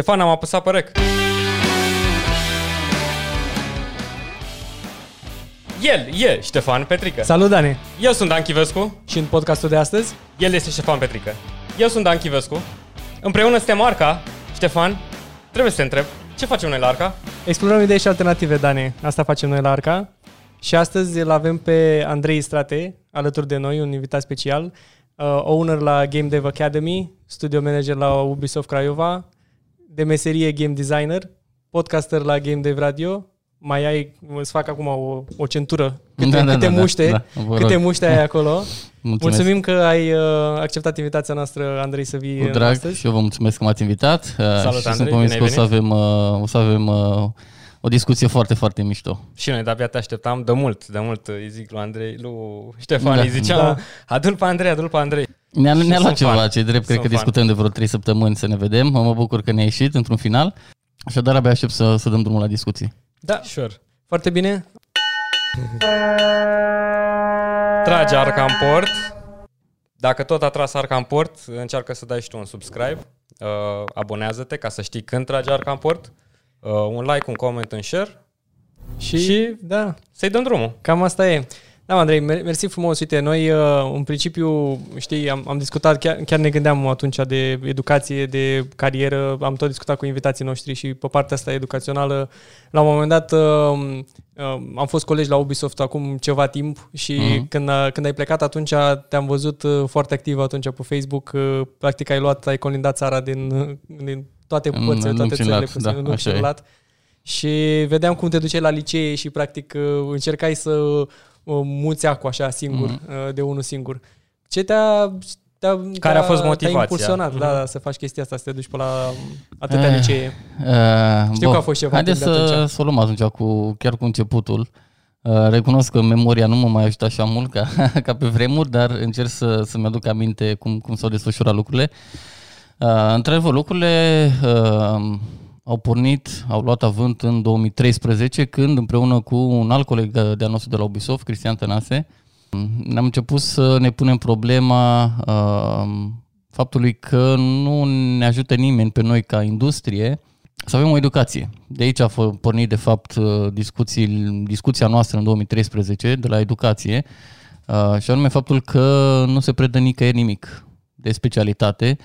Ștefan, am apăsat pe rec. El e Ștefan Petrică. Salut, Dani! Eu sunt Dan Chivescu. Și în podcastul de astăzi? El este Ștefan Petrică. Eu sunt Dan Chivescu. Împreună suntem Arca. Ștefan, trebuie să te întreb, ce facem noi la Arca? Explorăm idei și alternative, Dani. Asta facem noi la Arca. Și astăzi îl avem pe Andrei Strate, alături de noi, un invitat special, uh, owner la Game Dev Academy, studio manager la Ubisoft Craiova, de meserie game designer, podcaster la Game Dev Radio, mai ai, îți fac acum o, o centură, câte, Da, da, câte da, da, muște, da, vă câte rog. muște ai acolo. Mulțumesc. Mulțumim că ai uh, acceptat invitația noastră, Andrei, să vii Cu uh, drag astăzi. și eu vă mulțumesc că m-ați invitat. Salut, și Andrei, sunt convins bine că o ai să avem, uh, o să avem uh, o discuție foarte, foarte mișto. Și noi de-abia te așteptam de mult, de mult îi zic lui Andrei, lui Ștefan, Da. îi ziceam, Da. adul pe Andrei, adul pe Andrei. Ne-a, Și ne-a luat sunt ceva, fan. ce drept, cred Sunt că fan. discutăm de vreo 3 săptămâni să ne vedem. Mă bucur că ne-a ieșit într-un final. Așadar, abia aștept să, să dăm drumul la discuții. Da, Sure. foarte bine. Trage arca în port. Dacă tot a tras arca în port, încearcă să dai și tu un subscribe. Uh, abonează-te ca să știi când trage arca în port. Uh, un like, un comment, un share. Și, Și- da, Să-i dăm drumul. Cam asta e. Da, Andrei, mer- mersi frumos. Uite, noi uh, în principiu, știi, am, am discutat, chiar, chiar ne gândeam atunci de educație, de carieră, am tot discutat cu invitații noștri și pe partea asta educațională. La un moment dat uh, uh, am fost colegi la Ubisoft acum ceva timp și Mhm. când, a, când ai plecat atunci te-am văzut uh, foarte activ atunci pe Facebook. Uh, practic ai luat, ai colindat țara din, din toate În părțile, lung toate și în țările, lat, posibile, da, în lung așa și în e. lat. Și vedeam cum te duceai la licee și practic uh, încercai să uh, muți acul așa singur, Mhm. mm-hmm. de unul singur. Ce te-a, te-a Care te-a, a fost Te-a motivația? impulsionat, Mhm. da, da, să faci chestia asta, să te duci pe la atâtea Eh, licee. Uh, Știu că a fost ceva Haideți timp de să, atunci. să o luăm atunci cu, chiar cu începutul. Uh, recunosc că memoria nu mă mai ajută așa mult ca, ca pe vremuri, dar încerc să, să-mi aduc aminte cum, cum s-au desfășurat lucrurile. Uh, Într-adevăr, lucrurile uh, au pornit, au luat avânt în 2013, când împreună cu un alt coleg de-al nostru de la Ubisoft, Cristian Tănase, ne-am început să ne punem problema uh, faptului că nu ne ajută nimeni pe noi ca industrie să avem o educație. De aici a f- pornit, de fapt, uh, discuții, discuția noastră în 2013 de la educație uh, și anume faptul că nu se predă nicăieri nimic de specialitate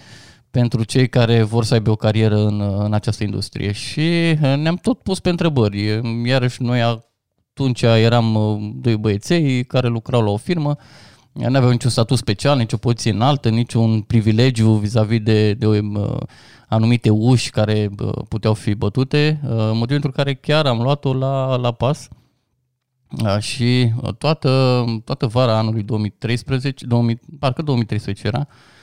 pentru cei care vor să aibă o carieră în, în această industrie. Și uh, ne-am tot pus pe întrebări. Iarăși noi atunci eram uh, doi băieței care lucrau la o firmă, nu aveau niciun statut special, nicio poziție înaltă, niciun privilegiu vis-a-vis de, de uh, anumite uși care uh, puteau fi bătute, uh, motivul pentru care chiar am luat-o la, la pas uh, și uh, toată, toată vara anului 2013, 2000, parcă 2013 era, uh,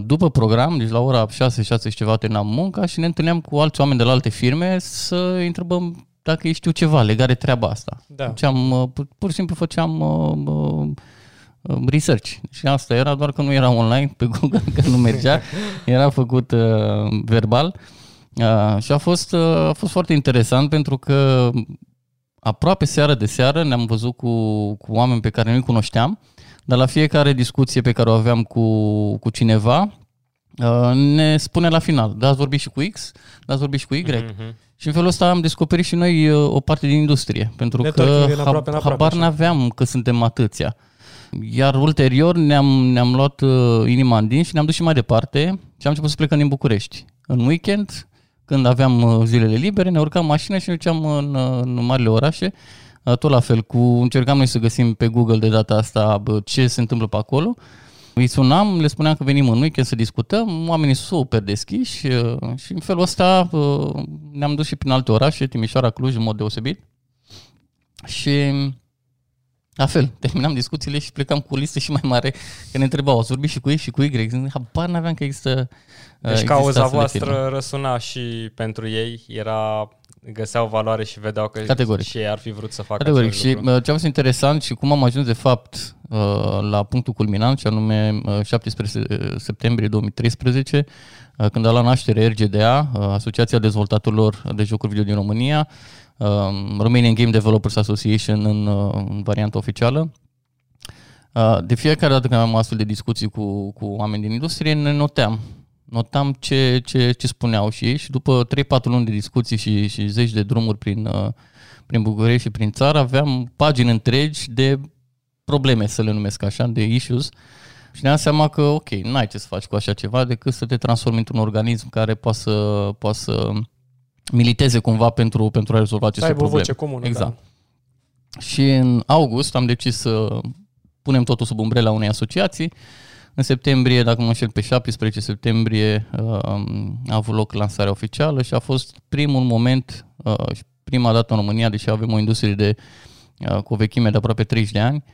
după program, deci la ora 6, 6 și ceva terminam munca și ne întâlneam cu alți oameni de la alte firme să îi întrebăm dacă ei știu ceva legat de treaba asta. Da. Făceam, uh, pur, pur și simplu făceam uh, uh, uh, research. Și asta era doar că nu era online pe Google, că nu mergea. Era făcut uh, verbal. Uh, și a fost, uh, a fost foarte interesant pentru că aproape seară de seară ne-am văzut cu, cu oameni pe care nu-i cunoșteam, dar la fiecare discuție pe care o aveam cu, cu cineva, uh, ne spune la final, da, ați vorbit și cu X, da, ați vorbit și cu Y. Mhm. Și în felul ăsta am descoperit și noi uh, o parte din industrie, pentru Networking că din aproape în hab- aproape, habar așa. n-aveam că suntem atâția. Iar ulterior ne-am, ne-am luat uh, inima în din și ne-am dus și mai departe și am început să plecăm din București. În weekend, când aveam uh, zilele libere, ne urcam în mașină și ne duceam în, uh, în marile orașe. Uh, Tot la fel, cu încercam noi să găsim pe Google de data asta bă, ce se întâmplă pe acolo. Îi sunam, le spuneam că venim în weekend să discutăm, oamenii super deschiși uh, și în felul ăsta uh, ne-am dus și prin alte orașe, Timișoara, Cluj, în mod deosebit. Și la fel, terminam discuțiile și plecam cu o listă și mai mare, că ne întrebau, ați vorbit și cu ei și cu Y? Habar n-aveam că există uh, Deci există cauza astfel de firme. voastră răsuna și pentru ei, era găseau valoare și vedeau că Categoric. și ei ar fi vrut să facă Categoric. același Și lucru. uh, ce a fost interesant și cum am ajuns de fapt uh, la punctul culminant, și anume uh, 17 septembrie 2013, uh, când a luat naștere RGDA, uh, Asociația Dezvoltatorilor de Jocuri Video din România, uh, Romanian Game Developers Association în, uh, în varianta oficială. Uh, De fiecare dată când aveam astfel de discuții cu, cu oameni din industrie, ne noteam notam ce, ce, ce spuneau și ei și după 3-4 luni de discuții și, și zeci de drumuri prin, uh, prin București și prin țară, aveam pagini întregi de probleme, să le numesc așa, de issues și ne-am seama că, ok, n-ai ce să faci cu așa ceva decât să te transformi într-un organism care poate să, poate să militeze cumva pentru, pentru a rezolva aceste Să aibă o probleme. voce comună, Exact. da. Și în august am decis să punem totul sub umbrela unei asociații. În septembrie, dacă nu mă înșel, pe 17 septembrie uh, a avut loc lansarea oficială și a fost primul moment uh, și prima dată în România, deși avem o industrie de, uh, cu o vechime de aproape 30 de ani,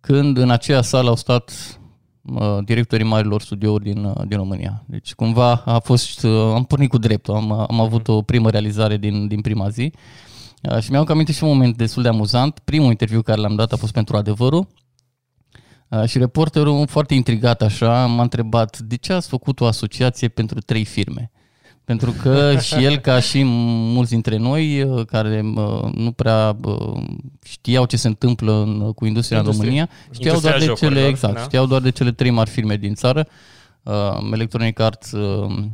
când în aceea sală au stat uh, directorii marilor studiouri din, uh, din România. Deci cumva a fost, uh, am pornit cu dreptul, am, am avut o primă realizare din, din prima zi. Uh, Și mi-am aminte și un moment destul de amuzant. Primul interviu care l-am dat a fost pentru adevărul. Uh, Și reporterul, foarte intrigat așa, m-a întrebat de ce ați făcut o asociație pentru trei firme? Pentru că și el, ca și mulți dintre noi, uh, care uh, nu prea uh, știau ce se întâmplă în, cu industria în Industrie. România, știau Industria doar de cele, jocurilor, exact, da. știau doar de cele trei mari firme din țară, uh, Electronic Arts, uh,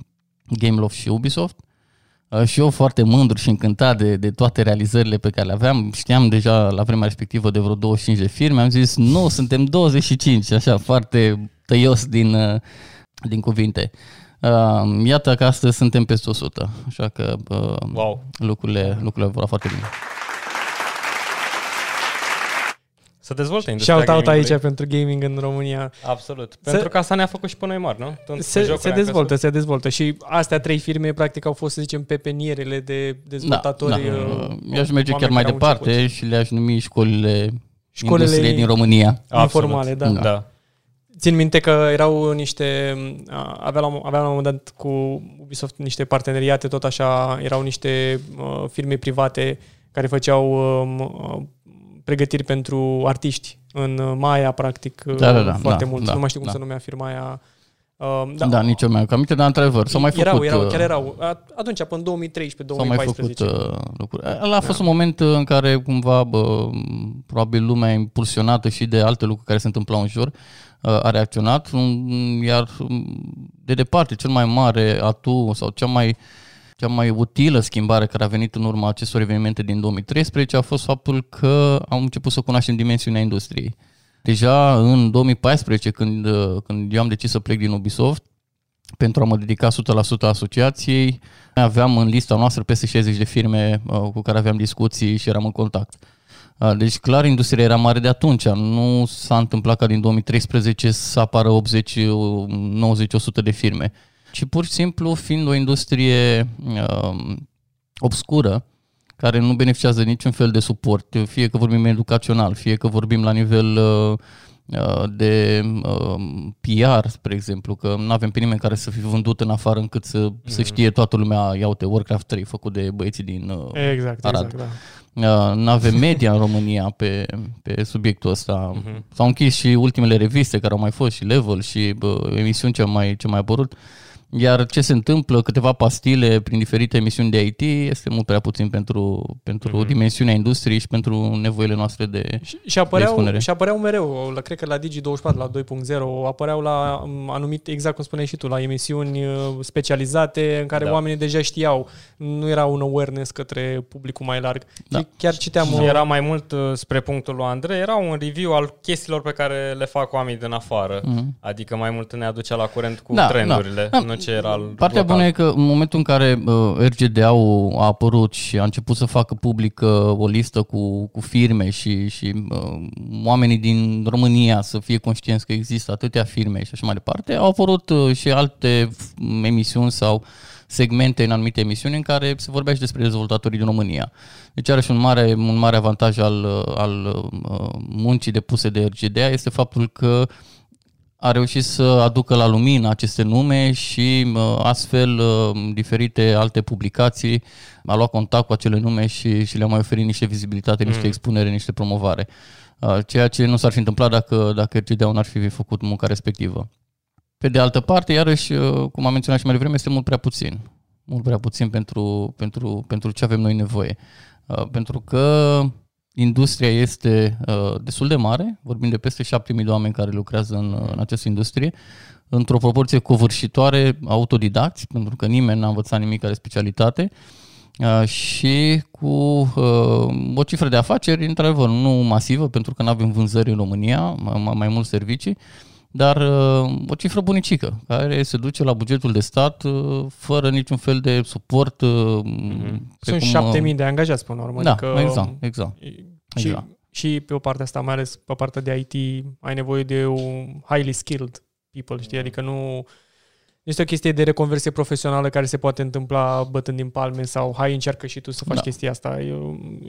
Gameloft și Ubisoft. Uh, Și eu foarte mândru și încântat de, de toate realizările pe care le aveam. Știam deja la vremea respectivă de vreo 25 de firme. Am zis, nu, suntem 25, așa, foarte tăios din, uh, din cuvinte. Uh, Iată că astăzi suntem peste 100, așa că uh, Wow. lucrurile, lucrurile vor foarte bine. Să dezvolte industria Shout out gamingului. aici pentru gaming în România. Absolut. Pentru că asta ne-a făcut și pe noi mari, nu? Tot Se, jocurile se am dezvoltă, crescut. se dezvoltă și astea trei firme practic au fost, să zicem, pepenierele de dezvoltatori. da. uh, Eu aș merge chiar oameni mai care au departe început. și le-aș numi școlile, Școlile industriei din România. Absolut. informale, da. Da. Da. Țin minte că erau niște, a, avea la, avea la un moment dat cu Ubisoft niște parteneriate, tot așa, erau niște uh, firme private care făceau uh, uh, pregătiri pentru artiști în uh, Maya, practic, uh, Da, da, da, foarte da, mult. da, nu mai știu cum da. se numea firma aia. Uh, Da, da nici eu mi-am aminte, dar într-adevăr, s-au mai erau, făcut... erau, uh, chiar erau. A- Atunci, până în 2013-2014. S-au mai făcut uh, lucruri. Ăla a fost un moment uh, în care cumva bă, probabil lumea impulsionată și de alte lucruri care se întâmplau în jur uh, a reacționat, um, iar um, de departe cel mai mare atu sau cea mai cea mai utilă schimbare care a venit în urma acestor evenimente din 2013 a fost faptul că am început să cunoaștem dimensiunea industriei. Deja în 2014, când, uh, când eu am decis să plec din Ubisoft, pentru a mă dedica 100% asociației, aveam în lista noastră peste 60 de firme uh, cu care aveam discuții și eram în contact. Uh, Deci clar industria era mare de atunci, nu s-a întâmplat ca din 2013 să apară 80, 90, 100 de firme, ci pur și simplu fiind o industrie uh, obscură, care nu beneficiază de niciun fel de suport, fie că vorbim educațional, fie că vorbim la nivel uh, uh, de uh, PR, spre exemplu, că nu avem pe nimeni care să fi vândut în afară încât să, să știe toată lumea, ia uite, Warcraft 3 făcut de băieții din uh, Exact, Arad. exact, da. nu avem media în România pe, pe subiectul ăsta. Uh-huh. S-au închis și ultimele reviste care au mai fost și Level și bă, emisiuni ce mai, ce mai apărut. Iar ce se întâmplă, câteva pastile prin diferite emisiuni de IT, este mult prea puțin pentru, pentru uh-huh. dimensiunea industriei și pentru nevoile noastre de... Și, și, apăreau, expunere. și apăreau mereu, la, cred că la Digi24, la 2.0, apăreau la um, anumite, exact cum spuneai și tu, la emisiuni uh, specializate în care Da. da. oamenii deja știau. Nu era un awareness către publicul mai larg. Da. Și chiar citeam... Și o- era mai mult uh, spre punctul lui Andrei, era un review al chestiilor pe care le fac oamenii din afară. Mhm. Adică mai mult ne aducea la curent cu Da, trendurile, da. nu ce era al Partea local. bună e că în momentul în care uh, RGDA-ul a apărut și a început să facă publică o listă cu, cu firme și, și uh, oamenii din România să fie conștienți că există atâtea firme și așa mai departe, au apărut uh, și alte f- emisiuni sau segmente în anumite emisiuni în care se vorbea și despre dezvoltatorii din România. Deci are și un mare, un mare avantaj al, uh, al uh, muncii depuse de RGDA este faptul că a reușit să aducă la lumină aceste nume și uh, astfel uh, diferite alte publicații a luat contact cu acele nume și, și le-a mai oferit niște vizibilitate, niște Mm. expunere, niște promovare. Uh, Ceea ce nu s-ar fi întâmplat dacă, dacă RGDA n-ar fi făcut munca respectivă. Pe de altă parte, iarăși, uh, cum am menționat și mai devreme, este mult prea puțin. Mult prea puțin pentru, pentru, pentru ce avem noi nevoie. Uh, Pentru că industria este uh, destul de mare, vorbim de peste 7.000 de oameni care lucrează în, în această industrie, într-o proporție covârșitoare autodidacți, pentru că nimeni n-a învățat nimic care specialitate, uh, și cu uh, o cifră de afaceri, într-adevăr, nu masivă, pentru că nu avem vânzări în România, mai, mai mult servicii, dar uh, o cifră bunicică, care se duce la bugetul de stat uh, fără niciun fel de suport. Mm-hmm. Sunt șapte mii de angajați până la urmă. Da, adică, exact, exact. Și, exact. și pe o parte asta, mai ales pe partea de IT, ai nevoie de un highly skilled people, știi? Adică nu este o chestie de reconversie profesională care se poate întâmpla bătând din palme sau hai încearcă și tu să faci da. chestia asta. E,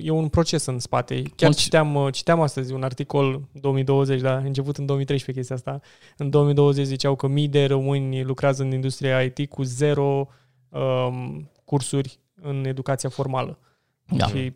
e un proces în spate. Chiar citeam, citeam astăzi un articol 2020, da, început în 2013 chestia asta. În 2020 ziceau că mii de români lucrează în industria IT cu zero um, cursuri în educația formală. Da. Și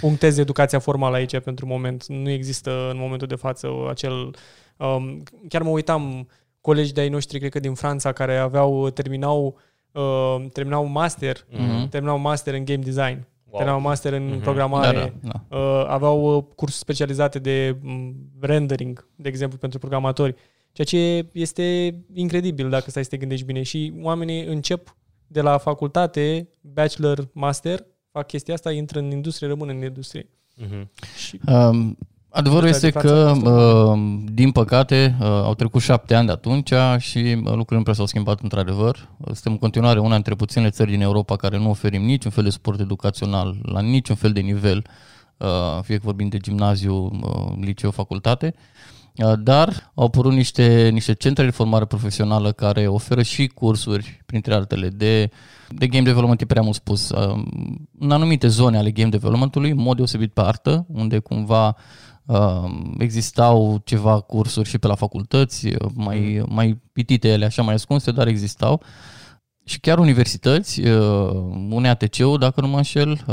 punctez educația formală aici pentru moment. Nu există în momentul de față acel... Um, chiar mă uitam colegi de-ai noștri, cred că din Franța, care aveau, terminau, uh, terminau master, mm-hmm. terminau master în game design, wow. terminau master în mm-hmm. programare, da, da, da. Uh, aveau uh, cursuri specializate de um, rendering, de exemplu, pentru programatori, ceea ce este incredibil dacă stai să te gândești bine și oamenii încep de la facultate, bachelor, master, fac chestia asta, intră în industrie, rămân în industrie. Mm-hmm. Și... Um, Adevărul este că, uh, din păcate, uh, au trecut șapte ani de atunci și uh, lucrurile nu prea s-au schimbat într-adevăr. Suntem în continuare una dintre puținele țări din Europa care nu oferim niciun fel de suport educațional la niciun fel de nivel, fie că vorbim de gimnaziu, liceu, facultate. Dar au apărut niște, niște centre de formare profesională care oferă și cursuri, printre altele, de, de game development, e prea mult spus, în anumite zone ale game development-ului, în mod deosebit pe artă, unde cumva existau ceva cursuri și pe la facultăți, mai, mm. mai pitite ele, așa mai ascunse, dar existau. Și chiar universități, un ATC-ul, dacă nu mă înșel,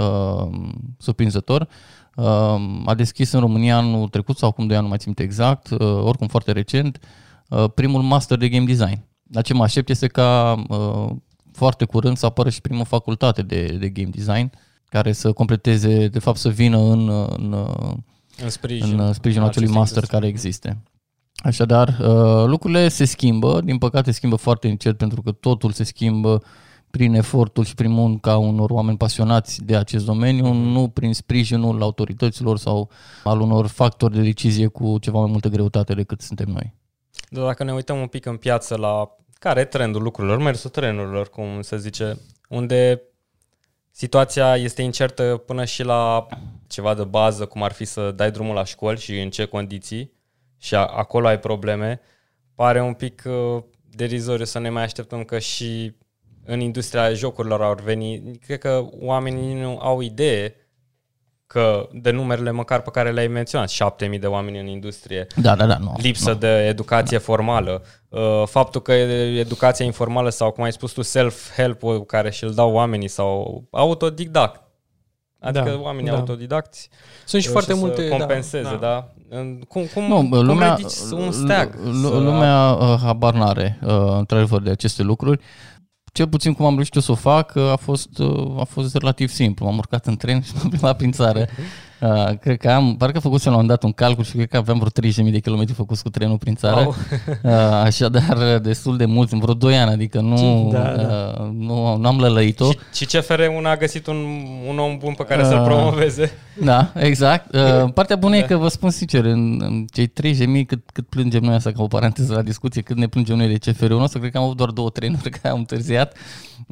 surprinzător, a deschis în România anul trecut sau acum doi ani, nu mai țin exact, oricum foarte recent, primul master de game design. La ce mă aștept este ca foarte curând să apară și prima facultate de, de game design, care să completeze, de fapt să vină în, în în, sprijin, în sprijinul acelui master care există. Așadar, uh, lucrurile se schimbă, din păcate schimbă foarte încet pentru că totul se schimbă prin efortul și prin munca unor oameni pasionați de acest domeniu, nu prin sprijinul autorităților sau al unor factori de decizie cu ceva mai multă greutate decât suntem noi. Dar dacă ne uităm un pic în piață la care e trendul lucrurilor, mersul trenurilor, cum se zice, unde situația este incertă până și la ceva de bază, cum ar fi să dai drumul la școli și în ce condiții și a, acolo ai probleme, pare un pic uh, derizoriu să ne mai așteptăm că și în industria jocurilor ar veni. Cred că oamenii nu au idee că de numerele măcar pe care le-ai menționat, 7000 de oameni în industrie, da, da, da, nu, lipsă nu. de educație formală, uh, faptul că educația informală sau, cum ai spus tu, self-help care și-l dau oamenii sau autodidact, Adică da, oamenii da. autodidacți sunt și foarte multe da, compenseze, da. da. Cum, cum, nu, lumea, cum un steag? Lumea uh, habar n-are, uh, într-adevăr, de aceste lucruri cel puțin cum am reușit eu să o fac, a fost, a fost relativ simplu. M-am urcat în tren și m-am plimbat prin țară. Uh, cred că am, parcă făcusem la un dat un calcul și cred că aveam vreo 30.000 de kilometri făcuți cu trenul prin țară. Wow. Uh, așadar, destul de mult, în vreo 2 ani, adică nu, da, da. Uh, nu, nu am lălăit-o. Și, și CFR-ul a găsit un, un om bun pe care uh, să-l promoveze. Da, exact. Uh, partea bună da. e că vă spun sincer, în, în cei 30.000 cât, cât plângem noi asta ca o paranteză la discuție, cât ne plângem noi de CFR-ul nostru, cred că am avut doar două trenuri care au întârziat.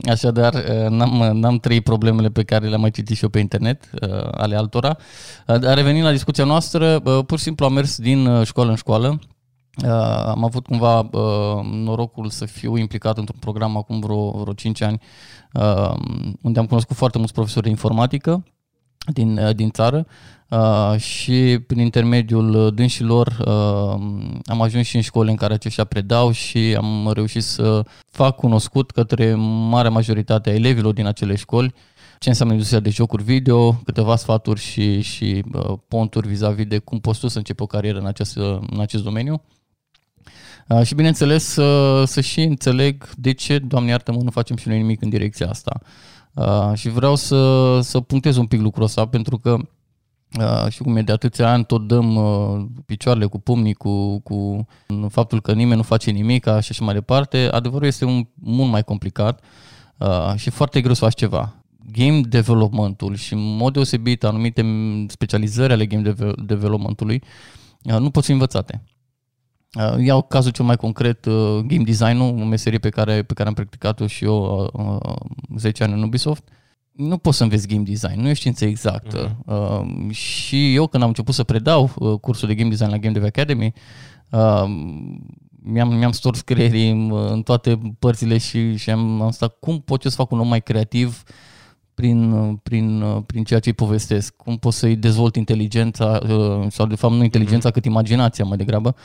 Așadar, uh, n-am, n-am trei problemele pe care le-am mai citit și eu pe internet, uh, ale altora. A revenit la discuția noastră, pur și simplu am mers din uh, școală în școală. Am avut cumva uh, norocul să fiu implicat într-un program acum vreo, vreo 5 ani, uh, unde am cunoscut foarte mulți profesori de informatică din, din țară și prin intermediul dânșilor am ajuns și în școli în care aceștia predau și am reușit să fac cunoscut către marea majoritate a elevilor din acele școli ce înseamnă industria de jocuri video, câteva sfaturi și, și uh, ponturi vis-a-vis de cum poți tu să începi o carieră în acest, în acest domeniu. Uh, și bineînțeles să, să și înțeleg de ce, Doamne iartă-mă, nu facem și noi nimic în direcția asta. Uh, și vreau să, să punctez un pic lucrul ăsta pentru că Uh, și cum e de atâția ani tot dăm uh, picioarele cu pumnii, cu, cu faptul că nimeni nu face nimic și așa mai departe, adevărul este un, mult mai complicat uh, și foarte greu să faci ceva. Game developmentul și în mod deosebit anumite specializări ale game developmentului uh, nu pot fi învățate. Uh, iau cazul cel mai concret, uh, game design-ul, o meserie pe care, pe care am practicat-o și eu uh, 10 ani în Ubisoft. Uh, nu poți să înveți game design, nu e știință exactă. Uh-huh. Uh, și eu când am început să predau uh, cursul de game design la Game Dev Academy, uh, mi-am, mi-am stors creierii în, în toate părțile și, și am, am stat cum pot eu să fac un om mai creativ prin, prin, prin ceea ce îi povestesc, cum pot să-i dezvolt inteligența, uh, sau de fapt nu inteligența, uh-huh. cât imaginația mai degrabă.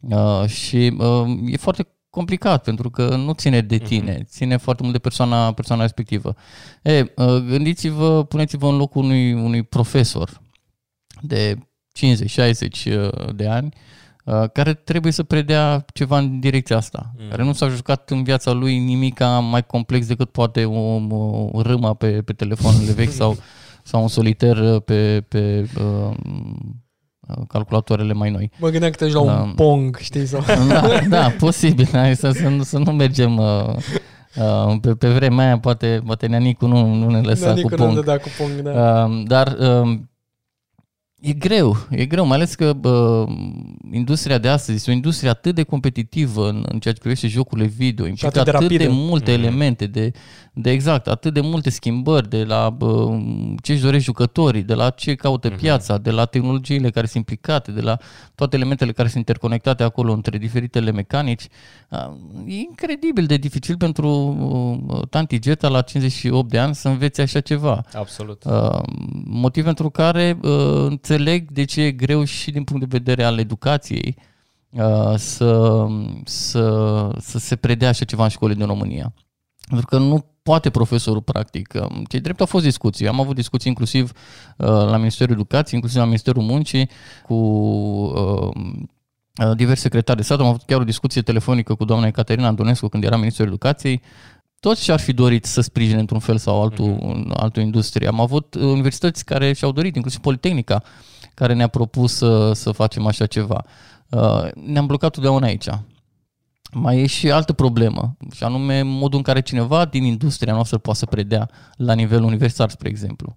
Uh, și uh, e foarte complicat, pentru că nu ține de mhm. tine, uh-huh. ține foarte mult de persoana, persoana respectivă. E, uh, gândiți-vă, puneți-vă în locul unui, unui profesor de 50-60 uh, de ani uh, care trebuie să predea ceva în direcția asta, uh-huh. care nu s-a jucat în viața lui nimic mai complex decât poate o, o râmă pe, pe telefoanele vechi sau, sau un soliter pe, pe uh, calculatoarele mai noi. Mă gândeam că te la un um, Pong, știi? Sau... Da, da, posibil. Hai să, să, nu, să nu mergem... Uh, uh, pe, pe vremea aia poate, poate Neanicu nu, nu ne lăsa Neanicu cu Pong. Nu cu Pong da. uh, dar uh, E greu, e greu, mai ales că bă, industria de astăzi este o industrie atât de competitivă în, în ceea ce privește jocurile video, implică atât, de, atât de multe mm-hmm. elemente, de, de exact, atât de multe schimbări, de la bă, ce își doresc jucătorii, de la ce caută mm-hmm. piața, de la tehnologiile care sunt implicate, de la toate elementele care sunt interconectate acolo între diferitele mecanici. E incredibil de dificil pentru Tanti Geta la 58 de ani să învețe așa ceva. Absolut. Motiv pentru care înțeleg de ce e greu și din punct de vedere al educației uh, să, să, să se predea așa ceva în școlile din România. Pentru că nu poate profesorul practic. Um, ce drept au fost discuții. Am avut discuții inclusiv uh, la Ministerul Educației, inclusiv la Ministerul Muncii, cu uh, diverse secretari de stat. Am avut chiar o discuție telefonică cu doamna Caterina Antonescu când era Ministerul Educației toți și-ar fi dorit să sprijine într-un fel sau altul, uh-huh. altul industrie. Am avut universități care și-au dorit, inclusiv Politehnica, care ne-a propus să, să facem așa ceva. Uh, ne-am blocat totdeauna aici. Mai e și altă problemă, și anume modul în care cineva din industria noastră poate să predea la nivel universitar, spre exemplu.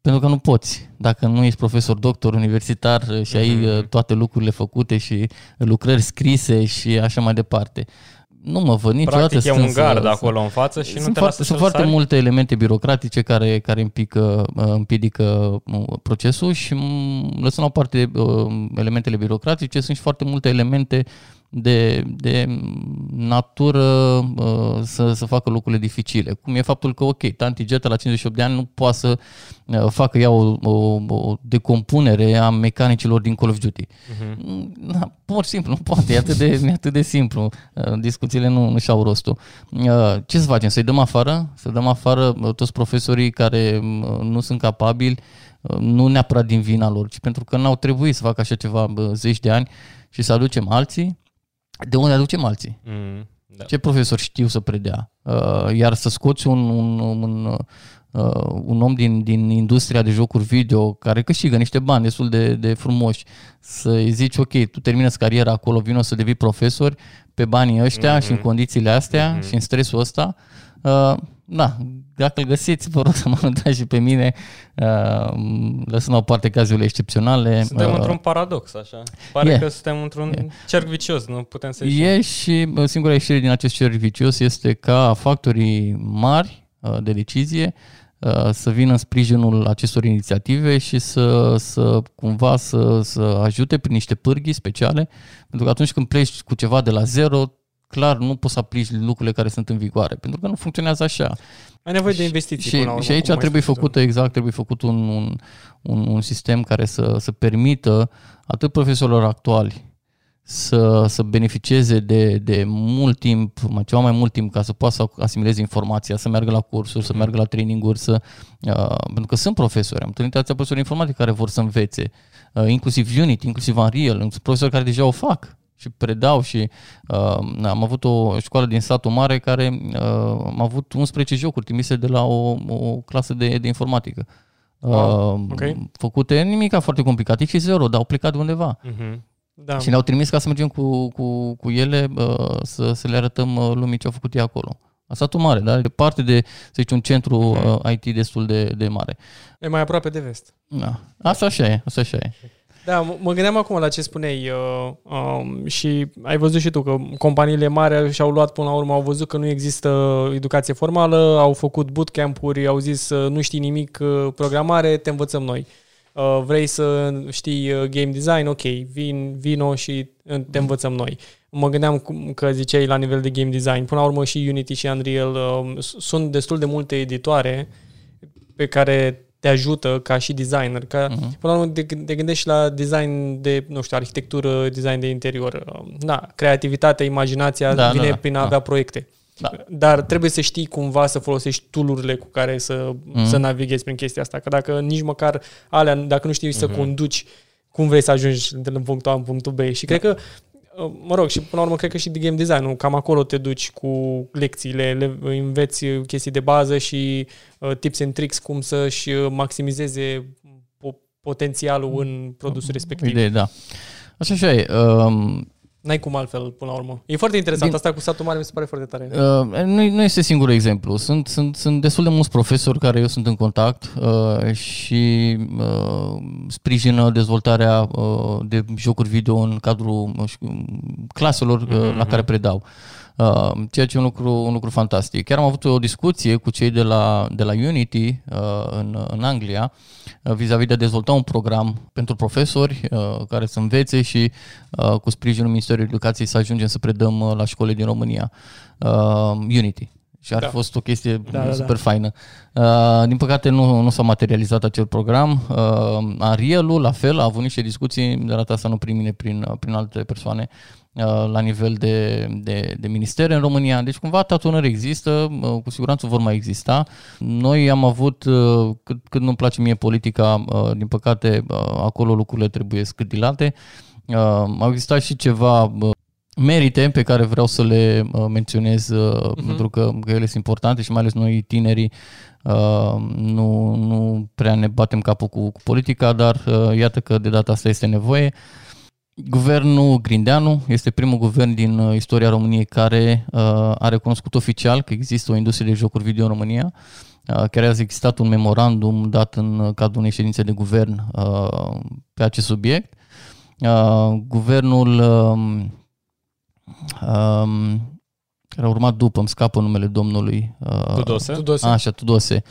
Pentru că nu poți. Dacă nu ești profesor doctor universitar și ai uh-huh. toate lucrurile făcute și lucrări scrise și așa mai departe nu mă văd niciodată Practic e un gard să, acolo în față și sunt nu te foarte, Sunt foarte sari? multe elemente birocratice care, care împică, împiedică uh, procesul și lăsând la o parte uh, elementele birocratice, sunt și foarte multe elemente de, de natură uh, să, să facă lucrurile dificile. Cum e faptul că, ok, Tanti Geta la 58 de ani nu poate să uh, facă ea o, o, o decompunere a mecanicilor din Call of Duty. Uh-huh. Na, pur și simplu, nu poate, e atât de, e atât de simplu. Uh, discuțiile nu, nu și-au rostul. Uh, ce să facem? Să-i dăm afară? Să dăm afară uh, toți profesorii care uh, nu sunt capabili, uh, nu neapărat din vina lor, ci pentru că n-au trebuit să facă așa ceva uh, zeci de ani și să aducem alții de unde aducem alții? Mm, da. Ce profesor știu să predea? Uh, iar să scoți un, un, un, uh, un om din, din industria de jocuri video care câștigă niște bani destul de, de frumoși, să-i zici, ok, tu termină cariera acolo, vino să devii profesor pe banii ăștia mm-hmm. și în condițiile astea mm-hmm. și în stresul ăsta, uh, da, dacă îl găsiți, vă rog să mă dați și pe mine, uh, lăsând la o parte cazurile excepționale. Suntem uh, într-un paradox, așa. Pare yeah. că suntem într-un yeah. cerc vicios, nu putem să ieșim. E și singura ieșire din acest cerc vicios este ca factorii mari uh, de decizie să vină în sprijinul acestor inițiative și să, să cumva să, să ajute prin niște pârghii speciale, pentru că atunci când pleci cu ceva de la zero, clar nu poți să aplici lucrurile care sunt în vigoare, pentru că nu funcționează așa. Ai nevoie de investiții. Și, urmă, și aici trebuie făcut, exact, trebuie făcut un, un, un, un sistem care să, să permită atât profesorilor actuali să, să beneficieze de, de mult timp, mai ceva mai mult timp ca să poată să asimileze informația, să meargă la cursuri, să meargă la traininguri, să, uh, pentru că sunt profesori, am întâlnit alții profesori informatici care vor să învețe, uh, inclusiv Unity, inclusiv Unreal, sunt profesori care deja o fac și predau și uh, am avut o școală din satul mare care uh, am avut 11 jocuri trimise de la o, o clasă de, de informatică. Wow, uh, ok. făcute, nimic foarte complicat, și zero, dar au plecat de undeva. Mhm. Da. Și ne-au trimis ca să mergem cu, cu, cu ele uh, să, să le arătăm uh, lumii ce au făcut ei acolo. A satul mare, dar de parte de, să zici, un centru uh, IT destul de, de mare. E mai aproape de vest. Da. Asta așa e, asta așa e. Da, m- mă gândeam acum la ce spuneai uh, um, și ai văzut și tu că companiile mari și-au luat până la urmă, au văzut că nu există educație formală, au făcut bootcamp-uri, au zis uh, nu știi nimic uh, programare, te învățăm noi. Uh, vrei să știi uh, game design, ok, vin, vino și uh, te învățăm noi. Mă gândeam cum- că ziceai la nivel de game design. Până la urmă și Unity și Unreal uh, s- sunt destul de multe editoare pe care te ajută ca și designer. Ca, Mhm. uh-huh. Până la urmă te, te gândești la design de, nu știu, arhitectură, design de interior. Uh, Da, creativitatea, imaginația Da, vine da, da, prin a da. avea proiecte. Da. Dar trebuie să știi cumva să folosești tool-urile cu care să, Mhm. mm-hmm. să navighezi prin chestia asta. Că dacă nici măcar alea, dacă nu știi să Mhm. conduci, cum vrei să ajungi de la punctul A în punctul B. Și cred că, uh, mă rog, și până la urmă cred că și de game design cam acolo te duci cu lecțiile, le înveți chestii de bază și uh, tips and tricks cum să-și uh, maximizeze po- potențialul în produsul respectiv. Idee, da. Așa așa e. Um, N-ai cum altfel, până la urmă. E foarte interesant. Din- Asta cu satul mare mi se pare foarte tare. Uh, nu, nu este singurul exemplu. Sunt, sunt, sunt destul de mulți profesori care eu sunt în contact uh, și uh, sprijină dezvoltarea uh, de jocuri video în cadrul uh, știu, claselor uh, la care predau. Uh, ceea ce e un lucru, un lucru fantastic. Chiar am avut o discuție cu cei de la, de la Unity uh, în, în Anglia uh, vis-a-vis de a dezvolta un program pentru profesori uh, care să învețe și uh, cu sprijinul Ministerului Educației să ajungem să predăm uh, la școli din România uh, Unity. Și ar Da. fi fost o chestie Da, da, super faină. Uh, din păcate nu, nu s-a materializat acel program. Uh, Unreal-ul, la fel, a avut niște discuții, de data asta nu prin mine, prin, prin alte persoane, uh, la nivel de, de, de ministere în România. Deci cumva tatonări există, uh, cu siguranță vor mai exista. Noi am avut, uh, cât, cât nu-mi place mie politica, uh, din păcate uh, acolo lucrurile trebuie scândilate. Uh, au existat și ceva uh, merite pe care vreau să le uh, menționez uh, uh-huh. pentru că, că ele sunt importante și mai ales noi tinerii uh, nu, nu prea ne batem capul cu, cu politica, dar uh, iată că de data asta este nevoie. Guvernul Grindeanu este primul guvern din uh, istoria României care uh, a recunoscut oficial că există o industrie de jocuri video în România. Uh, chiar a existat un memorandum dat în uh, cadrul unei ședințe de guvern uh, pe acest subiect. Uh, guvernul um, um, care a urmat după, îmi scapă numele domnului. Uh, Tudose? Tudose. Așa, Tudose.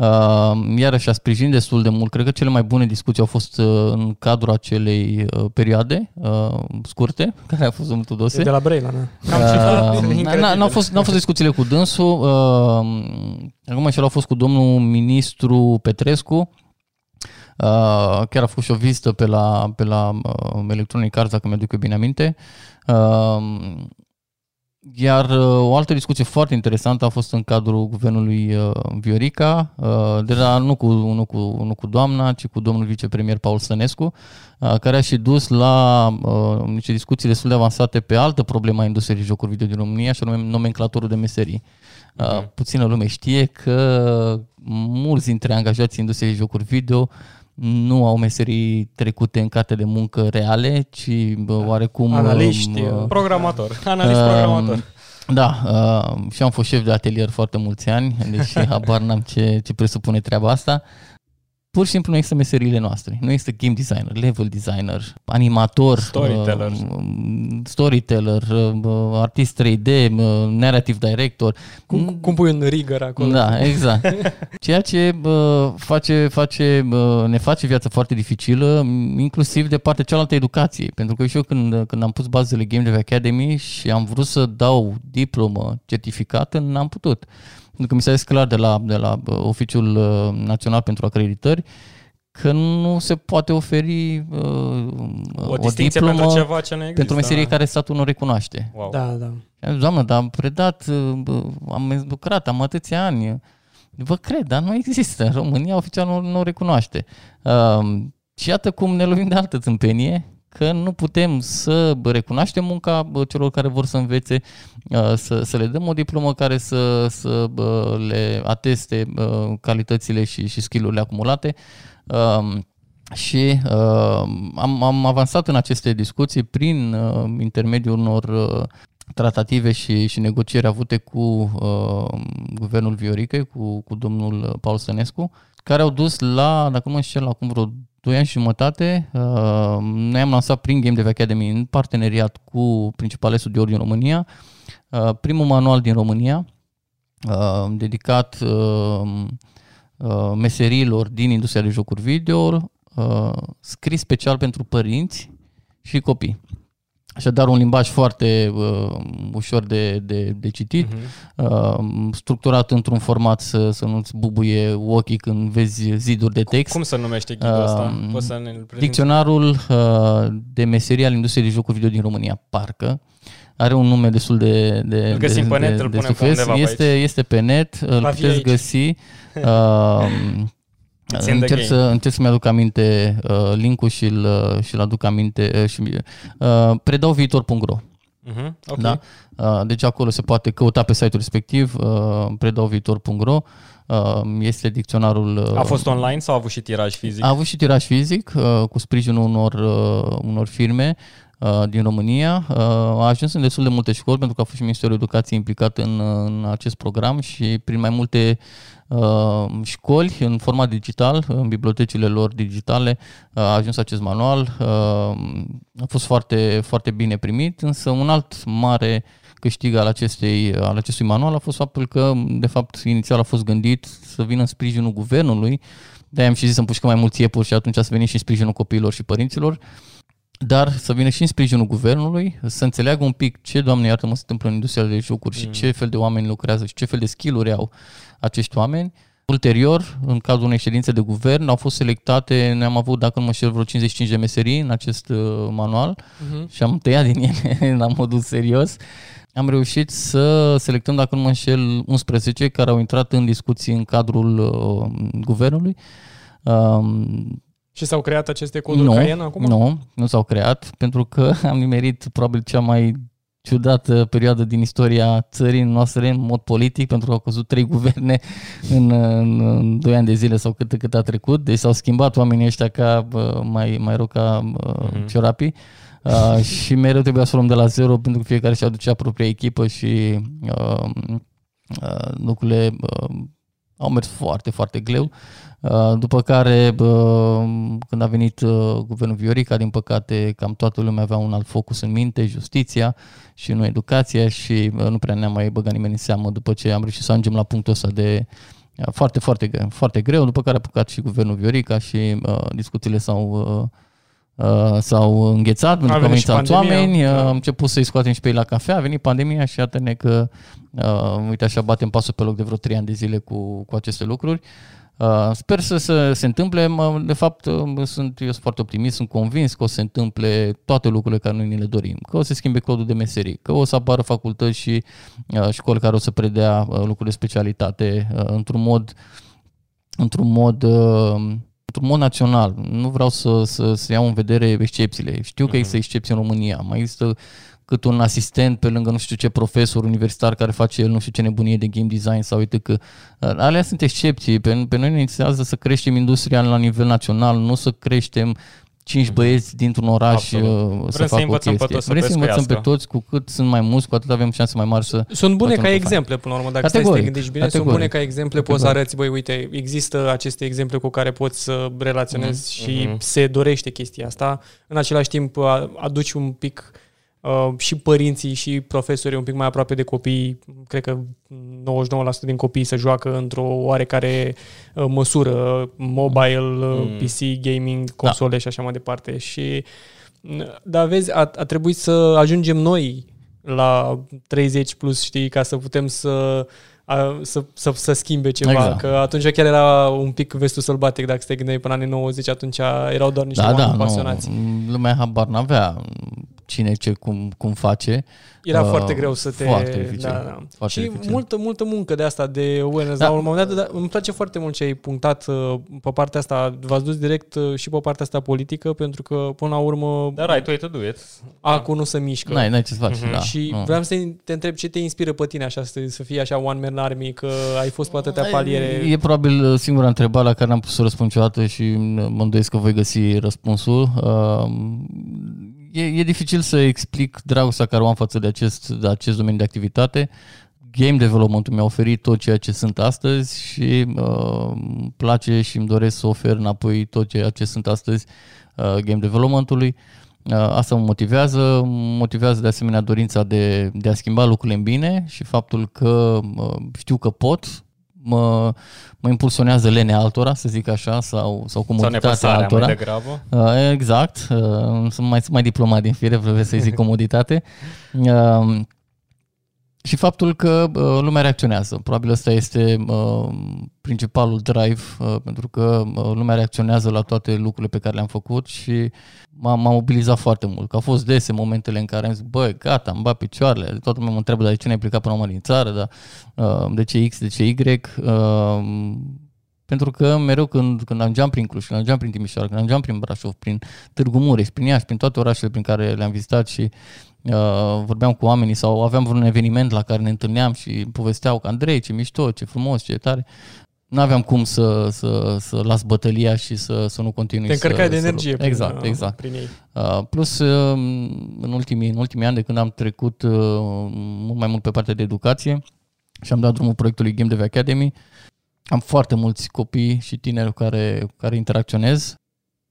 Uh, iarăși a sprijinit destul de mult. Cred că cele mai bune discuții au fost uh, în cadrul acelei uh, perioade uh, scurte, care a fost domnul Tudose. E de la Brăila, na. Uh, Incredibil. n- n-au, fost, n-au fost discuțiile cu dânsul. Uh, acum și au fost cu domnul ministru Petrescu. Uh, chiar a făcut și o vizită pe la, pe la uh, Electronic Arts, dacă mi-aduc eu bine aminte. Uh, iar uh, o altă discuție foarte interesantă a fost în cadrul guvernului uh, Viorica, uh, deja nu cu, nu, cu, nu cu doamna, ci cu domnul vicepremier Paul Stănescu, uh, care a și dus la uh, niște discuții destul de avansate pe altă problemă a industriei jocuri video din România, și anume nomenclatorul de meserii. Uh, puțină lume știe că mulți dintre angajații industriei jocuri video nu au meserii trecute în carte de muncă reale, ci bă, oarecum... Analiști, uh, Programator. Analist programator. Um, Da, uh, și am fost șef de atelier foarte mulți ani, deci habar n-am ce, ce presupune treaba asta. Pur și simplu nu există meseriile noastre. Nu există game designer, level designer, animator, Storyteller. uh, storyteller, uh, artist 3D, uh, narrative director. Cum, cum pui un rigger acolo? Da, exact. Ceea ce bă, face, face, bă, ne face viața foarte dificilă, m, inclusiv de partea cealaltă a educației. Pentru că și eu când, când am pus bazele Game Dev Academy și am vrut să dau diplomă certificată, n-am putut. Pentru că mi s-a zis clar de la, de la bă, Oficiul uh, Național pentru Acreditări că nu se poate oferi uh, O distinție diplomă pentru ceva ce nu există. pentru meserie care statul nu recunoaște. Wow. Da, da. Și am zis, Doamnă, dar am predat, bă, am lucrat, am atâția ani. Vă cred, dar nu există. În România oficial nu, nu o recunoaște. Um, și iată cum ne lovim de altă tâmpenie, că nu putem să recunoaștem munca bă, celor care vor să învețe, uh, să, să le dăm o diplomă care să, să bă, le ateste bă, calitățile și, și skill-urile acumulate. Um, și uh, am, am avansat în aceste discuții prin uh, intermediul unor uh, tratative și, și negocieri avute cu uh, guvernul Viorică, cu, cu domnul Paul Sănescu, care au dus la, dacă nu mă înșel, acum vreo 2 ani și jumătate, uh, noi am lansat prin Game Dev Academy în parteneriat cu principale studiouri din România, uh, primul manual din România, uh, dedicat uh, uh, meserilor din industria de jocuri video, uh, scris special pentru părinți și copii. Așadar, un limbaj foarte uh, ușor de, de, de citit, uh-huh. uh, structurat într-un format să, să nu-ți bubuie ochii când vezi ziduri de text. Cum se numește ghidul ăsta? Uh, Poți să ne Dicționarul uh, de meserie al industriei de jocuri video din România, parcă. Are un nume destul de de, Îl găsim de, pe net, de, îl de punem pe succes. undeva pe este, aici. este pe net, îl Va fi puteți aici. găsi. Uh, It's in the încerc, game. să, încerc să-mi aduc aminte uh, link-ul și îl, uh, și-l aduc aminte uh, și uh, predau viitor.ro Uh-huh. Ok. da? Uh, Deci acolo se poate căuta pe site-ul respectiv, uh, predauviitor.ro, uh, este dicționarul... uh, A fost online sau a avut și tiraj fizic? a avut și tiraj fizic uh, cu sprijinul unor, uh, unor firme uh, din România. Uh, A ajuns în destul de multe școli pentru că a fost și Ministerul Educației implicat în, în acest program și prin mai multe uh, școli în format digital, în bibliotecile lor digitale, uh, a ajuns acest manual. Uh, A fost foarte, foarte bine primit, însă un alt mare câștig al, acestei, al acestui manual a fost faptul că, de fapt, inițial a fost gândit să vină în sprijinul guvernului, de-aia am și zis să împușcăm mai mulți iepuri și atunci să venim și în sprijinul copiilor și părinților, dar să vină și în sprijinul guvernului, să înțeleagă un pic ce, Doamne iartă mă, se întâmplă în industria de jocuri și ce fel de oameni lucrează și ce fel de skill-uri au acești oameni. Ulterior, în cadrul unei ședințe de guvern, au fost selectate, noi am avut, dacă nu mă știu, vreo 55 de meserii în acest uh, manual Mhm. și am tăiat din ele la modul serios. Am reușit să selectăm, dacă nu mă înșel, 11 care au intrat în discuții în cadrul uh, guvernului. Um, Și s-au creat aceste coduri nu, Cayenne acum? nu, nu s-au creat, pentru că am nimerit probabil cea mai ciudată perioadă din istoria țării noastre în mod politic, pentru că au căzut trei guverne în, în, în 2 ani de zile sau cât, cât a trecut, deci s-au schimbat oamenii ăștia ca bă, mai, mai rău ca uh, ciorapii. Uh, și mereu trebuia să o luăm de la zero pentru că fiecare și aducea propria echipă și uh, uh, lucrurile uh, au mers foarte, foarte greu. Uh, După care, bă, când a venit uh, guvernul Viorica, din păcate, cam toată lumea avea un alt focus în minte, justiția și nu educația și uh, nu prea ne-a mai băgat nimeni în seamă după ce am reușit să ajungem la punctul ăsta de uh, foarte, foarte, greu, foarte greu, după care a apucat și guvernul Viorica și uh, discuțiile s-au uh, Uh, s-au înghețat pentru că au venit venit și alți pandemia, oameni, uh, da. am început să-i scoatem și pe ei la cafea, a venit pandemia și iată-ne că, uh, uite așa, batem pasul pe loc de vreo 3 ani de zile cu, cu aceste lucruri. Uh, sper să, să se întâmple, mă, de fapt uh, sunt, eu sunt foarte optimist, sunt convins că o să se întâmple toate lucrurile care noi ni le dorim, că o să se schimbe codul de meserii, că o să apară facultăți și uh, școli care o să predea uh, lucruri de specialitate uh, într-un mod într-un mod uh, într-un mod național. Nu vreau să, să, să iau în vedere excepțiile. Știu că există excepții în România. Mai există cât un asistent pe lângă nu știu ce profesor universitar care face el nu știu ce nebunie de game design sau uite că uh, alea sunt excepții. Pe, pe noi ne interesează să creștem industria la nivel național, nu să creștem cinci băieți dintr-un oraș Mhm. Absolut. uh, Vrem să să facă o învățăm pe chestie. toți să Vrem să învățăm pe pescuiască. toți, cu cât sunt mai mulți, cu atât avem șanse mai mari să... Sunt bune facem ca lucruri exemple, până la urmă, dacă stai să te Categoric, gândești bine, sunt categoric. bune ca exemple, poți să Categoric. arăți, băi, uite, există aceste exemple cu care poți să relaționezi și Mhm. se dorește chestia asta. În același timp, a- aduci un pic uh, și părinții și profesorii un pic mai aproape de copii. Cred că 99% din copii se joacă într-o oarecare uh, măsură, mobile, uh, Mm. PC, gaming, console și așa mai departe. Și dar vezi, a, a trebuit să ajungem noi la 30 plus, știi, ca să putem să, a, să, să, să schimbe ceva. Exact. Că atunci chiar era un pic vestul sălbatic, dacă te gândeai până anii 90, atunci erau doar niște Da, oameni da, pasionați. nu, lumea habar n-avea cine ce cum, cum face. Era Uh, foarte greu să te... foarte dificil. Da, da. Foarte și dificil. multă, multă muncă de asta, de awareness. Da. Da. La un moment dat, da, îmi place foarte mult ce ai punctat uh, pe partea asta. V-ați dus direct uh, și pe partea asta politică, pentru că, până la urmă, The right way to do it. acul nu se mișcă. N-ai, n-ai ce să faci. Mhm. da, și nu. vreau să te întreb ce te inspiră pe tine așa, să, să fii așa one man army, că ai fost pe atâtea paliere. E probabil uh, singura întrebare la care n-am putut să răspund niciodată și mă îndoiesc că voi găsi răspunsul. Uh, E, e dificil să explic dragostea care o am față de acest, de acest domeniu de activitate. Game development-ul mi-a oferit tot ceea ce sunt astăzi și uh, îmi place și îmi doresc să ofer înapoi tot ceea ce sunt astăzi uh, game development-ului. Uh, asta mă motivează, mă motivează de asemenea dorința de, de a schimba lucrurile în bine și faptul că uh, știu că pot, mă, mă impulsionează lenea altora, să zic așa, sau, sau Sau comoditatea nepăsarea altora. mai degrabă. Uh, Exact, uh, sunt mai, sunt mai diplomat din fire, vreau să-i zic comoditate. Uh, Și faptul că uh, lumea reacționează. Probabil ăsta este uh, principalul drive, uh, pentru că uh, lumea reacționează la toate lucrurile pe care le-am făcut și m-a, m-a mobilizat foarte mult. Că au fost dese momentele în care am zis, băi, gata, îmi bat picioarele. Toată lumea mă întreabă, dar de ce n-ai plecat până la urmă din țară, dar, uh, de ce X, de ce Y. Uh, pentru că mereu când, când ajungeam prin Cluj, când ajungeam prin Timișoara, când ajungeam prin Brașov, prin Târgu Mureș, prin Iași, prin toate orașele prin care le-am vizitat și uh, vorbeam cu oamenii sau aveam vreun eveniment la care ne întâlneam și povesteau că Andrei, ce mișto, ce frumos, ce tare. Nu aveam cum să, să, să las bătălia și să, să nu continui Te încărcai să, de să energie lupt. prin, Exact, uh, exact. prin ei. Uh, plus, uh, în ultimii, în ultimii ani de când am trecut uh, mult mai mult pe partea de educație și am dat drumul proiectului Game Dev Academy, am foarte mulți copii și tineri cu care, cu care interacționez.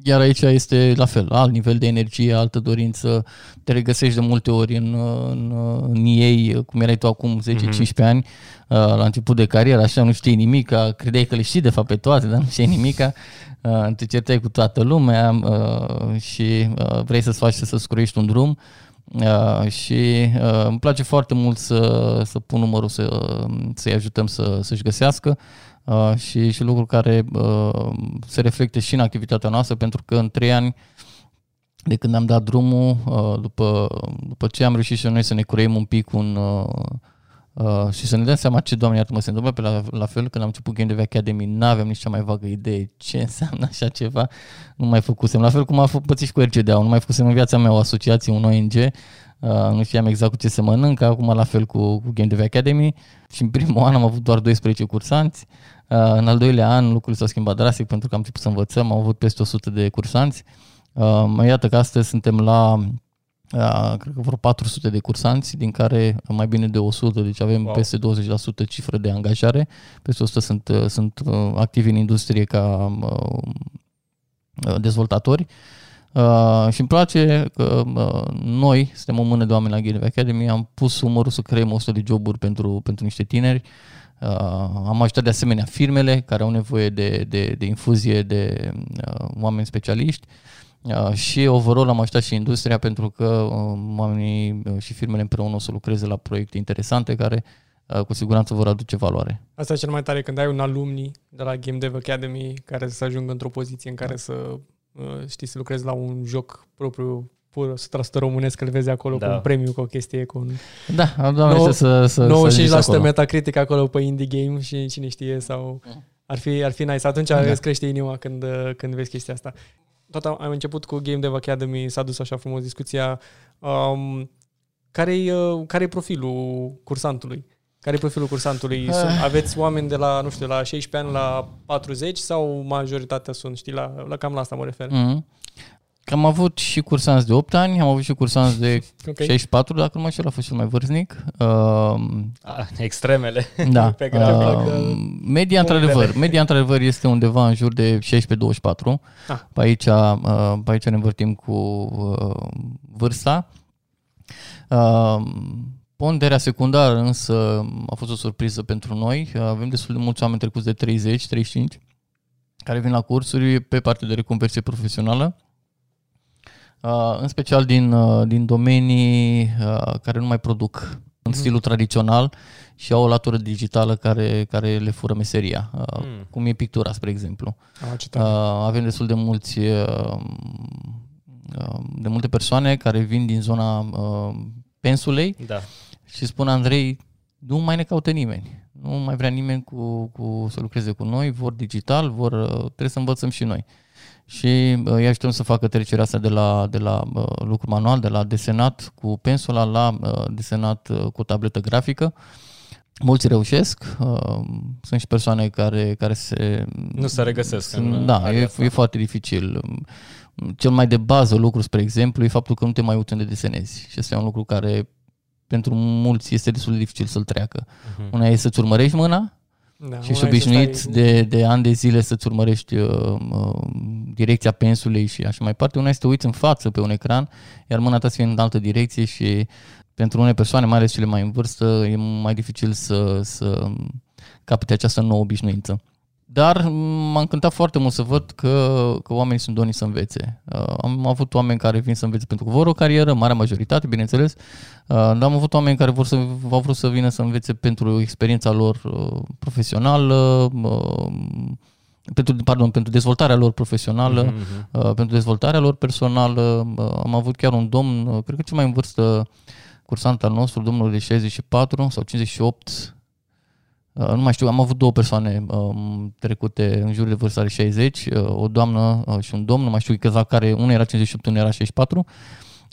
Iar aici este la fel, alt nivel de energie, altă dorință, te regăsești de multe ori în, în, în ei, cum erai tu acum 10-15 ani, uh, la început de carieră, așa nu știi nimic, credeai că le știi de fapt pe toate, dar nu știi nimic, te certai cu toată lumea uh, și uh, vrei să-ți faci să scruiești un drum uh, și îmi place foarte mult să, să pun numărul să, să-i ajutăm să, să-și găsească uh, și, și lucruri care uh, se reflecte și în activitatea noastră, pentru că în trei ani de când am dat drumul, uh, după, după ce am reușit și noi să ne cureim un pic un, uh, uh, și să ne dăm seama ce, doamne, iată mă se întâmplă, pe la, la fel când am început Game Dev Academy, n-aveam nici cea mai vagă idee ce înseamnă așa ceva, nu mai făcusem, la fel cum am pățit și cu RCD-ul, nu mai făcusem în viața mea o asociație, un ONG, Uh, nu știam exact cu ce se mănâncă, acum la fel cu, cu Game Dev Academy. Și în primul an am avut doar 12 cursanți, uh, în al doilea an lucrurile s-au schimbat drastic pentru că am început să învățăm, am avut peste 100 de cursanți, uh, mai iată că astăzi suntem la uh, cred că vreo 400 de cursanți, din care mai bine de 100, deci avem wow. peste 20% cifră de angajare, peste 100 sunt, uh, sunt uh, activi în industrie ca uh, dezvoltatori. Uh, și îmi place că uh, noi, suntem o mână de oameni la Game Academy, am pus umărul să creăm 100 de joburi pentru, pentru niște tineri. Uh, am ajutat de asemenea firmele care au nevoie de, de, de infuzie de uh, oameni specialiști uh, și overall am ajutat și industria pentru că uh, oamenii și firmele împreună o să lucreze la proiecte interesante care uh, cu siguranță vor aduce valoare. Asta e cel mai tare când ai un alumni de la Game Dev Academy care să ajungă într-o poziție în care să știi, să lucrezi la un joc propriu pur 100% românesc, că îl vezi acolo da. cu un premiu, cu o chestie, cu un... Da, doamne, să, să, 95% să acolo. Metacritic acolo pe indie game și cine știe sau... Ar fi, ar fi nice. Atunci da. îți crește inima când, când vezi chestia asta. Tot am, am început cu Game Dev Academy, s-a dus așa frumos discuția. Um, care-i, uh, care-i profilul cursantului? Care e profilul cursantului? Sunt, aveți oameni de la, nu știu, la 16 ani la 40 sau majoritatea sunt, știi, la, la cam la asta mă refer? Mm-hmm. Am avut și cursanți de 8 ani, am avut și cursanți de okay. 64, dacă nu mă știu, a fost cel mai vârstnic. Uh, Extremele. Da. Pe uh, media, într-adevăr, media, într-adevăr, este undeva în jur de 16-24. Ah. Pe, aici, uh, pe aici ne învârtim cu uh, vârsta. Uh, Ponderea secundară însă a fost o surpriză pentru noi. Avem destul de mulți oameni trecuți de 30-35 care vin la cursuri pe partea de reconversie profesională, în special din, din domenii care nu mai produc în stilul tradițional și au o latură digitală care, care le fură meseria, mm. cum e pictura, spre exemplu. Ah, Avem destul de mulți uh, de multe persoane care vin din zona uh, pensulei Da. și spun Andrei, nu mai ne caută nimeni. Nu mai vrea nimeni cu, cu, să lucreze cu noi, vor digital, vor, uh, trebuie să învățăm și noi. Și uh, îi ajutăm să facă trecerea asta de la, de la uh, lucru manual, de la desenat cu pensula la uh, desenat uh, cu o tabletă grafică. Mulți reușesc, uh, sunt și persoane care, care se... Nu se regăsesc în Sunt, da, area e, asta. e foarte dificil. Cel mai de bază lucru, spre exemplu, e faptul că nu te mai uiți unde desenezi. Și asta e un lucru care pentru mulți este destul de dificil să-l treacă. Mhm. Una e să-ți urmărești mâna Da, și ești una e să obișnuit stai- de, de ani de zile să-ți urmărești uh, uh, direcția pensulei și așa mai departe. Una este să te uiți în față pe un ecran, iar mâna ta să fie în altă direcție și pentru unele persoane, mai ales cele mai în vârstă, e mai dificil să, să capete această nouă obișnuință. Dar m-a încântat foarte mult să văd că, că oamenii sunt doni să învețe. Uh, am avut oameni care vin să învețe pentru că vor o carieră, marea majoritate, bineînțeles, uh, dar am avut oameni care vor să, au vrut să vină să învețe pentru experiența lor uh, profesională, uh, pentru, pardon, pentru dezvoltarea lor profesională, Mhm, mhm. uh, pentru dezvoltarea lor personală. Uh, am avut chiar un domn, uh, cred că cel mai în vârstă cursant al nostru, domnul de 64 sau 58, Uh, nu mai știu, am avut două persoane um, trecute în jur de vârsta de 60, uh, o doamnă uh, și un domn, nu mai știu câțiva care, unul era 58, unul era 64.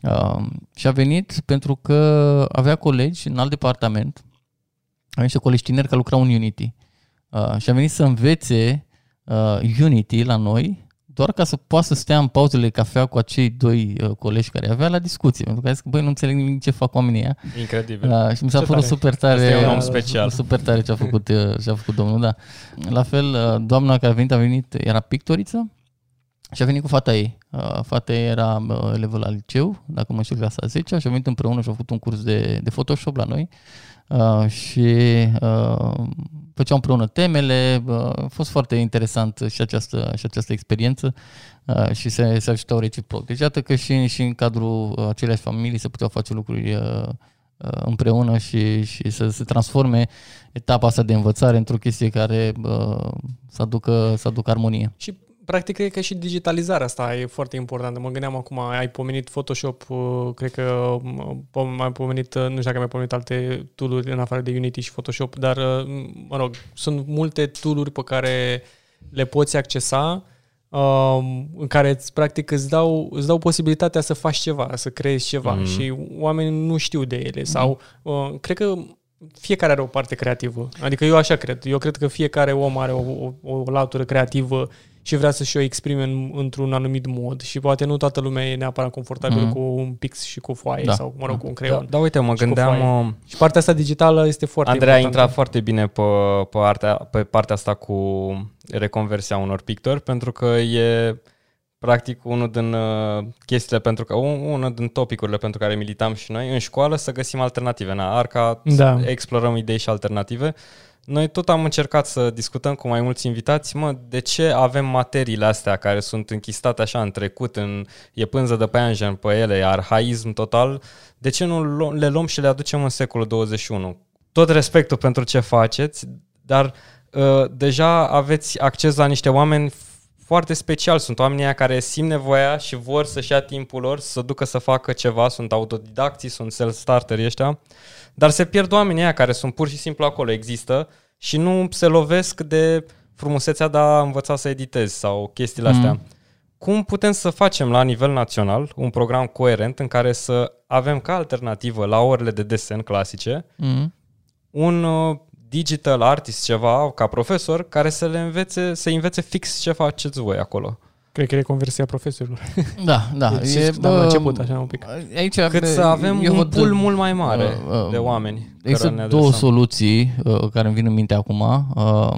Uh, și a venit pentru că avea colegi în alt departament, avea niște colegi tineri care lucrau în Unity. Uh, și a venit să învețe uh, Unity la noi, doar ca să poată să stea în pauzele de cafea cu acei doi uh, colegi care avea la discuție. Pentru că a zis că, băi, nu înțeleg nimic ce fac oamenii ăia. Incredibil. Da, și mi s-a Ce părut tare. super tare. Asta e un om special. Super tare ce a făcut, uh, ce a făcut domnul, da. La fel, uh, doamna care a venit, a venit, era pictoriță și a venit cu fata ei. Uh, Fata ei era uh, elevă la liceu, dacă mă știu clasa 10 și a venit împreună și a făcut un curs de, de Photoshop la noi. Uh, și uh, făceau împreună temele, uh, a fost foarte interesant și această, și această experiență uh, și se, se ajutau reciproc. Deci iată că și, și în cadrul uh, aceleași familii se puteau face lucruri uh, uh, împreună și, și să se transforme etapa asta de învățare într-o chestie care uh, să, aducă, să aducă armonie. Și practic cred că și digitalizarea asta e foarte importantă. Mă gândeam acum, ai pomenit Photoshop, uh, cred că uh, mai pomenit, uh, nu știu dacă ai mai pomenit alte tool-uri în afară de Unity și Photoshop, dar, uh, mă rog, sunt multe tool-uri pe care le poți accesa um, în care îți, practic îți dau, îți dau posibilitatea să faci ceva, să creezi ceva Mhm. mm. și oamenii nu știu de ele sau uh, cred că fiecare are o parte creativă. Adică eu așa cred. Eu cred că fiecare om are o, o, o latură creativă și vrea să-și o exprime în, într-un anumit mod și poate nu toată lumea e neapărat confortabilă Mhm. cu un pix și cu o foaie Da. sau, mă rog, cu un Da, creion. da, uite, mă Și cu gândeam... foaie. uh, Și partea asta digitală este foarte Andrei a importantă. intrat foarte bine pe, pe, artea, pe partea asta cu reconversia unor pictori, pentru că e practic unul din uh, chestiile pentru că un- unul din topicurile pentru care militam și noi în școală să găsim alternative. Na, Arca Da. explorăm idei și alternative. Noi tot am încercat să discutăm cu mai mulți invitați, mă, de ce avem materiile astea care sunt închistate așa în trecut, în, e pânză de păianjen pe ele, e arhaism total, de ce nu lu- le luăm și le aducem în secolul 21? Tot respectul pentru ce faceți, dar uh, deja aveți acces la niște oameni foarte special. Sunt oamenii aia care simt nevoia și vor să-și ia timpul lor să ducă să facă ceva, sunt autodidacții, sunt self-starteri ăștia, dar se pierd oamenii aia care sunt pur și simplu acolo, există și nu se lovesc de frumusețea de a învăța să editezi sau chestiile astea. Mm. Cum putem să facem la nivel național un program coerent în care să avem ca alternativă la orele de desen clasice Mm. un uh, digital artist ceva ca profesor care să le învețe, să învețe fix ce faceți voi acolo. Cred că e conversia profesorilor. Da, da. Deci, dar la bă, început, așa, un pic. Aici, Cât bă, să avem eu un văd- pool mult mai mare uh, uh, de oameni. Există cărora ne două adresăm. soluții uh, care îmi vin în minte acum, uh,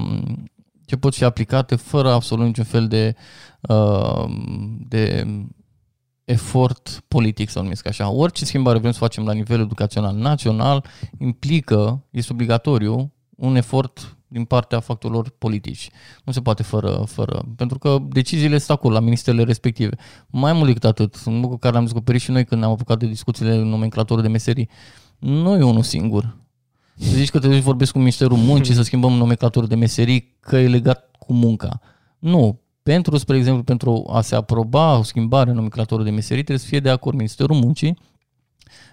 ce pot fi aplicate fără absolut niciun fel de, uh, de efort politic, să o numesc așa. Orice schimbare vrem să facem la nivel educațional național implică, este obligatoriu, un efort din partea factorilor politici. Nu se poate fără, fără, pentru că deciziile sunt acolo, la ministerele respective. Mai mult decât atât, un lucru care l-am descoperit și noi când ne-am apucat de discuțiile în nomenclatură de meserii, nu e unul singur. Să zici că te duci vorbesc cu Ministerul Muncii să schimbăm nomenclatură de meserii, că e legat cu munca. Nu. pentru, spre exemplu, pentru a se aproba o schimbare în nomenclatorul de meserii, trebuie să fie de acord Ministerul Muncii,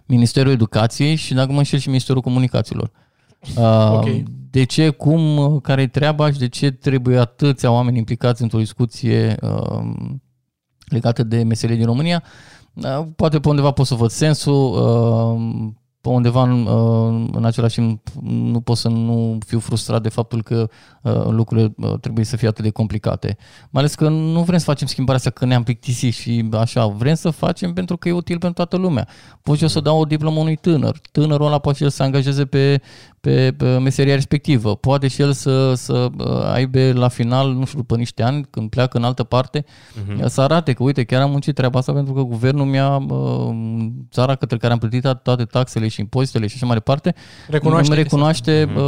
Ministerul Educației și, dacă mă înșel, și Ministerul Comunicațiilor. Uh, Ok. De ce, cum, care e treaba și de ce trebuie atâția oameni implicați într-o discuție uh, legată de meserie din România? Uh, poate pe undeva pot să văd sensul, uh, pe undeva în, uh, în același timp nu pot să nu fiu frustrat de faptul că uh, lucrurile uh, trebuie să fie atât de complicate. Mai ales că nu vrem să facem schimbarea asta că ne-am plictisit și așa, vrem să facem pentru că e util pentru toată lumea. Pot și eu să dau o diplomă unui tânăr. Tânărul ăla poate și el să se angajeze pe, pe, pe meseria respectivă. Poate și el să, să uh, aibă la final, nu știu, după niște ani, când pleacă în altă parte, Mhm. uh-huh. să arate că, uite, chiar am muncit treaba asta pentru că guvernul mi-a, uh, țara către care am plătit toate taxele și impozitele și așa mai departe, Recunoaște îmi recunoaște Mhm. uh,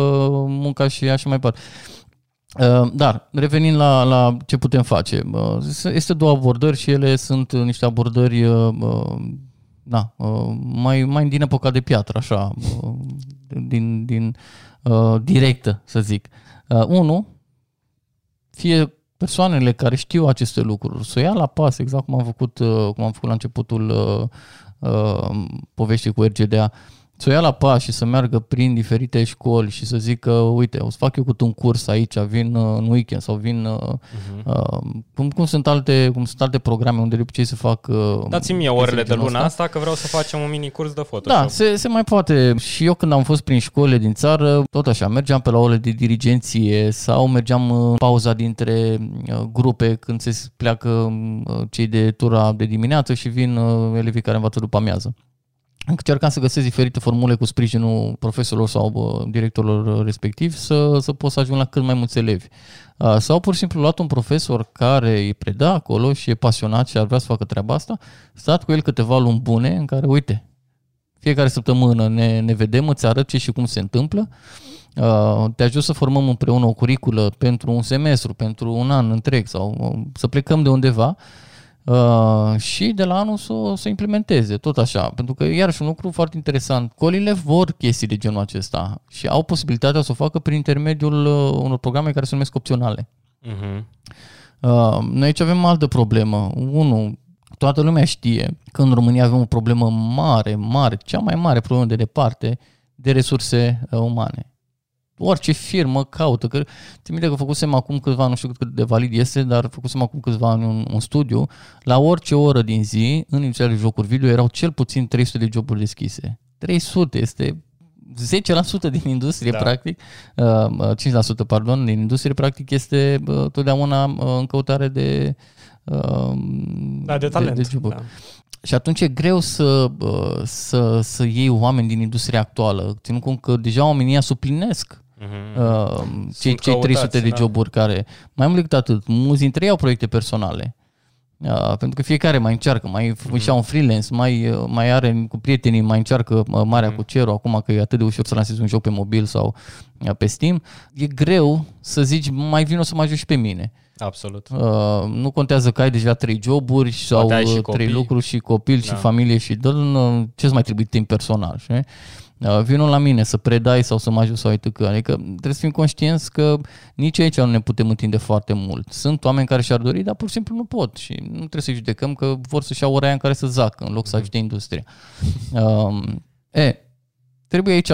munca și așa mai departe. Uh, Dar, revenind la, la ce putem face, uh, este două abordări și ele sunt uh, niște abordări uh, uh, da, uh, mai, mai din epoca de piatră, așa, uh, din, din uh, directă, să zic. Uh, unu, fie persoanele care știu aceste lucruri, să o ia la pas, exact cum am făcut, uh, cum am făcut la începutul uh, uh, poveștii cu RGDA, să o ia la pas și să meargă prin diferite școli și să zică, uite, o să fac eu cu un curs aici, vin uh, în weekend sau vin, uh, Mhm. uh, cum, cum, sunt alte, cum sunt alte programe unde de obicei se fac... Uh, Dați-mi mie chestii orele de genul luna ăsta. asta că vreau să facem un mini curs de Photoshop. Da, se, se mai poate. Și eu când am fost prin școlile din țară, tot așa, mergeam pe la ore de dirigenție sau mergeam în pauza dintre uh, grupe când se pleacă uh, cei de tura de dimineață și vin uh, elevii care învață după amiază. Încercam să găsesc diferite formule cu sprijinul profesorilor sau uh, directorilor respectiv să, să pot să ajung la cât mai mulți elevi. Uh, Sau pur și simplu luat un profesor care îi preda acolo și e pasionat și ar vrea să facă treaba asta, stat cu el câteva luni bune în care, uite, fiecare săptămână ne, ne vedem, îți arăt ce și cum se întâmplă. Uh, Te ajut să formăm împreună o curiculă pentru un semestru, pentru un an întreg sau uh, să plecăm de undeva uh, și de la anul să, o- să implementeze, tot așa. Pentru că, iarăși, un lucru foarte interesant, colile vor chestii de genul acesta și au posibilitatea să o facă prin intermediul uh, unor programe care se numesc opționale. Mhm. Uh, noi aici avem altă problemă. Unu, toată lumea știe că în România avem o problemă mare, mare, cea mai mare problemă de departe de resurse uh, umane. Orice firmă caută, că țin minte că făcusem acum câțiva ani, nu știu cât de valid este, dar făcusem acum câțiva ani un, un studiu, la orice oră din zi, în industria de jocuri video, erau cel puțin 300 de joburi deschise. 300 este 10% din industrie, Da. da. practic, uh, 5%, pardon, din industrie, practic, este uh, totdeauna uh, în căutare de, uh, Da, de talent. de joburi. da. Și atunci e greu să, uh, să, să iei oameni din industria actuală, ținând cont că deja oamenii suplinesc Mhm. uh, cei, cei căutați, 300 de da. joburi care, mai mult decât atât, mulți dintre ei au proiecte personale. Uh, pentru că fiecare mai încearcă, mai Mhm. mm. și un freelance, mai, uh, mai are cu prietenii, mai încearcă uh, Marea Mhm. cu cerul, acum că e atât de ușor să lansezi un joc pe mobil sau uh, pe Steam, e greu să zici, mai vin o să mă ajut și pe mine. Absolut. Uh, nu contează că ai deja trei joburi sau Poate ai și uh, copii. trei lucruri și copil și Da. familie și dă ce-ți mai trebuie timp personal, știi? Uh, vină la mine să predai sau să mă ajut sau uite că. Adică trebuie să fim conștienți că nici aici nu ne putem întinde foarte mult. Sunt oameni care și-ar dori, dar pur și simplu nu pot și nu trebuie să-i judecăm că vor să-și iau ora aia în care să zacă în loc să ajute industria. Um, e, trebuie aici,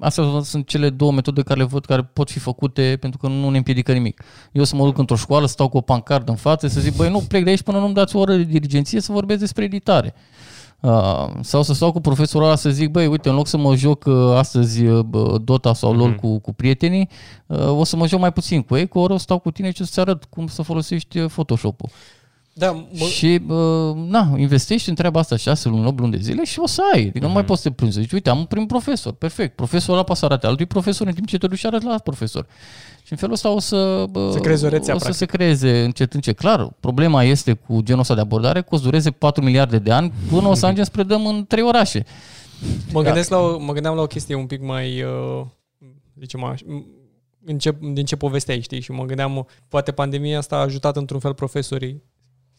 astea sunt cele două metode care le văd care pot fi făcute pentru că nu ne împiedică nimic. Eu să mă duc într-o școală, să stau cu o pancardă în față, să zic, băi, nu plec de aici până nu-mi dați o oră de dirigenție să vorbesc despre editare. Uh, sau să stau cu profesorul ăla să zic, băi, uite, în loc să mă joc uh, astăzi uh, bă, Dota sau LOL Mhm. cu, cu prietenii, uh, o să mă joc mai puțin cu ei, cu o oră o să stau cu tine și să-ți arăt cum să folosești uh, Photoshop-ul. Da, mă, Și, uh, na, investești în treaba asta 6 luni, 8 luni de zile și o să ai. Adică nu mai poți să te plângi. Să Zici, uite, am un prim profesor, perfect. Profesorul ăla poate să arate altui profesor în timp ce te duci și arăți la alt profesor. Și în felul ăsta o să, bă, Să creezi o rețea, o să practic. se creeze încet, încet. Clar, problema este cu genul ăsta de abordare că o să dureze 4 miliarde de ani până o să ajungem să predăm în trei orașe. Mă, gândesc la o, mă gândeam la o chestie un pic mai, uh, zicem așa, în ce, din ce povesteai, știi? Și mă gândeam, poate pandemia asta a ajutat într-un fel profesorii,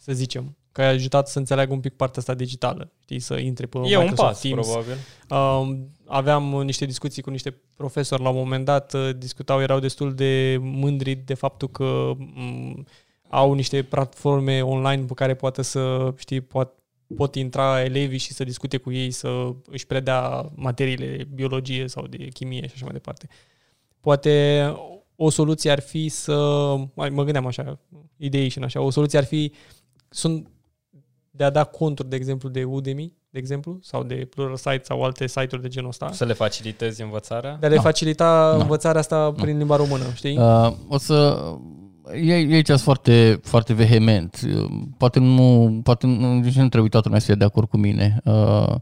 să zicem, că a ajutat să înțeleagă un pic partea asta digitală, știi, să intre pe E un Microsoft pas, Teams. probabil. Um, aveam niște discuții cu niște profesori la un moment dat, uh, discutau, erau destul de mândri de faptul că um, au niște platforme online pe care poate să, știi, pot, pot intra elevii și să discute cu ei, să își predea materiile biologie sau de chimie și așa mai departe. Poate o soluție ar fi să, mai mă gândeam așa, idei și în așa, o soluție ar fi sunt de a da conturi, de exemplu, de Udemy, de exemplu, sau de Pluralsight sau alte site-uri de genul ăsta. Să le facilitezi învățarea? De a le No. facilita No. învățarea asta prin limba română, știi? Uh, o să... Ei, ei aici sunt foarte, foarte vehement. Uh, Poate nu, poate nu, nici nu trebuie toată lumea să fie de acord cu mine. Uh,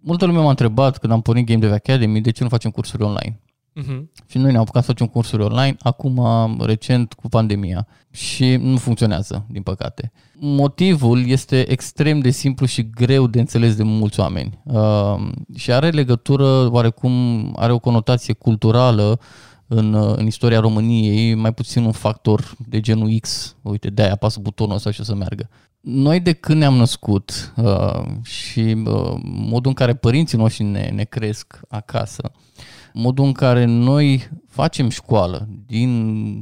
multă lume m-a întrebat când am pornit Game Dev Academy de ce nu facem cursuri online. Mhm. Și noi ne-am apucat să facem cursuri online, acum recent cu pandemia și nu funcționează, din păcate. Motivul este extrem de simplu și greu de înțeles de mulți oameni uh, și are legătură, oarecum, are o conotație culturală în, uh, în istoria României, mai puțin un factor de genul X, uite, de-aia apasă butonul ăsta și o să meargă. Noi de când ne-am născut uh, și uh, modul în care părinții noștri ne, ne cresc acasă, modul în care noi facem școală, din,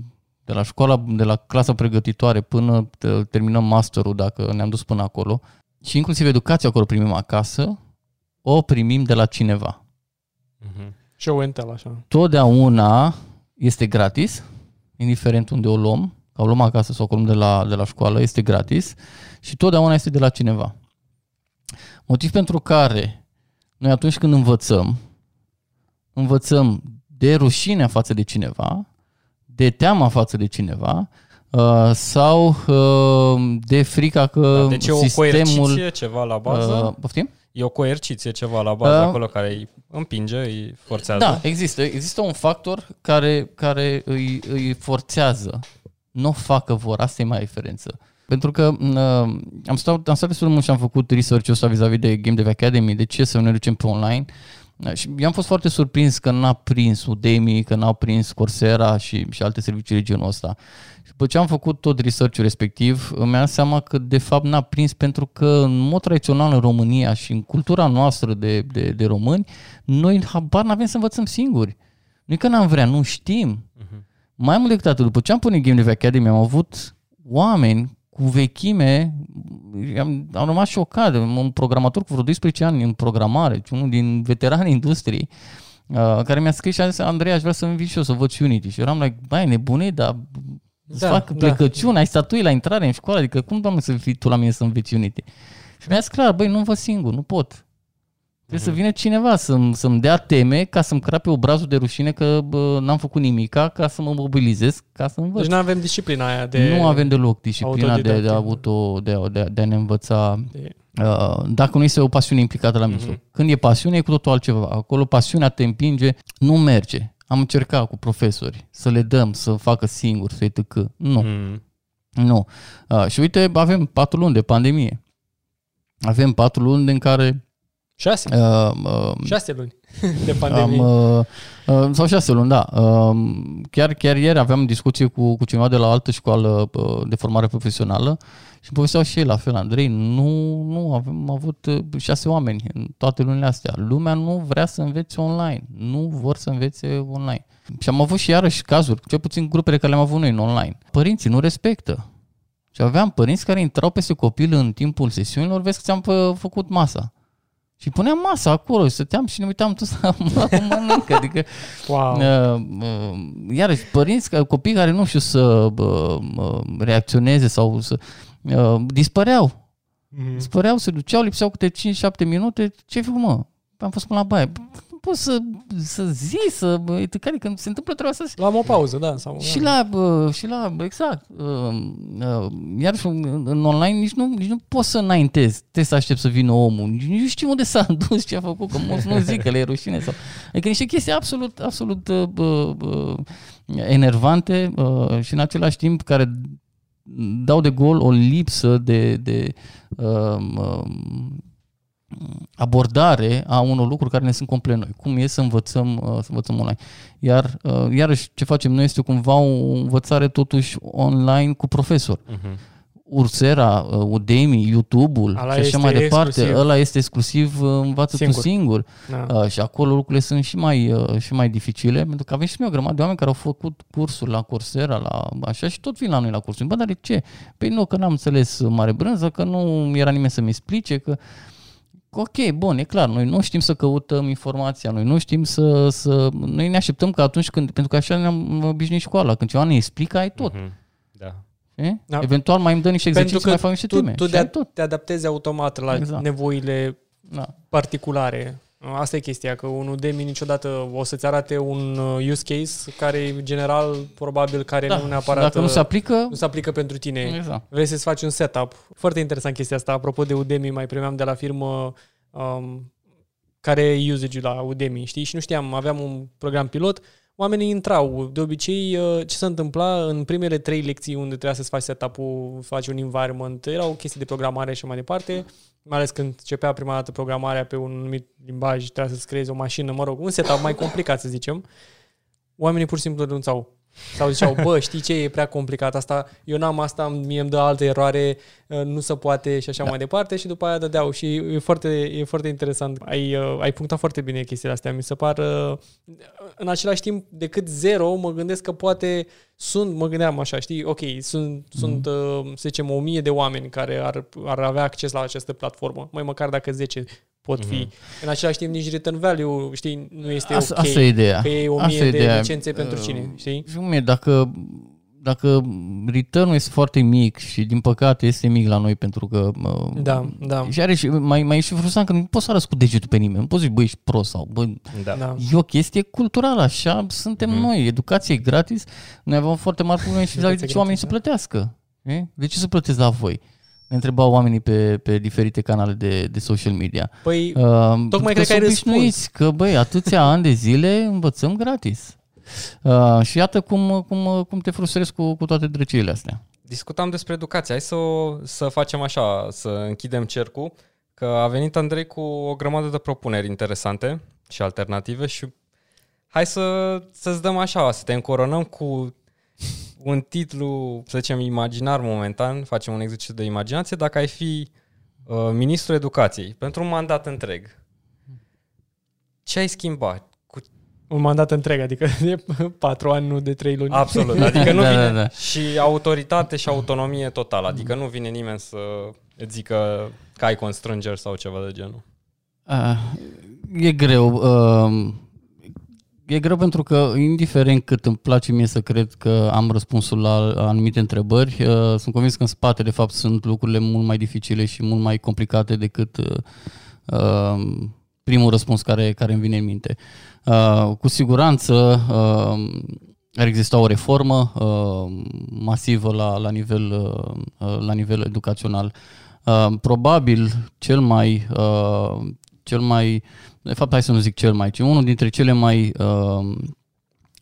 de la școala, de la clasa pregătitoare până te- terminăm masterul, dacă ne-am dus până acolo, și inclusiv educația acolo primim acasă, o primim de la cineva. Mhm. Show and tell, așa. Totdeauna este gratis, indiferent unde o luăm, că o luăm acasă sau o luăm de la, de la școală, este gratis și totdeauna este de la cineva. Motiv pentru care noi atunci când învățăm, învățăm de rușine față de cineva, de teama față de cineva uh, sau uh, de frica că Da, deci e o sistemul... coerciție ceva la bază? Uh, poftim? E o coerciție ceva la bază Uh, acolo care îi împinge, îi forțează? Da, există. Există un factor care, care îi, îi forțează. Nu o facă vor, asta e mai diferență. Pentru că uh, am stat, am stat destul de mult și am făcut research-ul ăsta vis-a-vis de Game Dev Academy, de ce să ne ducem pe online. Uh, Și eu am fost foarte surprins că n-a prins Udemy, că n-au prins Coursera și, și alte servicii de genul ăsta. Și după ce am făcut tot research-ul respectiv, îmi am dat seama că de fapt n-a prins pentru că în mod tradițional în România și în cultura noastră de, de, de români, noi habar n-avem să învățăm singuri. Nu e că n-am vrea, nu știm. Mai mult decât atât, după ce am pornit Game Dev Academy, am avut oameni cu vechime, am, am rămas șocat, un programator cu vreo 12 ani în programare, unul din veteranii industriei, uh, care mi-a scris și a zis, Andrei, aș vrea să vin și eu să văd și Unity. Și eram like, bai, nebune, dar îți Da, fac da. plecăciune, ai statui la intrare în școală, adică cum, doamne, să fii tu la mine să înveți Unity? Și mi-a zis clar, băi, nu văd singur, nu pot. Trebuie să vină cineva să-mi, să-mi dea teme ca să-mi crape obrazul de rușine că bă, n-am făcut nimica, ca să mă mobilizez, ca să învăț. Deci nu avem disciplina aia de... nu avem deloc disciplina de, de, autodidactă. auto, de, de, de a ne învăța de- uh, dacă nu este o pasiune implicată la mijloc. Când e pasiune, e cu totul altceva. Acolo pasiunea te împinge, nu merge. Am încercat cu profesori să le dăm să facă singur, să-i tăcă. Nu. Mm. Nu. Uh, și uite, avem patru luni de pandemie. Avem patru luni în care Șase. uh, uh, Șase luni de am, pandemie. uh, uh, sau șase luni, da. Uh, chiar, chiar ieri aveam discuție cu, cu cineva de la o altă școală uh, de formare profesională și povesteau și ei la fel, Andrei, nu, nu avem avut uh, șase oameni în toate lunile astea. Lumea nu vrea să învețe online. Nu vor să învețe online. Și am avut și iarăși cazuri, cel puțin grupele care le-am avut noi în online. Părinții nu respectă. Și aveam părinți care intrau peste copil în timpul sesiunilor, vezi că ți-am fă- făcut masa. Și puneam masa acolo și stăteam și ne uitam toți la la mănâncă. Adică, Wow. uh, uh, iarăși, părinți, ca- copii care nu știu să uh, uh, reacționeze sau să uh, dispăreau. Mhm. Dispăreau, se duceau, lipseau câte 5-7 minute. Ce-ai făcut, mă? Am fost până la baie. Nu poți să, să zi, să... bă, Adică când se întâmplă treaba asta, Luam o pauză, da. Sau, și la, bă, și la, exact. Uh, uh, Iar în, în online nici nu, nici nu poți să înaintezi. Trebuie să aștept să vină omul. Nici nici nu știu unde s-a dus, ce a făcut, că mulți nu zic că le e rușine. Sau... Adică niște chestii absolut, absolut uh, bă, bă, enervante uh, și în același timp care dau de gol o lipsă de, de uh, uh, abordare a unor lucruri care ne sunt complet noi. Cum e să învățăm, uh, să învățăm online. Iar uh, iarăși ce facem noi este cumva o învățare totuși online cu profesor. Mhm. Ursera, uh, Udemy, YouTube-ul Ala și așa este mai departe, exclusiv. ăla este exclusiv uh, învață Singur. tu singur. Da. Uh, și acolo lucrurile sunt și mai, uh, și mai dificile, pentru că avem și noi o grămadă de oameni care au făcut cursuri la Coursera, la așa, și tot vin la noi la cursuri. Bă, dar de ce? Păi nu, că n-am înțeles mare brânză, că nu era nimeni să-mi explice, că Ok, bun, e clar, noi nu știm să căutăm informația, noi nu știm să, să... Noi ne așteptăm că atunci când... Pentru că așa ne-am obișnuit școala, când ceva ne explică, ai tot. Mhm. Da. știi? Da. Eventual mai îmi dă niște Pentru exerciții, că mai fac niște tu, teme. tu și de ai tot. te adaptezi automat la Exact. nevoile Da. particulare. Asta e chestia, că un Udemy niciodată o să-ți arate un uh, use case care, general, probabil, care Da. nu Și neapărat dacă nu se aplică, nu se aplică pentru tine. exact. Vrei să-ți faci un setup. Foarte interesant chestia asta. Apropo de Udemy, mai primeam de la firmă um, care e usage la Udemy, știi? Și nu știam, aveam un program pilot, oamenii intrau. De obicei, uh, ce se întâmpla în primele trei lecții unde trebuia să-ți faci setup-ul, faci un environment, erau chestii de programare și mai departe, mai ales când începea prima dată programarea pe un anumit limbaj, trebuia să-ți creezi o mașină, mă rog, un setup mai complicat, să zicem. Oamenii pur și simplu renunțau. Sau ziceau, bă, știi ce, e prea complicat asta, eu n-am asta, mie îmi dă altă eroare, uh, nu se poate. Și așa da. mai departe și după aia dădeau. Și e foarte, e foarte interesant. Ai, uh, ai punctat foarte bine chestiile astea, mi se par uh, în același timp decât zero, mă gândesc că poate sunt, mă gândeam așa, știi, ok, sunt, mm. sunt uh, să zicem, o mie de oameni care ar, ar avea acces la această platformă, mai măcar dacă 10 pot fi. Mm-hmm. În același timp, nici return value, știi, nu este Asta, ok. asta e ideea. Că e o Asta mie e de ideea. licențe pentru Uh, cine, știi? Și cum e, dacă, dacă return este foarte mic și din păcate este mic la noi pentru că uh, Da, da. și are și, mai, mai e și frustrant că nu poți să arăți cu degetul pe nimeni, nu poți zici, băi, ești prost sau, bă, Da. da. E o chestie culturală, așa suntem Mhm. noi. Educație e gratis. Noi avem foarte mari probleme și Educație de ce gratis, oamenii da. să plătească. E? De ce să plătesc la voi? Ne întrebau oamenii pe, pe diferite canale de, de social media. Păi, Uh, Tocmai că cred că ai sunt obișnuiți Că, băi, atâția ani de zile învățăm gratis. Uh, și iată cum, cum, cum te frustrezi cu, cu toate drăciile astea. Discutam despre educație. Hai să, o- să facem așa, să închidem cercul, că a venit Andrei cu o grămadă de propuneri interesante și alternative și hai să, să-ți dăm așa, să te încoronăm cu un titlu, să zicem, imaginar momentan, facem un exercițiu de imaginație, dacă ai fi uh, ministrul educației pentru un mandat întreg. Ce ai schimbat? Cu... un mandat întreg, adică de patru ani, nu de trei luni. Absolut, adică nu Da, vine da, da. și autoritate și autonomie totală, adică nu vine nimeni să îți zică că ai constrângeri sau ceva de genul. Uh, e greu. Uh, e greu pentru că, indiferent cât îmi place mie să cred că am răspunsul la anumite întrebări, uh, sunt convins că în spate, de fapt, sunt lucrurile mult mai dificile și mult mai complicate decât uh, uh, primul răspuns care, care îmi vine în minte. Uh, cu siguranță uh, ar exista o reformă uh, masivă la, la, nivel, uh, uh, la nivel educațional. Uh, probabil cel mai, uh, cel mai, de fapt hai să nu zic cel mai, ci unul dintre cele mai uh,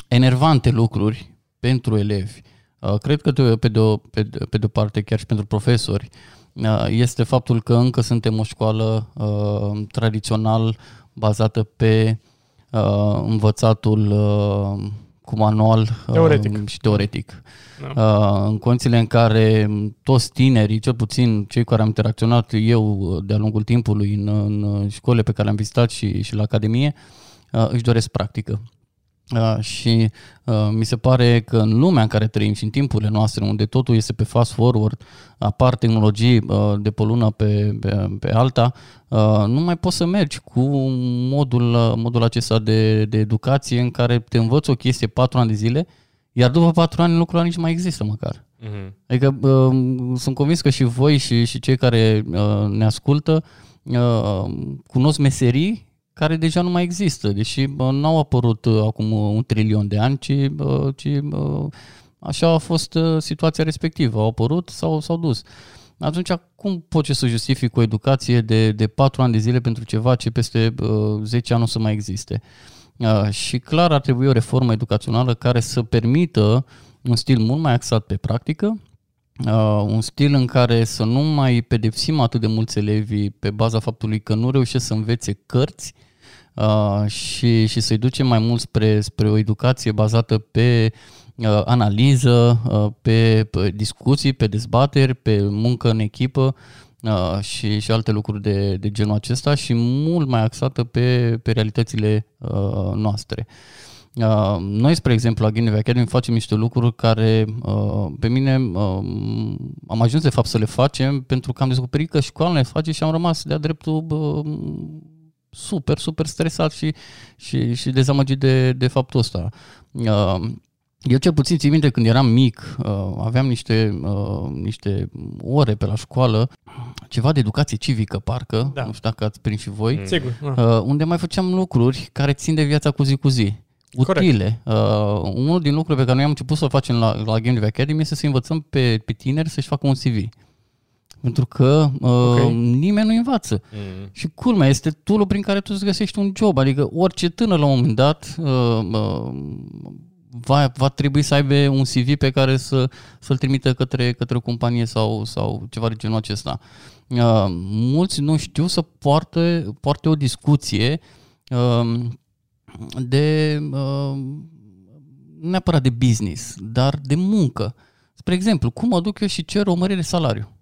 enervante lucruri pentru elevi, uh, cred că de, pe, de o, pe, de, pe de o parte chiar și pentru profesori, uh, este faptul că încă suntem o școală uh, tradițional bazată pe uh, învățatul uh, cu manual uh, Teoretic. și teoretic. Da. Uh, în condițiile în care toți tinerii, cel puțin cei care am interacționat eu de-a lungul timpului în, în școlile pe care le-am vizitat și, și la Academie, uh, își doresc practică. Uh, și uh, mi se pare că în lumea în care trăim și în timpurile noastre, unde totul este pe fast forward, apar tehnologii uh, de pe o lună pe, pe, pe alta, uh, nu mai poți să mergi cu modul, uh, modul acesta de, de educație în care te învăți o chestie patru ani de zile, iar după patru ani lucrul ăla nici nu mai există măcar. Mm-hmm. Adică uh, sunt convins că și voi și, și cei care uh, ne ascultă uh, cunosc meserii care deja nu mai există, deși uh, n-au apărut uh, acum un trilion de ani, ci, uh, ci uh, așa a fost uh, situația respectivă. Au apărut sau s-au dus. Atunci, cum poți să justifici o educație de, de 4 ani de zile pentru ceva ce peste uh, 10 ani nu să mai existe? Uh, și clar ar trebui o reformă educațională care să permită un stil mult mai axat pe practică, uh, un stil în care să nu mai pedepsim atât de mulți elevi pe baza faptului că nu reușesc să învețe cărți uh, și, și să-i ducem mai mult spre, spre o educație bazată pe uh, analiză, uh, pe, pe discuții, pe dezbateri, pe muncă în echipă uh, și, și alte lucruri de, de genul acesta și mult mai axată pe, pe realitățile uh, noastre. Uh, noi, spre exemplu, la Guinea Academy facem niște lucruri care uh, pe mine uh, am ajuns de fapt să le facem pentru că am descoperit că școala le face și am rămas de-a dreptul uh, super, super stresat și, și, și dezamăgit de, de faptul ăsta. Uh, eu cel puțin țin minte când eram mic, uh, aveam niște, uh, niște ore pe la școală, ceva de educație civică, parcă, da. nu știu dacă ați prins și voi, Mm. Sigur. uh, da. unde mai făceam lucruri care țin de viața cu zi cu zi. Utile. Uh, unul din lucrurile pe care noi am început să-l facem la, la Game Dev Academy este să învățăm pe, pe tineri să-și facă un CV. Pentru că uh, Ok. nimeni nu învață. Mm. Și culmea este tool prin care tu îți găsești un job. Adică orice tânăr la un moment dat uh, uh, va, va trebui să aibă un CV pe care să, să-l trimită către, către o companie sau, sau ceva de genul acesta. Uh, mulți nu știu să poarte, poarte o discuție uh, de uh, nu neapărat de business, dar de muncă. Spre exemplu, cum mă duc eu și cer o mărire de salariu?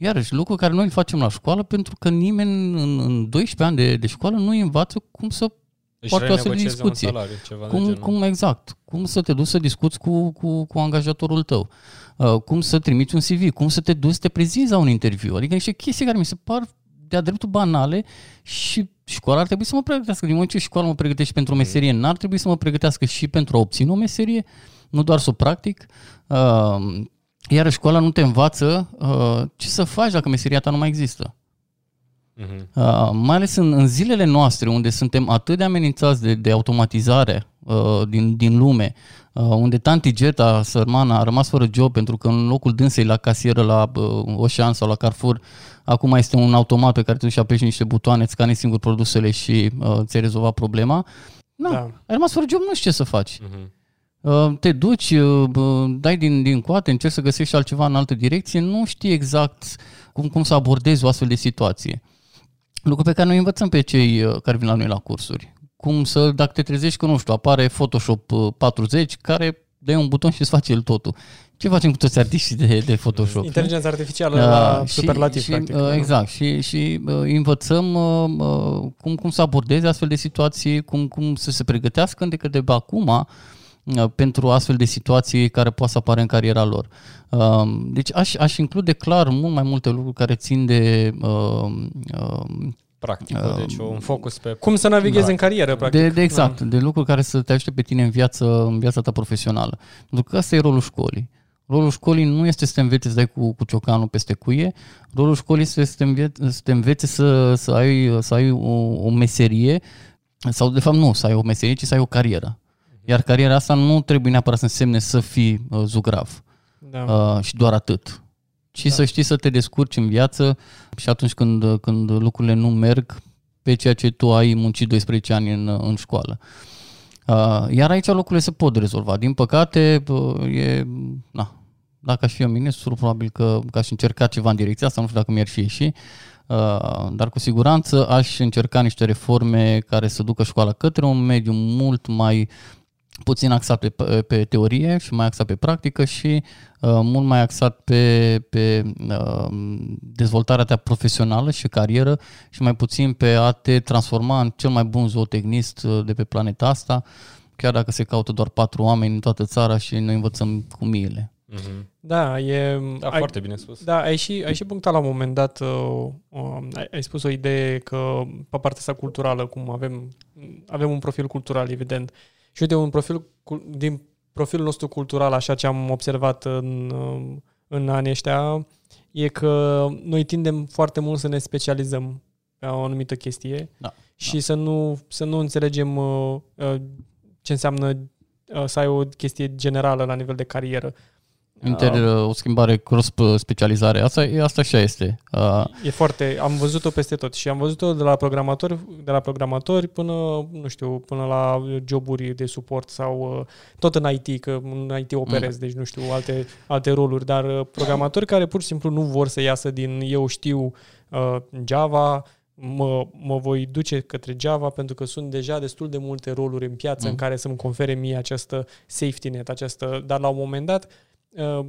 Iarăși, lucru care noi îl facem la școală pentru că nimeni în, în 12 ani de, de școală nu îi învață cum să Își Poate o astfel de renegocieze discuție. Un salariu, ceva de cum, genul. cum exact, cum să te duci să discuți cu, cu, cu angajatorul tău, uh, cum să trimiți un CV, cum să te duci să te prezinți la un interviu, adică niște chestii care mi se par de-a dreptul banale și școala ar trebui să mă pregătească. Din moment ce școala mă pregătește pentru o meserie, n-ar trebui să mă pregătească și pentru a obține o meserie, nu doar să o practic. Uh, iar școala nu te învață uh, ce să faci dacă meseria ta nu mai există. Mhm. Uh, mai ales în, în zilele noastre, unde suntem atât de amenințați de, de automatizare uh, din, din lume, uh, unde tanti Geta, sărmana, a rămas fără job pentru că în locul dânsei la casieră la uh, Ocean sau la Carrefour, acum este un automat pe care tu și apeși niște butoane, îți scanezi singur produsele și uh, ți-ai rezolvat problema. Nu, Da. da. ai rămas fără job, nu știi ce să faci. Mhm. Uh, te duci, uh, bă, dai din, din coate, încerci să găsești altceva în altă direcție, nu știi exact cum, cum să abordezi o astfel de situație. Lucru pe care noi învățăm pe cei uh, care vin la noi la cursuri. Cum să, dacă te trezești că, nu știu, apare Photoshop uh, 40, care dai un buton și îți face el totul. Ce facem cu toți artiștii de, de Photoshop? Inteligența artificială Uh, la și- superlativ, și, practic. uh, exact. Și, și uh, învățăm uh, uh, cum, cum să abordeze astfel de situații, cum, cum să se pregătească încă de pe acum uh, pentru astfel de situații care poate să apară în cariera lor. Uh, Deci aș, aș include clar mult mai multe lucruri care țin de uh, uh, Practică, deci un focus pe... Cum să navighezi Da. în carieră, practic. de, de exact, de lucruri care să te ajute pe tine în viață, în viața ta profesională. Pentru că asta e rolul școlii. Rolul școlii nu este să te învețe să dai cu, cu ciocanul peste cuie, rolul școlii este să te învețe să, te învețe să, să ai, să ai o, o meserie, sau de fapt nu să ai o meserie, ci să ai o carieră. Iar cariera asta nu trebuie neapărat să însemne să fii uh, zugrav Da. uh, și doar atât. Ci Da. să știi să te descurci în viață și atunci când, când lucrurile nu merg pe ceea ce tu ai muncit 12 ani în, în școală. Uh, iar aici lucrurile se pot rezolva. Din păcate, uh, e, na, dacă aș fi eu ministru, probabil că, că aș încerca ceva în direcția asta, nu știu dacă mi-ar fi ieși, uh, dar cu siguranță aș încerca niște reforme care să ducă școala către un mediu mult mai puțin axat pe, pe teorie și mai axat pe practică și uh, mult mai axat pe, pe uh, dezvoltarea ta profesională și carieră și mai puțin pe a te transforma în cel mai bun zootecnist uh, de pe planeta asta, chiar dacă se caută doar patru oameni în toată țara și noi învățăm cu miile. Mhm. Da, e... Da, ai- foarte bine spus. Da, ai și, ai și punctat la un moment dat, uh, uh, ai, ai spus o idee că pe partea asta culturală, cum avem, avem un profil cultural, evident. Și uite, un profil, cu- din profilul nostru cultural, așa ce am observat în, uh, în anii ăștia, e că noi tindem foarte mult să ne specializăm pe o anumită chestie Da, și Să, nu, să nu înțelegem uh, uh, ce înseamnă uh, să ai o chestie generală la nivel de carieră. Inter, uh, o schimbare cross-specializare, asta, e- asta așa este. Uh, E foarte, am văzut-o peste tot și am văzut-o de la programatori, de la programatori până, nu știu, până la joburi de suport sau uh, tot în IT, că în IT operez, Mm. deci nu știu, alte, alte roluri, dar uh, programatori care pur și simplu nu vor să iasă din eu știu uh, Java, mă, mă voi duce către Java pentru că sunt deja destul de multe roluri în piață mm. în care să-mi confere mie această safety net, această, dar la un moment dat, uh,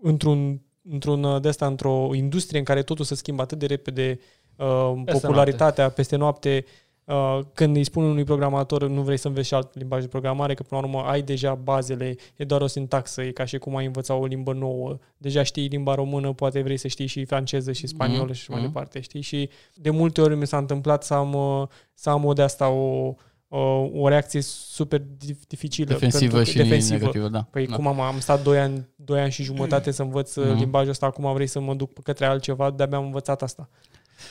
într-un, într-un uh, de asta, într-o industrie în care totul se schimbă atât de repede, uh, peste popularitatea noapte. peste noapte, Uh, când îi spun unui programator nu vrei să înveți și alt limbaj de programare, că până la urmă ai deja bazele, e doar o sintaxă, e ca și cum ai învăța o limbă nouă. Deja știi limba română, poate vrei să știi și franceză și spaniolă mm-hmm. și mai mhm. departe, știi? Și de multe ori mi s-a întâmplat să am, uh, să am o de asta o, o, o reacție super dificilă. Defensivă și defensivă. negativă, da. Păi da. cum am, am stat 2 ani, 2 ani și jumătate să învăț mm-hmm. limbajul ăsta, acum vrei să mă duc către altceva, de-abia am învățat asta.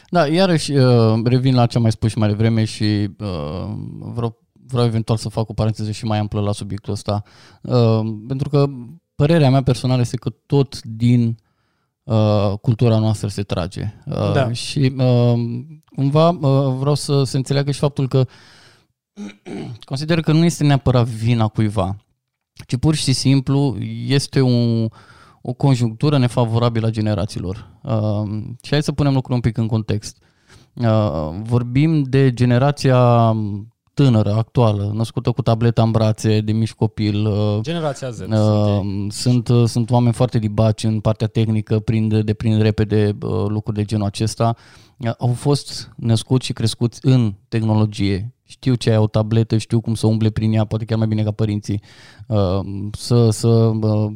Da, iarăși uh, revin la ce am mai spus și mai devreme și uh, vreau, vreau eventual să fac o paranteză și mai amplă la subiectul ăsta. Uh, pentru că părerea mea personală este că tot din uh, cultura noastră se trage. Uh, da. Și uh, cumva uh, vreau să se înțeleagă și faptul că consider că nu este neapărat vina cuiva, ci pur și simplu este un o conjunctură nefavorabilă a generațiilor. Uh, și hai să punem lucrurile un pic în context. Uh, vorbim de generația tânără, actuală, născută cu tableta în brațe, de mici copil. Uh, Generația Z. Uh, sunt, uh, sunt oameni foarte libaci în partea tehnică, prind, deprind repede uh, lucruri de genul acesta. Uh, au fost născuți și crescuți în tehnologie. Știu ce ai o tabletă, știu cum să umble prin ea, poate chiar mai bine ca părinții. Uh, să să uh,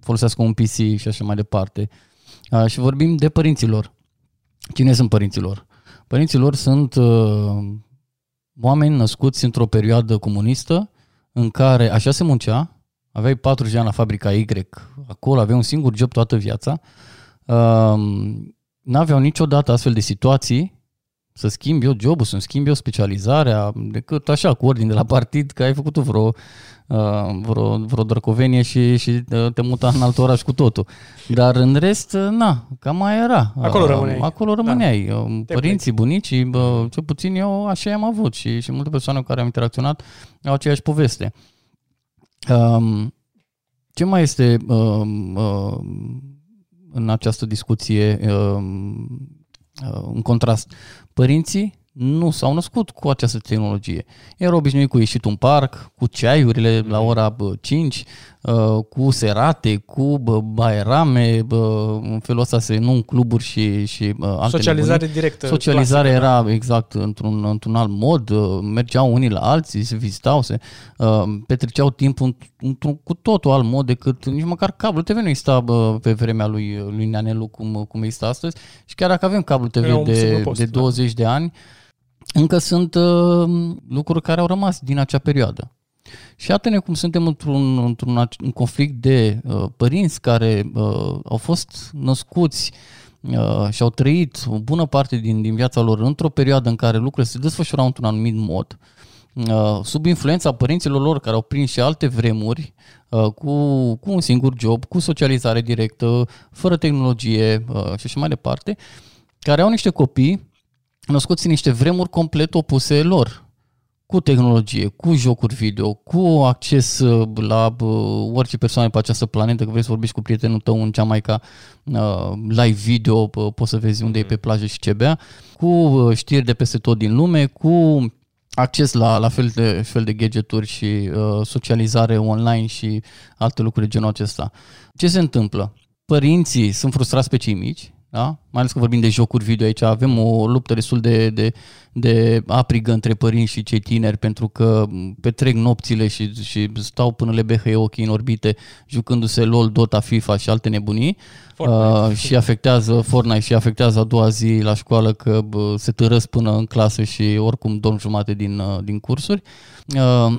folosească un PC și așa mai departe. Uh, și vorbim de părinților. Cine sunt părinților? Părinților sunt uh, oameni născuți într-o perioadă comunistă în care așa se muncea, aveai 40 de ani la fabrica Y, acolo aveai un singur job toată viața, uh, n-aveau niciodată astfel de situații să schimbi eu jobul, să-mi schimbi eu specializarea, decât așa, cu ordine de la partid, că ai făcut vreo Uh, vreo, vreo drăcovenie și, și uh, te muta în alt oraș cu totul. Dar în rest, uh, na, cam mai era. Acolo rămâneai. Acolo rămâneai. Da. Părinții, bunicii, cel puțin eu așa am avut și, și multe persoane cu care am interacționat au aceeași poveste. Um, ce mai este um, um, în această discuție um, în contrast? Părinții nu s-au născut cu această tehnologie. Erau obișnuit cu ieșit un parc, cu ceaiurile la ora 5, uh, cu serate, cu baerame, în felul ăsta se nu în cluburi și, și uh, alte Socializare nebunii. directă. Socializare clasică, era da. exact într-un, într-un alt mod, uh, mergeau unii la alții, se vizitau, se petreceau timpul într-un cu totul alt mod decât nici măcar cablu TV nu exista pe vremea lui, lui Neanelu cum, cum există astăzi și chiar dacă avem cablu TV de, de 20 da. de ani, încă sunt uh, lucruri care au rămas din acea perioadă. Și iată-ne cum suntem într-un, într-un un conflict de uh, părinți care uh, au fost născuți uh, și au trăit o bună parte din, din viața lor într-o perioadă în care lucrurile se desfășurau într-un anumit mod, uh, sub influența părinților lor care au prins și alte vremuri, uh, cu, cu un singur job, cu socializare directă, fără tehnologie uh, și așa mai departe, care au niște copii născuți în niște vremuri complet opuse lor, cu tehnologie, cu jocuri video, cu acces uh, la uh, orice persoană pe această planetă, că vrei să vorbești cu prietenul tău în Jamaica, uh, live video, poți să vezi unde e pe plajă și ce bea, cu știri de peste tot din lume, cu acces la, la fel, de, fel de gadgeturi și uh, socializare online și alte lucruri de genul acesta. Ce se întâmplă? Părinții sunt frustrați pe cei mici, da? mai ales că vorbim de jocuri video aici, avem o luptă destul de, de, de aprigă între părinți și cei tineri pentru că petrec nopțile și, și stau până le behăie ochii în orbite jucându-se LOL, Dota, FIFA și alte nebunii. Uh, și afectează Fortnite și afectează a doua zi la școală că uh, se târăsc până în clasă și oricum dorm jumate din, uh, din cursuri. Uh,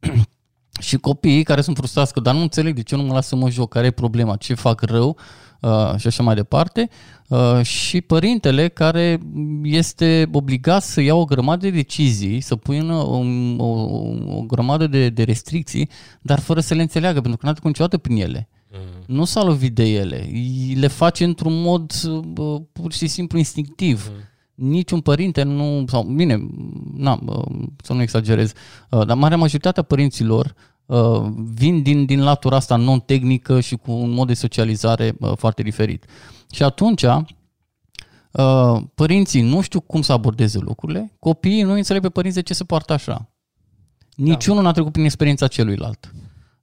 și copiii care sunt frustrați că dar nu înțeleg de ce nu mă lasă să mă joc, care e problema, ce fac rău, Uh, și așa mai departe, uh, și părintele care este obligat să ia o grămadă de decizii, să pună o, o, o grămadă de, de restricții, dar fără să le înțeleagă, pentru că n-a trecut niciodată prin ele. Mm. Nu s-a lovit de ele. Le face într-un mod uh, pur și simplu instinctiv. Mm. Niciun părinte nu, sau bine, na, să nu exagerez, dar marea majoritatea părinților Uh, vin din, din latura asta non-tehnică și cu un mod de socializare uh, foarte diferit. Și atunci, Uh, părinții nu știu cum să abordeze lucrurile, copiii nu înțeleg pe părinți de ce se poartă așa. Niciunul n-a trecut prin experiența celuilalt.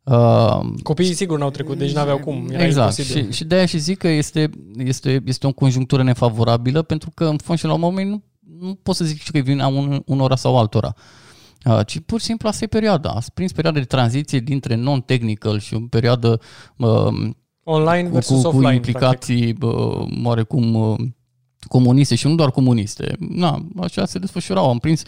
Uh, Copiii sigur n-au trecut, deci n-aveau cum. Era exact. imposibil. Și, și de aia și zic că este, este, este o conjunctură nefavorabilă, pentru că, în fond și la un moment, nu, nu pot să zic și că vine a un, unora sau altora. Uh, ci pur și simplu asta e perioada. Ați prins perioada de tranziție dintre non-technical și o perioadă uh, Online cu, versus cu, cu offline. implicații uh, oarecum uh, comuniste și nu doar comuniste. Na, așa se desfășurau. Am prins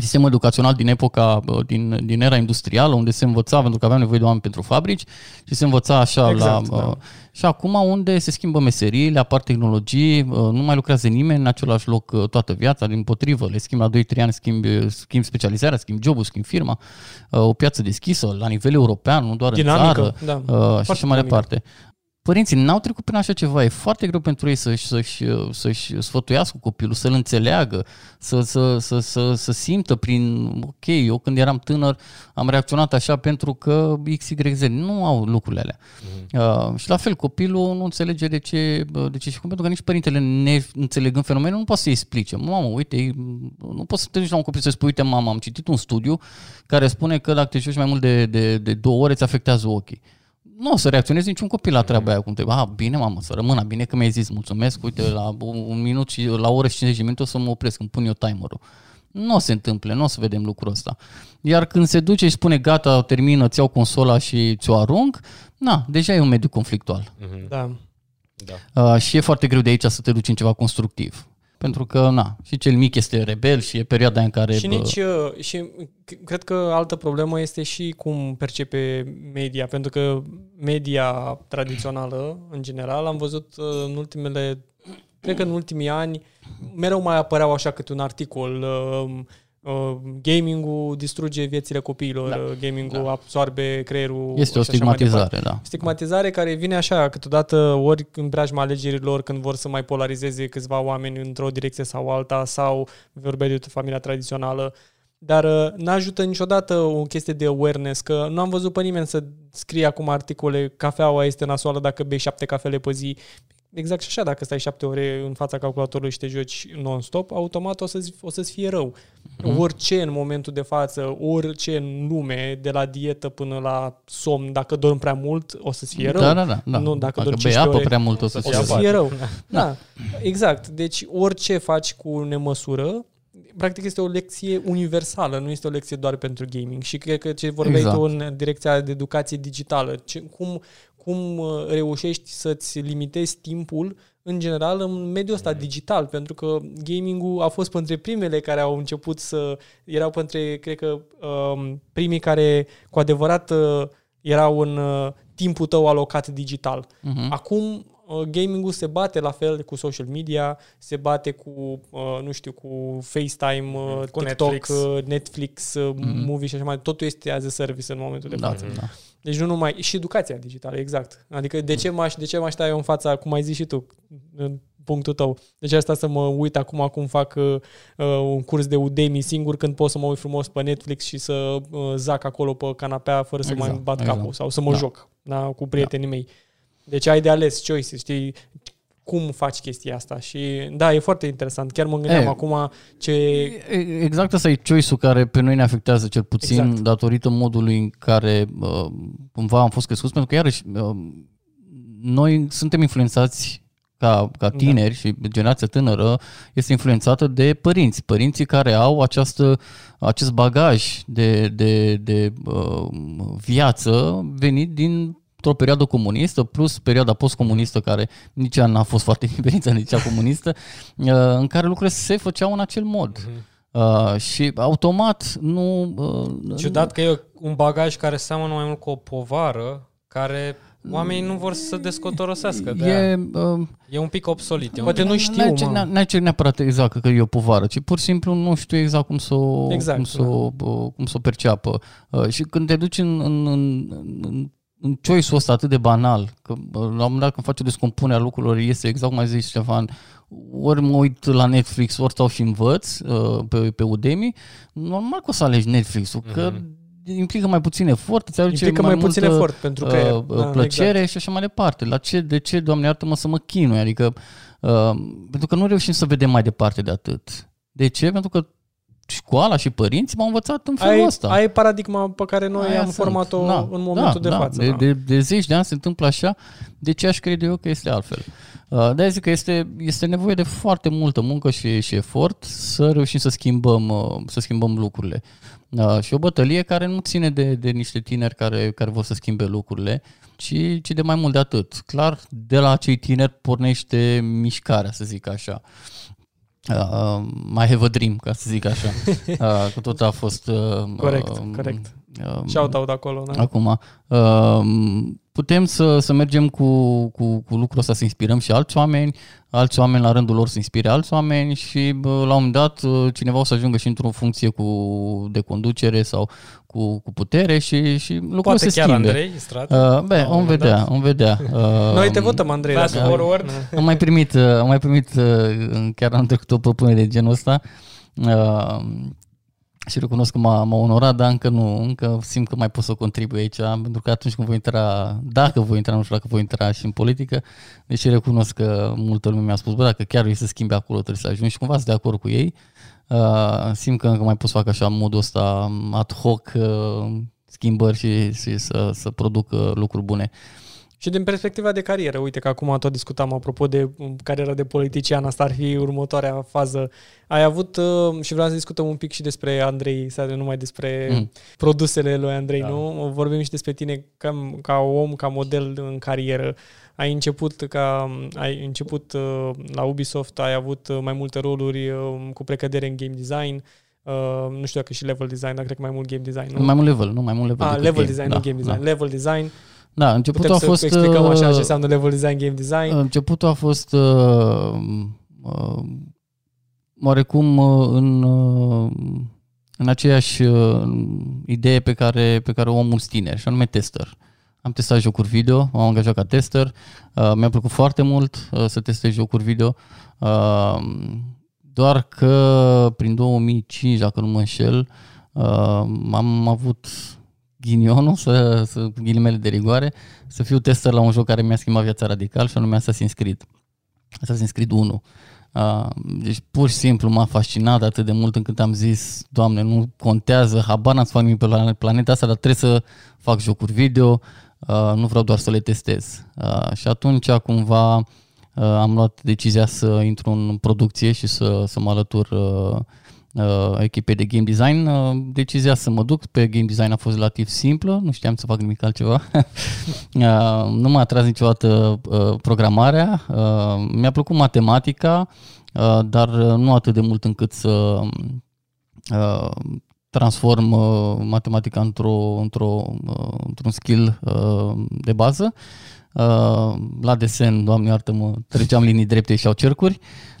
sistemul educațional din epoca, uh, din, din era industrială, unde se învăța, pentru că aveam nevoie de oameni pentru fabrici, și se învăța așa Exact, la... da. Uh, și acum unde se schimbă meseriile, apar tehnologii, uh, nu mai lucrează nimeni în același loc uh, toată viața, din potrivă, le schimbi la 2-3 ani, schimbi, schimbi specializarea, schimbi jobul, schimbi firma, uh, o piață deschisă la nivel european, nu doar Dinamică, în țară, da. uh, și Foarte așa mai dinamică. departe. Părinții n-au trecut prin așa ceva, e foarte greu pentru ei să-și, să-și, să-și sfătuiască copilul, să-l înțeleagă, să, să, să, să, să simtă prin, ok, eu când eram tânăr am reacționat așa pentru că XYZ, nu au lucrurile alea. Uh, și la fel, copilul nu înțelege de ce, de ce și cum, pentru că nici părintele, ne înțelegând fenomenul, nu poate să-i explice. Mamă, uite, e- nu poți să te duci la un copil să spui, uite, mama, am citit un studiu care spune că dacă te joci mai mult de, de, de două ore, îți afectează ochii nu o să reacționezi niciun copil la treaba aia cum trebuie. Ah, bine, mamă, să rămână, bine că mi-ai zis, mulțumesc, uite, la un un minut și la o oră și 50 de minute o să mă opresc, îmi pun eu timerul. Nu o să se întâmple, nu o să vedem lucrul ăsta. Iar când se duce și spune, gata, termină, îți iau consola și ți-o arunc, na, deja e un mediu conflictual. Da. Da. Uh, și e foarte greu de aici să te duci în ceva constructiv. Pentru că, na, și cel mic este rebel și e perioada în care... Și bă, nici, uh, și c- cred că altă problemă este și cum percepe media, pentru că media tradițională, în general, am văzut uh, în ultimele, cred că în ultimii ani, mereu mai apăreau așa câte un articol, uh, uh, gaming-ul distruge viețile copiilor, Da. uh, gaming-ul absorbe creierul. este o și așa mai departe. stigmatizare, da. Stigmatizare care vine așa, câteodată ori în preajma alegerilor, când vor să mai polarizeze câțiva oameni într-o direcție sau alta, sau vorbea de familia tradițională. Dar uh, n-ajută niciodată o chestie de awareness, că nu am văzut pe nimeni să scrie acum articole, cafeaua este nasoală dacă bei șapte cafele pe zi. Exact și așa, dacă stai șapte ore în fața calculatorului și te joci non-stop, automat o, să-ți, o să-ți fie rău. Mhm. Orice în momentul de față, orice în lume, de la dietă până la somn, dacă dormi prea mult, o să-ți fie rău. Da, da, da. da. Nu, dacă Dacă dormi bei 15 apă ore, prea mult o să o fie să rău. fie rău. Da. exact. Deci orice faci cu nemăsură, practic este o lecție universală, nu este o lecție doar pentru gaming. Și cred că ce vorbeai Exact. tu în direcția de educație digitală, ce, cum, cum uh, reușești să-ți limitezi timpul în general în mediul ăsta digital, pentru că gaming-ul a fost printre primele care au început să erau printre, cred că, um, primii care cu adevărat uh, erau în uh, timpul tău alocat digital. Mhm. Acum uh, gaming-ul se bate la fel cu social media, se bate cu, uh, nu știu, cu FaceTime, uh, Cu TikTok, Netflix. uh, Netflix, uh, movie și așa mai departe. Totul este as a service în momentul de Da, față. da. Deci nu numai, și educația digitală, exact. Adică de ce m-aș, de ce m-aș sta eu în fața, cum ai zis și tu, în punctul tău. Deci asta să mă uit acum cum fac uh, uh, un curs de Udemy singur când pot să mă uit frumos pe Netflix și să uh, zac acolo pe canapea fără să Exact, mai bat exact. capul sau să mă Da. joc da, cu prietenii mei. Deci ai de ales choice, știi cum faci chestia asta și da, e foarte interesant. Chiar mă gândeam E. acum ce E- Exact asta e choice-ul care pe noi ne afectează cel puțin Exact. datorită modului în care uh, cumva am fost crescuți, pentru că iarăși uh, noi suntem influențați ca, ca tineri și generația tânără este influențată de părinți. Părinții care au această, acest bagaj de, de, de uh, viață venit din o perioadă comunistă plus perioada postcomunistă care nici ea n-a fost foarte diferită de cea comunistă, uh, în care lucrurile se făceau în acel mod. Uh, și automat nu... Uh, Ciudat că e un bagaj care seamănă mai mult cu o povară care oamenii nu vor să descotorosească. De E, e, uh, e un pic obsolit. E un Poate pic... nu știu, n-ai ce, mă. n-ai ce neapărat exact că e o povară, ci pur și simplu nu știu exact cum să o, Exact, cum să, o, uh, cum să o perceapă. Uh, și când te duci în, în, în, în, în choice-ul ăsta atât de banal, că uh, la un moment dat când faci o descompunere a lucrurilor, este exact cum ai zis Ștefan, ori mă uit la Netflix, ori stau și învăț uh, pe, pe Udemy, normal că o să alegi Netflix-ul, că implică mai puțin efort, îți aduce Mhm. implică mai, mai puțin multă, efort pentru că uh, uh, plăcere și așa mai departe. La ce, de ce, Doamne iartă-mă, să mă chinui? Adică Uh, pentru că nu reușim să vedem mai departe de atât. De ce? Pentru că școala și părinții m-au învățat în felul Ai, ăsta. ai paradigma pe care noi Aia am sunt. format-o Da, în momentul da, de da. față. De, da. de, de zeci de ani se întâmplă așa, de ce aș crede eu că este altfel? Uh, De-aia zic că este, este nevoie de foarte multă muncă și, și efort să reușim să schimbăm, uh, să schimbăm lucrurile. Uh, Și o bătălie care nu ține de, de niște tineri care, care vor să schimbe lucrurile, ci, ci de mai mult de atât. Clar, de la acei tineri pornește mișcarea, să zic așa. Uh, mai have a dream, ca să zic așa. Uh, că tot a fost... Uh, Corect, uh, corect. Uh, Shout-out acolo. Da? Acum, uh, putem să, să mergem cu, cu, cu lucrul ăsta, să inspirăm și alți oameni, alți oameni la rândul lor să inspire alți oameni și bă, la un moment dat uh, cineva o să ajungă și într-o funcție cu, de conducere sau cu, cu putere și, și lucrurile Poate se chiar schimbe. Andrei Strat. Uh, bă, La un vom moment vedea, dat. vom vedea. Uh, Noi te votăm, Andrei. Fast dacă- forward. am mai primit, uh, am mai primit uh, chiar am trecut o propunere de genul ăsta uh, și recunosc că m-a, m-a onorat, dar încă nu, încă simt că mai pot să contribui aici, pentru că atunci când voi intra, dacă voi intra, nu știu dacă voi intra și în politică, deși recunosc că multă lume mi-a spus, bă, dacă chiar vrei să schimbi acolo, trebuie să ajungi și cumva sunt de acord cu ei. Uh, simt că încă mai pot să fac așa în modul ăsta ad hoc uh, schimbări și, și să, să produc uh, lucruri bune. Și din perspectiva de carieră, uite că acum tot discutam apropo de um, cariera de politician, asta ar fi următoarea fază. Ai avut, uh, și vreau să discutăm un pic și despre Andrei, să nu numai despre Mm. produsele lui Andrei, Da. nu? Vorbim și despre tine ca, ca om, ca model în carieră. Ai început ca ai început uh, la Ubisoft, ai avut uh, mai multe roluri uh, cu precădere în game design. Uh, nu știu dacă și level design, dar cred că mai mult game design, nu? Mai mult level, nu mai mult level. Ah, decât level game. design, da, nu game design. Da, Level design. Da începutul Putem a fost... să explicăm așa uh, ce înseamnă level design, game design. Începutul a fost uh, uh, oarecum uh, în, uh, în aceeași uh, idee pe care, pe care o am mulți tineri, și anume tester. Am testat jocuri video, m-am angajat ca tester, uh, mi-a plăcut foarte mult uh, să testez jocuri video, uh, doar că prin 2005, dacă nu mă înșel, uh, am avut ghinionul, să, să, cu ghilimele de rigoare, să fiu tester la un joc care mi-a schimbat viața radical și anume Assassin's Creed. Assassin's Creed 1. Uh, deci pur și simplu m-a fascinat atât de mult încât am zis, Doamne, nu contează, habar n-am să fac nimic pe la planeta asta, dar trebuie să fac jocuri video, uh, nu vreau doar să le testez. Uh, și atunci cumva uh, am luat decizia să intru în producție și să, să mă alătur uh, uh, echipei de game design. Uh, decizia să mă duc pe game design a fost relativ simplă, nu știam să fac nimic altceva. uh, nu m-a atras niciodată uh, programarea. Uh, mi-a plăcut matematica, uh, dar uh, nu atât de mult încât să uh, transform uh, matematica într-o, într-o, uh, într-un skill uh, de bază. Uh, la desen, doamne iartă-mă, treceam linii drepte și au cercuri.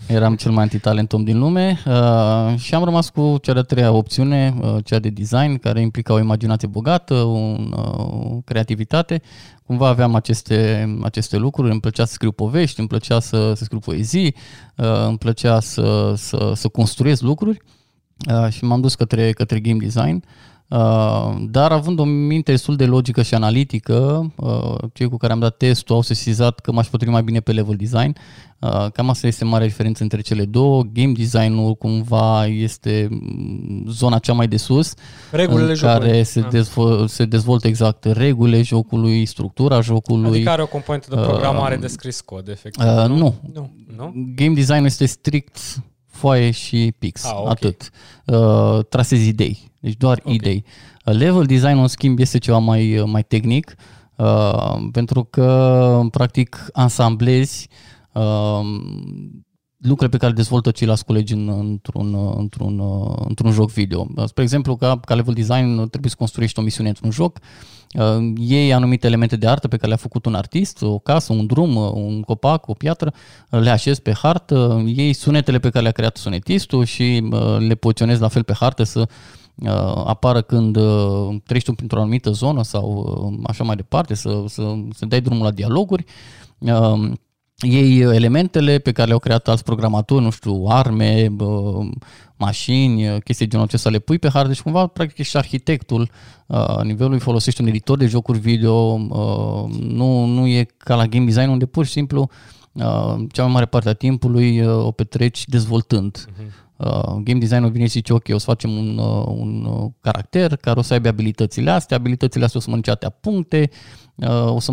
Eram cel mai antitalent om din lume uh, și am rămas cu cea de-a treia opțiune, uh, cea de design, care implica o imaginație bogată, un, uh, o creativitate. Cumva aveam aceste, aceste lucruri, îmi plăcea să scriu povești, îmi plăcea să, să scriu poezii, uh, îmi plăcea să, să, să construiesc lucruri uh, și m-am dus către, către game design. Uh, dar având o minte destul de logică și analitică, uh, cei cu care am dat testul au sesizat că m-aș potrivi mai bine pe level design. Uh, cam asta este marea diferență între cele două. Game design-ul cumva este mm, zona cea mai de sus, Regulile în jocului. care se, Da. dezvo- se dezvoltă exact regulile jocului, structura jocului. Adică are o componentă de programare Uh, de scris cod, efectiv. uh, nu, Nu. Nu? game design este strict foaie și pix, Ah, ok. atât. Uh, trasezi idei, deci doar Ok. idei. Uh, level design, în schimb, este ceva mai, mai tehnic, uh, pentru că, practic, ansamblezi uh, lucrurile pe care le dezvoltă ceilalți colegi în, într-un, uh, într-un, uh, într-un joc video. Uh, Spre exemplu, ca, ca level design uh, trebuie să construiești o misiune într-un joc, uh, iei anumite elemente de artă pe care le-a făcut un artist, o casă, un drum, uh, un copac, o piatră, uh, le așezi pe hartă, uh, iei sunetele pe care le-a creat sonetistul și uh, le poziționezi la fel pe hartă să uh, apară când uh, treci tu printr-o anumită zonă sau uh, așa mai departe, să, să, să dai drumul la dialoguri. Uh, iei elementele pe care le-au creat alți programatori, nu știu, arme, bă, mașini, chestii de genul acesta, le pui pe hartă și cumva, practic, ești arhitectul uh, nivelului, folosești un editor de jocuri video, uh, nu, nu e ca la game design unde pur și simplu Uh, cea mai mare parte a timpului uh, o petreci dezvoltând. Uh-huh. Uh, game design-ul vine și zice, ok, o să facem un, uh, un uh, caracter care o să aibă abilitățile astea, abilitățile astea o să mănânce atâtea puncte, uh, o să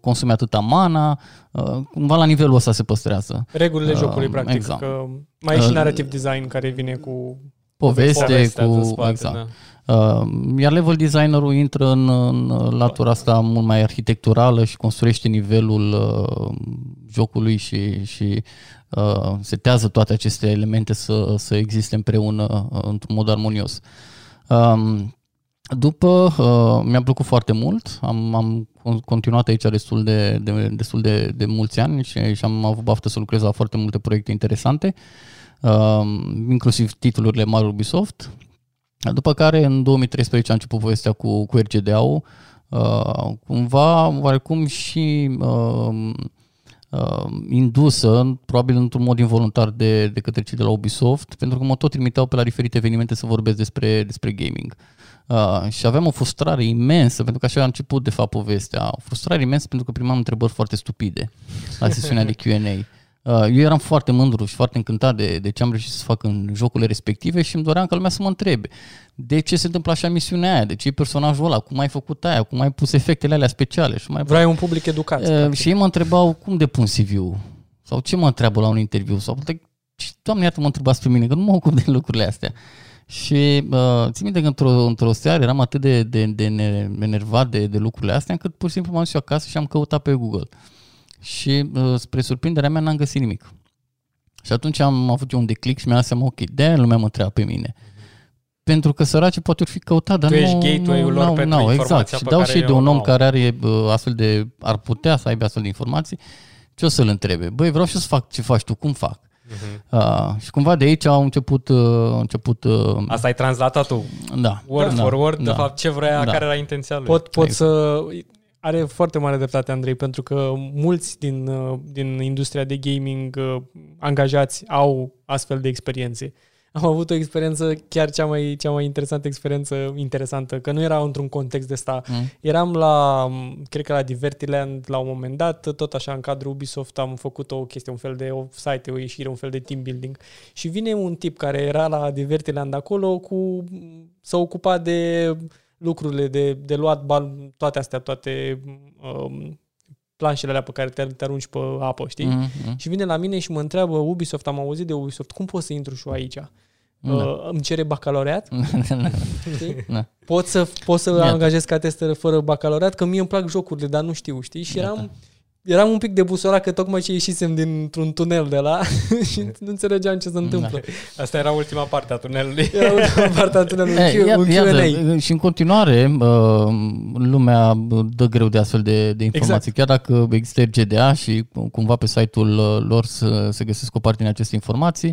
consume atâta mana, uh, cumva la nivelul ăsta se păstrează. Regulile Uh, jocului, practic, exact. că mai e și Uh, narrative design care vine cu... Poveste, Povestea din cu... spate, exact. da. Uh, iar level designerul intră în, în latura asta mult mai arhitecturală și construiește nivelul uh, jocului și, și uh, setează toate aceste elemente să, să existe împreună uh, într-un mod armonios. Um, după, uh, mi-a plăcut foarte mult, am, am con- continuat aici destul de, de, destul de, de mulți ani și, și am avut baftă să lucrez la foarte multe proiecte interesante, uh, inclusiv titlurile mari Ubisoft. După care, în 2013, a început povestea cu, cu RGDA-ul, uh, cumva, oarecum și uh, uh, indusă, probabil într-un mod involuntar de, de către cei de la Ubisoft, pentru că mă tot trimiteau pe la diferite evenimente să vorbesc despre, despre gaming. Uh, și aveam o frustrare imensă, pentru că așa a început de fapt povestea, o frustrare imensă pentru că primam întrebări foarte stupide la sesiunea de Q&A. Uh, eu eram foarte mândru și foarte încântat de, de ce am reușit să fac în jocurile respective și îmi doream ca lumea să mă întrebe de ce se întâmplă așa misiunea aia, de ce e personajul ăla, cum ai făcut aia, cum ai pus efectele alea speciale și mai Vrei un public educat. Uh, practic. și ei mă întrebau cum depun CV-ul sau ce mă întreabă la un interviu sau de, ce, doamne iată mă întrebați pe mine că nu mă ocup de lucrurile astea. Și uh, țin minte că într-o, într-o seară eram atât de, de, de ne- enervat de, de lucrurile astea încât pur și simplu m-am dus eu acasă și am căutat pe Google. Și uh, spre surprinderea mea n-am găsit nimic. Și atunci am avut eu un declic și mi-am dat seama, ok, de-aia lumea mă întreabă pe mine. Pentru că săracii poate ori fi căutat, dar Tu nu, ești gateway-ul nu, lor nu, pentru nu, informația exact. pe Și dau care și de eu un nu om au. care are uh, astfel de, ar putea să aibă astfel de informații, ce o să-l întrebe? Băi, vreau și eu să fac ce faci tu, cum fac? Uh, și cumva de aici au început, uh, au început uh, Asta ai translatat tu, da, word da, for word, da. de fapt ce vrea, Da. care era intenția lui. Pot, pot Exact. să... Are foarte mare dreptate, Andrei, pentru că mulți din, uh, din industria de gaming uh, angajați au astfel de experiențe. Am avut o experiență, chiar cea mai, cea mai interesantă experiență, interesantă, că nu era într-un context de sta. Mm. Eram la, cred că la Divertiland la un moment dat, tot așa în cadrul Ubisoft am făcut o chestie, un fel de o site, o ieșire, un fel de team building și vine un tip care era la Divertiland acolo cu s-a ocupat de lucrurile de, de luat bani, toate astea, toate um, planșele alea pe care te, te arunci pe apă, știi? Mm, mm. Și vine la mine și mă întreabă Ubisoft, am auzit de Ubisoft, cum pot să intru și eu aici? Da. Uh, îmi cere bacalaureat? Știi? Da. Pot să, pot să Iată. angajez ca tester fără bacalaureat? Că mie îmi plac jocurile, dar nu știu, știi? Și eram, eram un pic de busorat că tocmai ce ieșisem dintr-un tunel de la și nu înțelegeam ce se întâmplă. Asta era ultima parte a tunelului. Era ultima parte a tunelului, E, un, ia- Q- un iată, Q&A. și în continuare uh, lumea dă greu de astfel de, de informații. Chiar dacă există RGDA și cumva pe site-ul uh, lor să se găsesc o parte din aceste informații,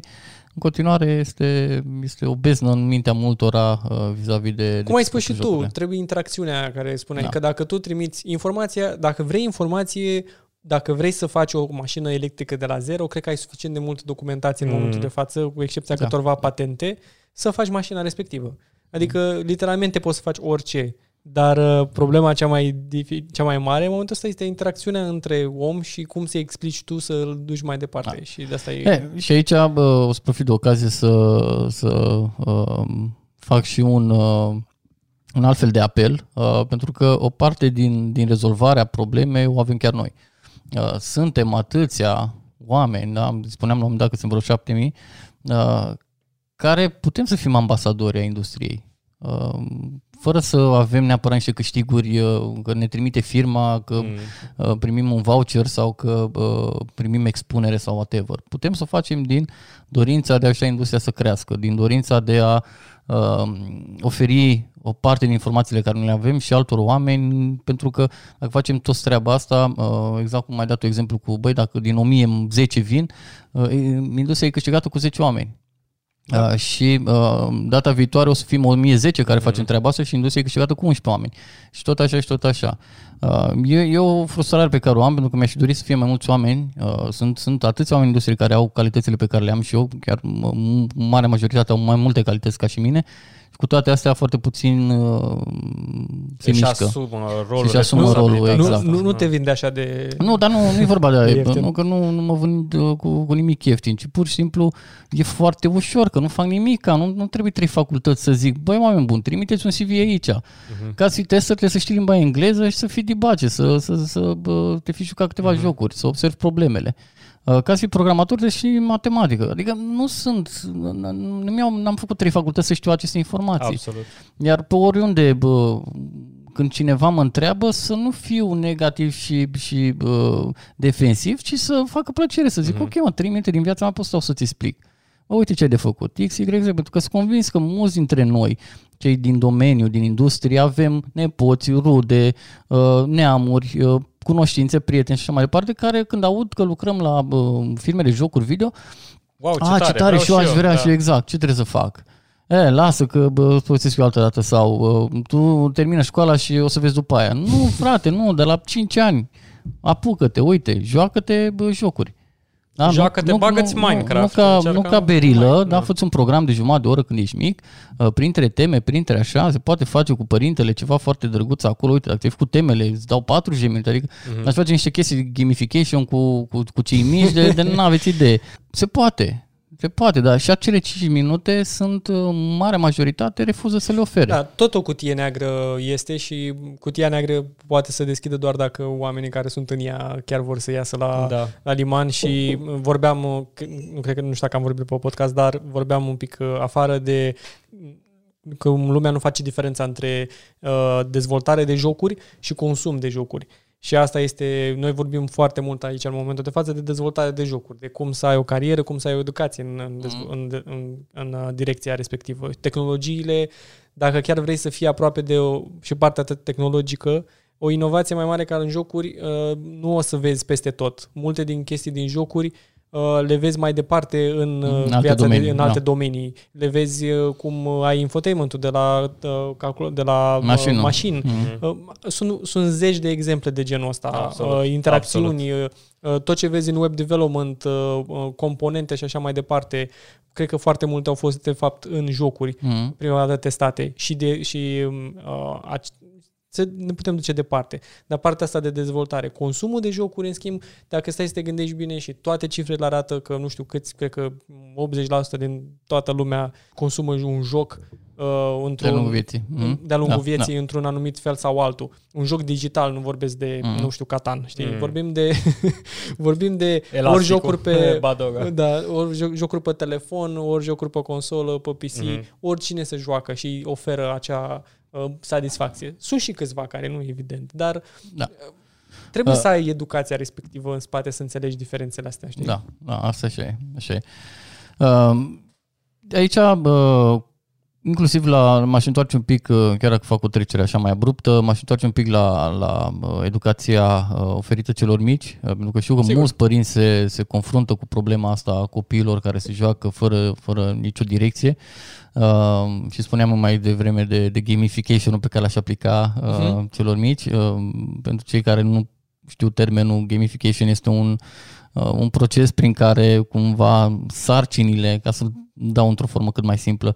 în continuare este, este o beznă în mintea multora uh, vis-a-vis de... de Cum ai ce spus și sunt tu, jocurile. trebuie interacțiunea aia care spuneai, Da. că dacă tu trimiți informația, dacă vrei informație, dacă vrei să faci o mașină electrică de la zero, cred că ai suficient de multă documentație în Mm. momentul de față, cu excepția Da. câtorva patente, să faci mașina respectivă. Adică, literalmente, poți să faci orice. Dar uh, problema cea mai, difi- cea mai mare în momentul ăsta este interacțiunea între om și cum să explici tu să îl duci mai departe. Da. Și de asta e... E, și aici bă, o să profit de ocazie să, să uh, fac și un, uh, un alt fel de apel, uh, pentru că o parte din, din rezolvarea problemei o avem chiar noi. Uh, suntem atâția oameni, da? spuneam la un moment dat că sunt vreo șapte mii, uh, care putem să fim ambasadori ai industriei. Uh, fără să avem neapărat niște câștiguri, uh, că ne trimite firma, că Mm. uh, primim un voucher sau că uh, primim expunere sau whatever. Putem să o facem din dorința de a ajuta industria să crească, din dorința de a uh, oferi o parte din informațiile care nu le avem și altor oameni, pentru că dacă facem toți treaba asta, uh, exact cum ai dat tu exemplu cu, băi, dacă din 1000 10 vin, uh, industria e câștigată cu 10 oameni. Da. Uh, și uh, data viitoare o să fim 1010 care facem treaba asta și industria e câștigată cu 11 oameni. Și tot așa și tot așa. Uh, e, e o frustrare pe care o am pentru că mi-aș fi dorit să fie mai mulți oameni. Uh, sunt, sunt atâția oameni în industrie care au calitățile pe care le am și eu, chiar m- m- marea majoritate au mai multe calități ca și mine Și cu toate astea foarte puțin uh, se Își mișcă. asumă rolul, Și-și asumă rolul, responsabilitatea. exact. Nu, nu, nu te vinde așa de... Nu, dar nu, nu e vorba de aia, Ieftin. nu, că nu, nu mă vând uh, cu, cu nimic ieftin, ci pur și simplu e foarte ușor, că nu fac nimic, nu, nu trebuie trei facultăți să zic, băi oameni buni, trimiteți un CV aici. Uh-huh. Ca să fii tester trebuie să știi limba engleză și să fii dibace, să, să, să, bă, te fi jucat câteva uh-huh. jocuri, să observi problemele. Uh, Ca să fii programator trebuie să știi matematică. Adică nu sunt, nu mi-au, n-am făcut trei facultăți să știu aceste informații. Absolut. Iar pe oriunde, bă, când cineva mă întreabă, să nu fiu negativ și, și bă, defensiv, ci să facă plăcere, să zic, mm-hmm. ok, mă, trei minute din viața mea pot stau să-ți explic. Bă, uite ce ai de făcut, X, Y, Z, pentru că sunt convins că mulți dintre noi, cei din domeniu, din industrie, avem nepoți, rude, uh, neamuri, uh, cunoștințe, prieteni și așa mai departe, care când aud că lucrăm la bă, firme de jocuri video, Wow, ce a, tare, ce tare, vreau și eu aș vrea da. și eu exact, ce trebuie să fac? E, lasă că bă, povestesc eu altă dată sau bă, tu termină școala și o să vezi după aia. Nu, frate, nu, de la 5 ani. Apucă-te, uite, joacă-te bă, jocuri. Da, Joacă-te, bagă-ți Minecraft, Nu, nu ca, încearcă nu ca berilă, mai- da, da. fă un program de jumătate de oră când ești mic, uh, printre teme, printre așa, se poate face cu părintele ceva foarte drăguț acolo, uite, dacă ți-ai făcut temele, îți dau 4 gemini, adică Mhm. aș face niște chestii de gamification cu, cu, cu cei mici, de, de nu aveți idee. Se poate, se poate, dar și acele 5 minute sunt, uh, marea majoritate, refuză să le ofere. Da, tot o cutie neagră este și cutia neagră poate să deschidă doar dacă oamenii care sunt în ea chiar vor să iasă la, Da. la liman și vorbeam, că- nu cred că nu știu dacă am vorbit pe podcast, dar vorbeam un pic uh, afară de că lumea nu face diferența între uh, dezvoltare de jocuri și consum de jocuri. Și asta este, noi vorbim foarte mult aici în momentul de față de dezvoltare de jocuri, de cum să ai o carieră, cum să ai o educație în, în, dezvo- în, în, în, în uh, direcția respectivă. Tehnologiile, dacă chiar vrei să fii aproape de o, și partea te- tehnologică, o inovație mai mare ca în jocuri uh, nu o să vezi peste tot. Multe din chestii din jocuri uh, le vezi mai departe în, uh, În alte viața domenii, de, în da. alte domenii. Le vezi uh, cum uh, ai infotainment-ul de la, uh, calcul, de la uh, Mașină. mașini. Mhm. Uh, Sunt, sunt zeci de exemple de genul ăsta. Absolut, Uh, interacțiuni, uh, uh, tot ce vezi în web development, uh, uh, componente și așa mai departe. Cred că foarte multe au fost, de fapt, în jocuri Mhm. prima dată testate și, de, și um, uh, ac- să ne putem duce departe. Dar partea asta de dezvoltare, consumul de jocuri, în schimb, dacă stai să te gândești bine și toate cifrele arată că, nu știu câți, cred că 80% din toată lumea consumă un joc uh, într-un, De-a lungul vieții. Mhm. de-a lungul Da, vieții într-un anumit fel sau altul. Un joc digital, nu vorbesc de, Mm. nu știu, Catan, știi? Mm. Vorbim de vorbim de ori Elasticul. jocuri pe Badoga. da, ori jo- jocuri pe telefon, ori jocuri pe consolă, pe PC, Mhm. mm-hmm. oricine se joacă și oferă acea uh, satisfacție. Sunt și câțiva care nu, evident, dar Da. trebuie Uh. să ai educația respectivă în spate să înțelegi diferențele astea, știi? Da, da, asta așa e. Așa e. Uh, aici, uh, inclusiv la, m-aș întoarce un pic, uh, chiar dacă fac o trecere așa mai abruptă, m-aș întoarce un pic la, la uh, educația uh, oferită celor mici, uh, pentru că știu că Sigur. mulți părinți se, se confruntă cu problema asta a copiilor care se joacă fără, fără nicio direcție. Uh, și spuneam mai devreme de, de gamification pe care l-aș aplica uh, Mhm. celor mici. Uh, pentru cei care nu știu termenul, gamification este un, uh, un proces prin care cumva sarcinile, ca să dau într-o formă cât mai simplă,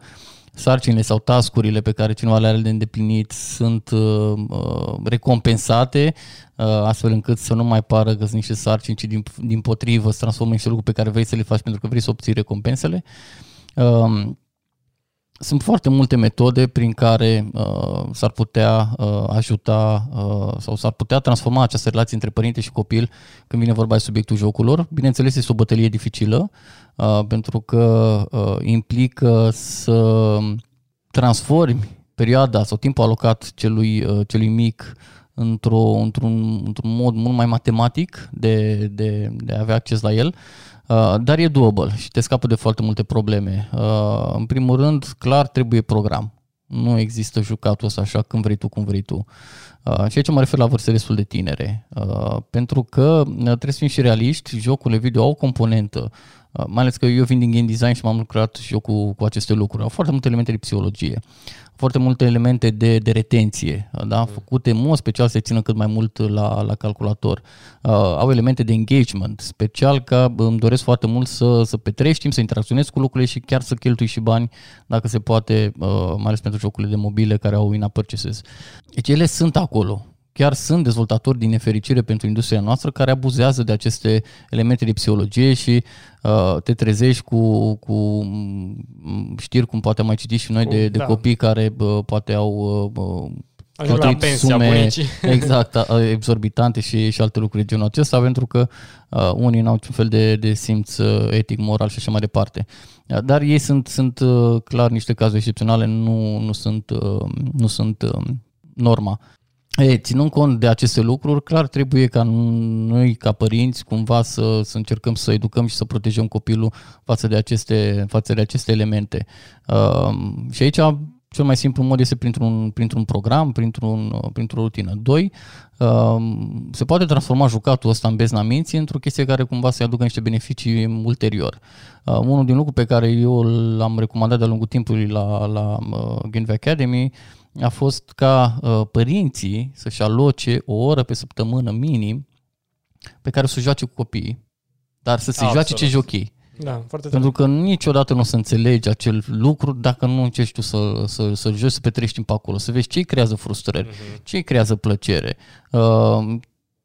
sarcinile sau tascurile pe care cineva le are de îndeplinit sunt uh, uh, recompensate uh, astfel încât să nu mai pară că sunt niște sarcini, ci din, din potrivă să transformă în niște lucruri pe care vrei să le faci pentru că vrei să obții recompensele. Um, sunt foarte multe metode prin care uh, s-ar putea uh, ajuta uh, sau s-ar putea transforma această relație între părinte și copil când vine vorba de subiectul jocurilor. Bineînțeles, este o bătălie dificilă uh, pentru că uh, implică să transformi perioada sau timpul alocat celui, uh, celui mic într-o, într-un, într-un mod mult mai matematic de, de, de a avea acces la el. Uh, dar e doable și te scapă de foarte multe probleme. Uh, în primul rând, clar trebuie program. Nu există jucatul ăsta așa când vrei tu, cum vrei tu. Uh, și aici mă refer la vârste destul de tinere, uh, pentru că uh, trebuie să fim și realiști, jocurile video au o componentă, uh, mai ales că eu vin din game design și m-am lucrat și eu cu, cu aceste lucruri. Au foarte multe elemente de psihologie, foarte multe elemente de, de retenție, da? făcute în mod special să țină cât mai mult la, la calculator. Uh, au elemente de engagement, special că îmi doresc foarte mult să, să petreci timp, să interacționez cu lucrurile și chiar să cheltui și bani, dacă se poate, uh, mai ales pentru jocurile de mobile care au in purchases. Deci ele sunt acolo. Chiar sunt dezvoltatori din nefericire pentru industria noastră care abuzează de aceste elemente de psihologie și uh, te trezești cu, cu mm, știri cum poate am mai citit și noi de, de Da. copii care uh, poate au uh, Ajung la cheltuit pensia sume bunicii. exact, a- exorbitante și, și alte lucruri de genul acesta, pentru că uh, unii n-au niciun fel de, de simț uh, etic, moral și așa mai departe. Uh, Dar ei sunt, sunt uh, clar niște cazuri excepționale, nu, nu sunt, uh, nu sunt uh, norma. E, ținând cont de aceste lucruri, clar trebuie ca noi, ca părinți, cumva să, să încercăm să educăm și să protejăm copilul față de aceste, față de aceste elemente. Uh, și aici cel mai simplu mod este printr-un, printr-un program, printr-un, uh, printr-o rutină. Doi, uh, se poate transforma jucatul ăsta în bezna minții într-o chestie care cumva să-i aducă niște beneficii ulterior. Uh, unul din lucruri pe care eu l-am recomandat de-a lungul timpului la, la uh, Game Academy a fost ca uh, părinții să-și aloce o oră pe săptămână minim pe care să o joace cu copiii, dar să se Absolut. joace ce joc ei. Da, foarte tare. Pentru că niciodată nu o să înțelegi acel lucru dacă nu încerci tu să, să, să joci, să petrești timp acolo, să vezi ce îi creează frustrări, Mhm. ce îi creează plăcere, uh,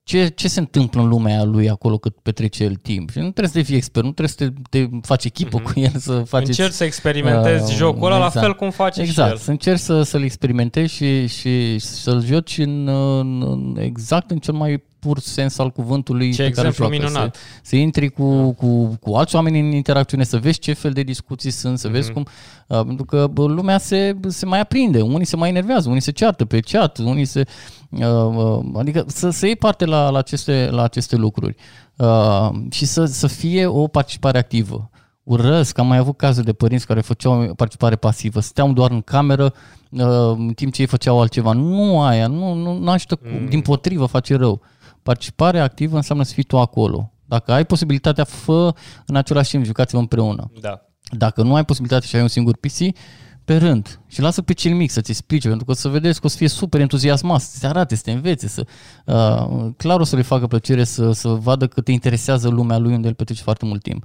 ce, ce se întâmplă în lumea aia lui acolo cât petrece el timp. Și nu trebuie să devii expert, nu trebuie să te, te faci echipă cu el, să faci Încerci să experimentezi Uh, jocul ăla la exact. fel cum face Exact, și el. să încerci să, să-l experimentezi și, și să-l joci în, în, în, exact în cel mai pur sens al cuvântului Ce pe care exemplu joacă. minunat. Să, să intri cu, cu, cu alți oameni în interacțiune, să vezi ce fel de discuții sunt, să Mhm. vezi cum... Uh, pentru că bă, lumea se, se mai aprinde, unii se mai enervează, unii se ceartă pe chat, unii se... Uh, uh, adică să, să iei parte la, la, aceste, la aceste lucruri uh, și să, să fie o participare activă. Urăsc, am mai avut cazuri de părinți care făceau participare pasivă, stăteau doar în cameră uh, în timp ce ei făceau altceva. Nu aia, nu, nu, nu ajută, mm. din potrivă face rău. Participarea activă înseamnă să fii tu acolo. Dacă ai posibilitatea, fă în același timp, jucați-vă împreună. Da. Dacă nu ai posibilitatea și ai un singur PC, pe rând. Și lasă pe cel mic să-ți explice, pentru că o să vedeți că o să fie super entuziasmat, să te arate, să te învețe, să, uh, clar o să le facă plăcere să, să vadă că te interesează lumea lui unde el petrece foarte mult timp.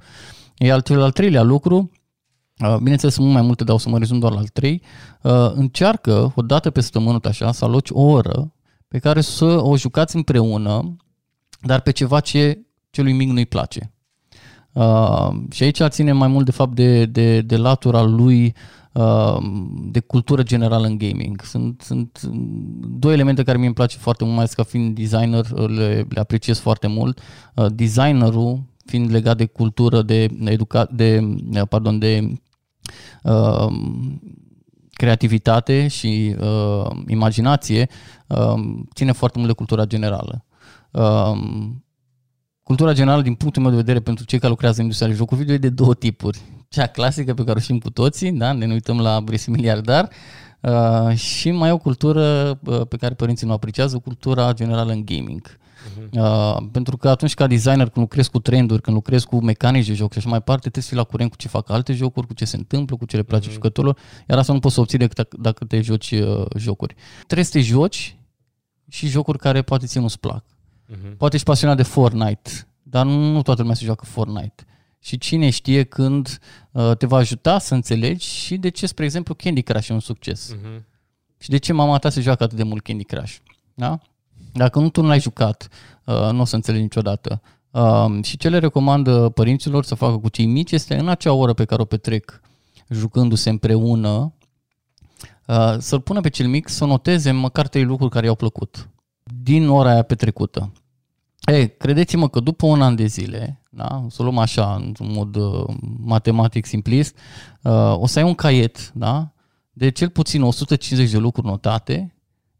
E al, al treilea lucru, uh, bineînțeles sunt mult mai multe, dar o să mă rezum doar la al trei, uh, încearcă o dată pe săptămână așa să aloci o oră pe care să o jucați împreună, dar pe ceva ce celui mic nu-i place. Uh, și aici ține mai mult de fapt de, de, de latura lui uh, de cultură generală în gaming. Sunt, sunt două elemente care mi îmi place foarte mult, mai ales ca fiind designer, le, le apreciez foarte mult. Uh, designerul fiind legat de cultură, de educa- de, pardon, de uh, creativitate și uh, imaginație, uh, ține foarte mult de cultura generală. Uh, cultura generală, din punctul meu de vedere, pentru cei care lucrează în industria de jocuri video, e de două tipuri. Cea clasică pe care o știm cu toții, da? ne uităm la Brisi Miliardar, uh, și mai e o cultură uh, pe care părinții nu apreciază, cultura generală în gaming. Uh, pentru că atunci ca designer, când lucrezi cu trenduri, când lucrezi cu mecanici de joc și așa mai departe, trebuie să fii la curent cu ce fac alte jocuri, cu ce se întâmplă, cu ce le place jucătorilor, iar asta nu poți să obții decât dacă- dacă te joci uh, jocuri. Trebuie să te joci și jocuri care poate ție nu-ți plac. Mhm. Poate ești pasionat de Fortnite, dar nu toată lumea se joacă Fortnite. Și cine știe când uh, te va ajuta să înțelegi și de ce, spre exemplu, Candy Crush e un succes. Mhm. Și de ce mama ta se joacă atât de mult Candy Crush. Da? Dacă nu tu nu l-ai jucat, uh, nu o să înțelegi niciodată. Uh, și ce le recomandă părinților să facă cu cei mici este în acea oră pe care o petrec jucându-se împreună, uh, să-l pună pe cel mic să noteze măcar trei lucruri care i-au plăcut din ora aia petrecută. Ei, credeți-mă că după un an de zile, da, o să o luăm așa, într-un mod uh, matematic simplist, uh, o să ai un caiet, da, de cel puțin 150 de lucruri notate,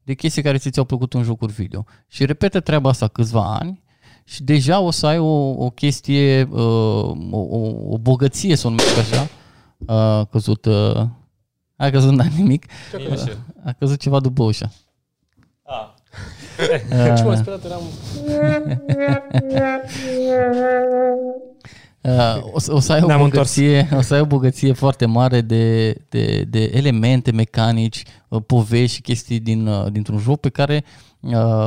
de chestii care ți-au plăcut în jocuri video. Și repetă treaba asta câțiva ani și deja o să ai o, o chestie, uh, o, o, o bogăție, să o numesc așa, a căzut, uh, a căzut n nimic, Bine și el. a căzut ceva după ușa. Ah. Ce m-am sperat, eram... Uh, o, să- o, să ai o Ne-am bogăție, o să ai o bogăție foarte mare de, de, de elemente mecanici, uh, povești și chestii din, uh, dintr-un joc pe care uh,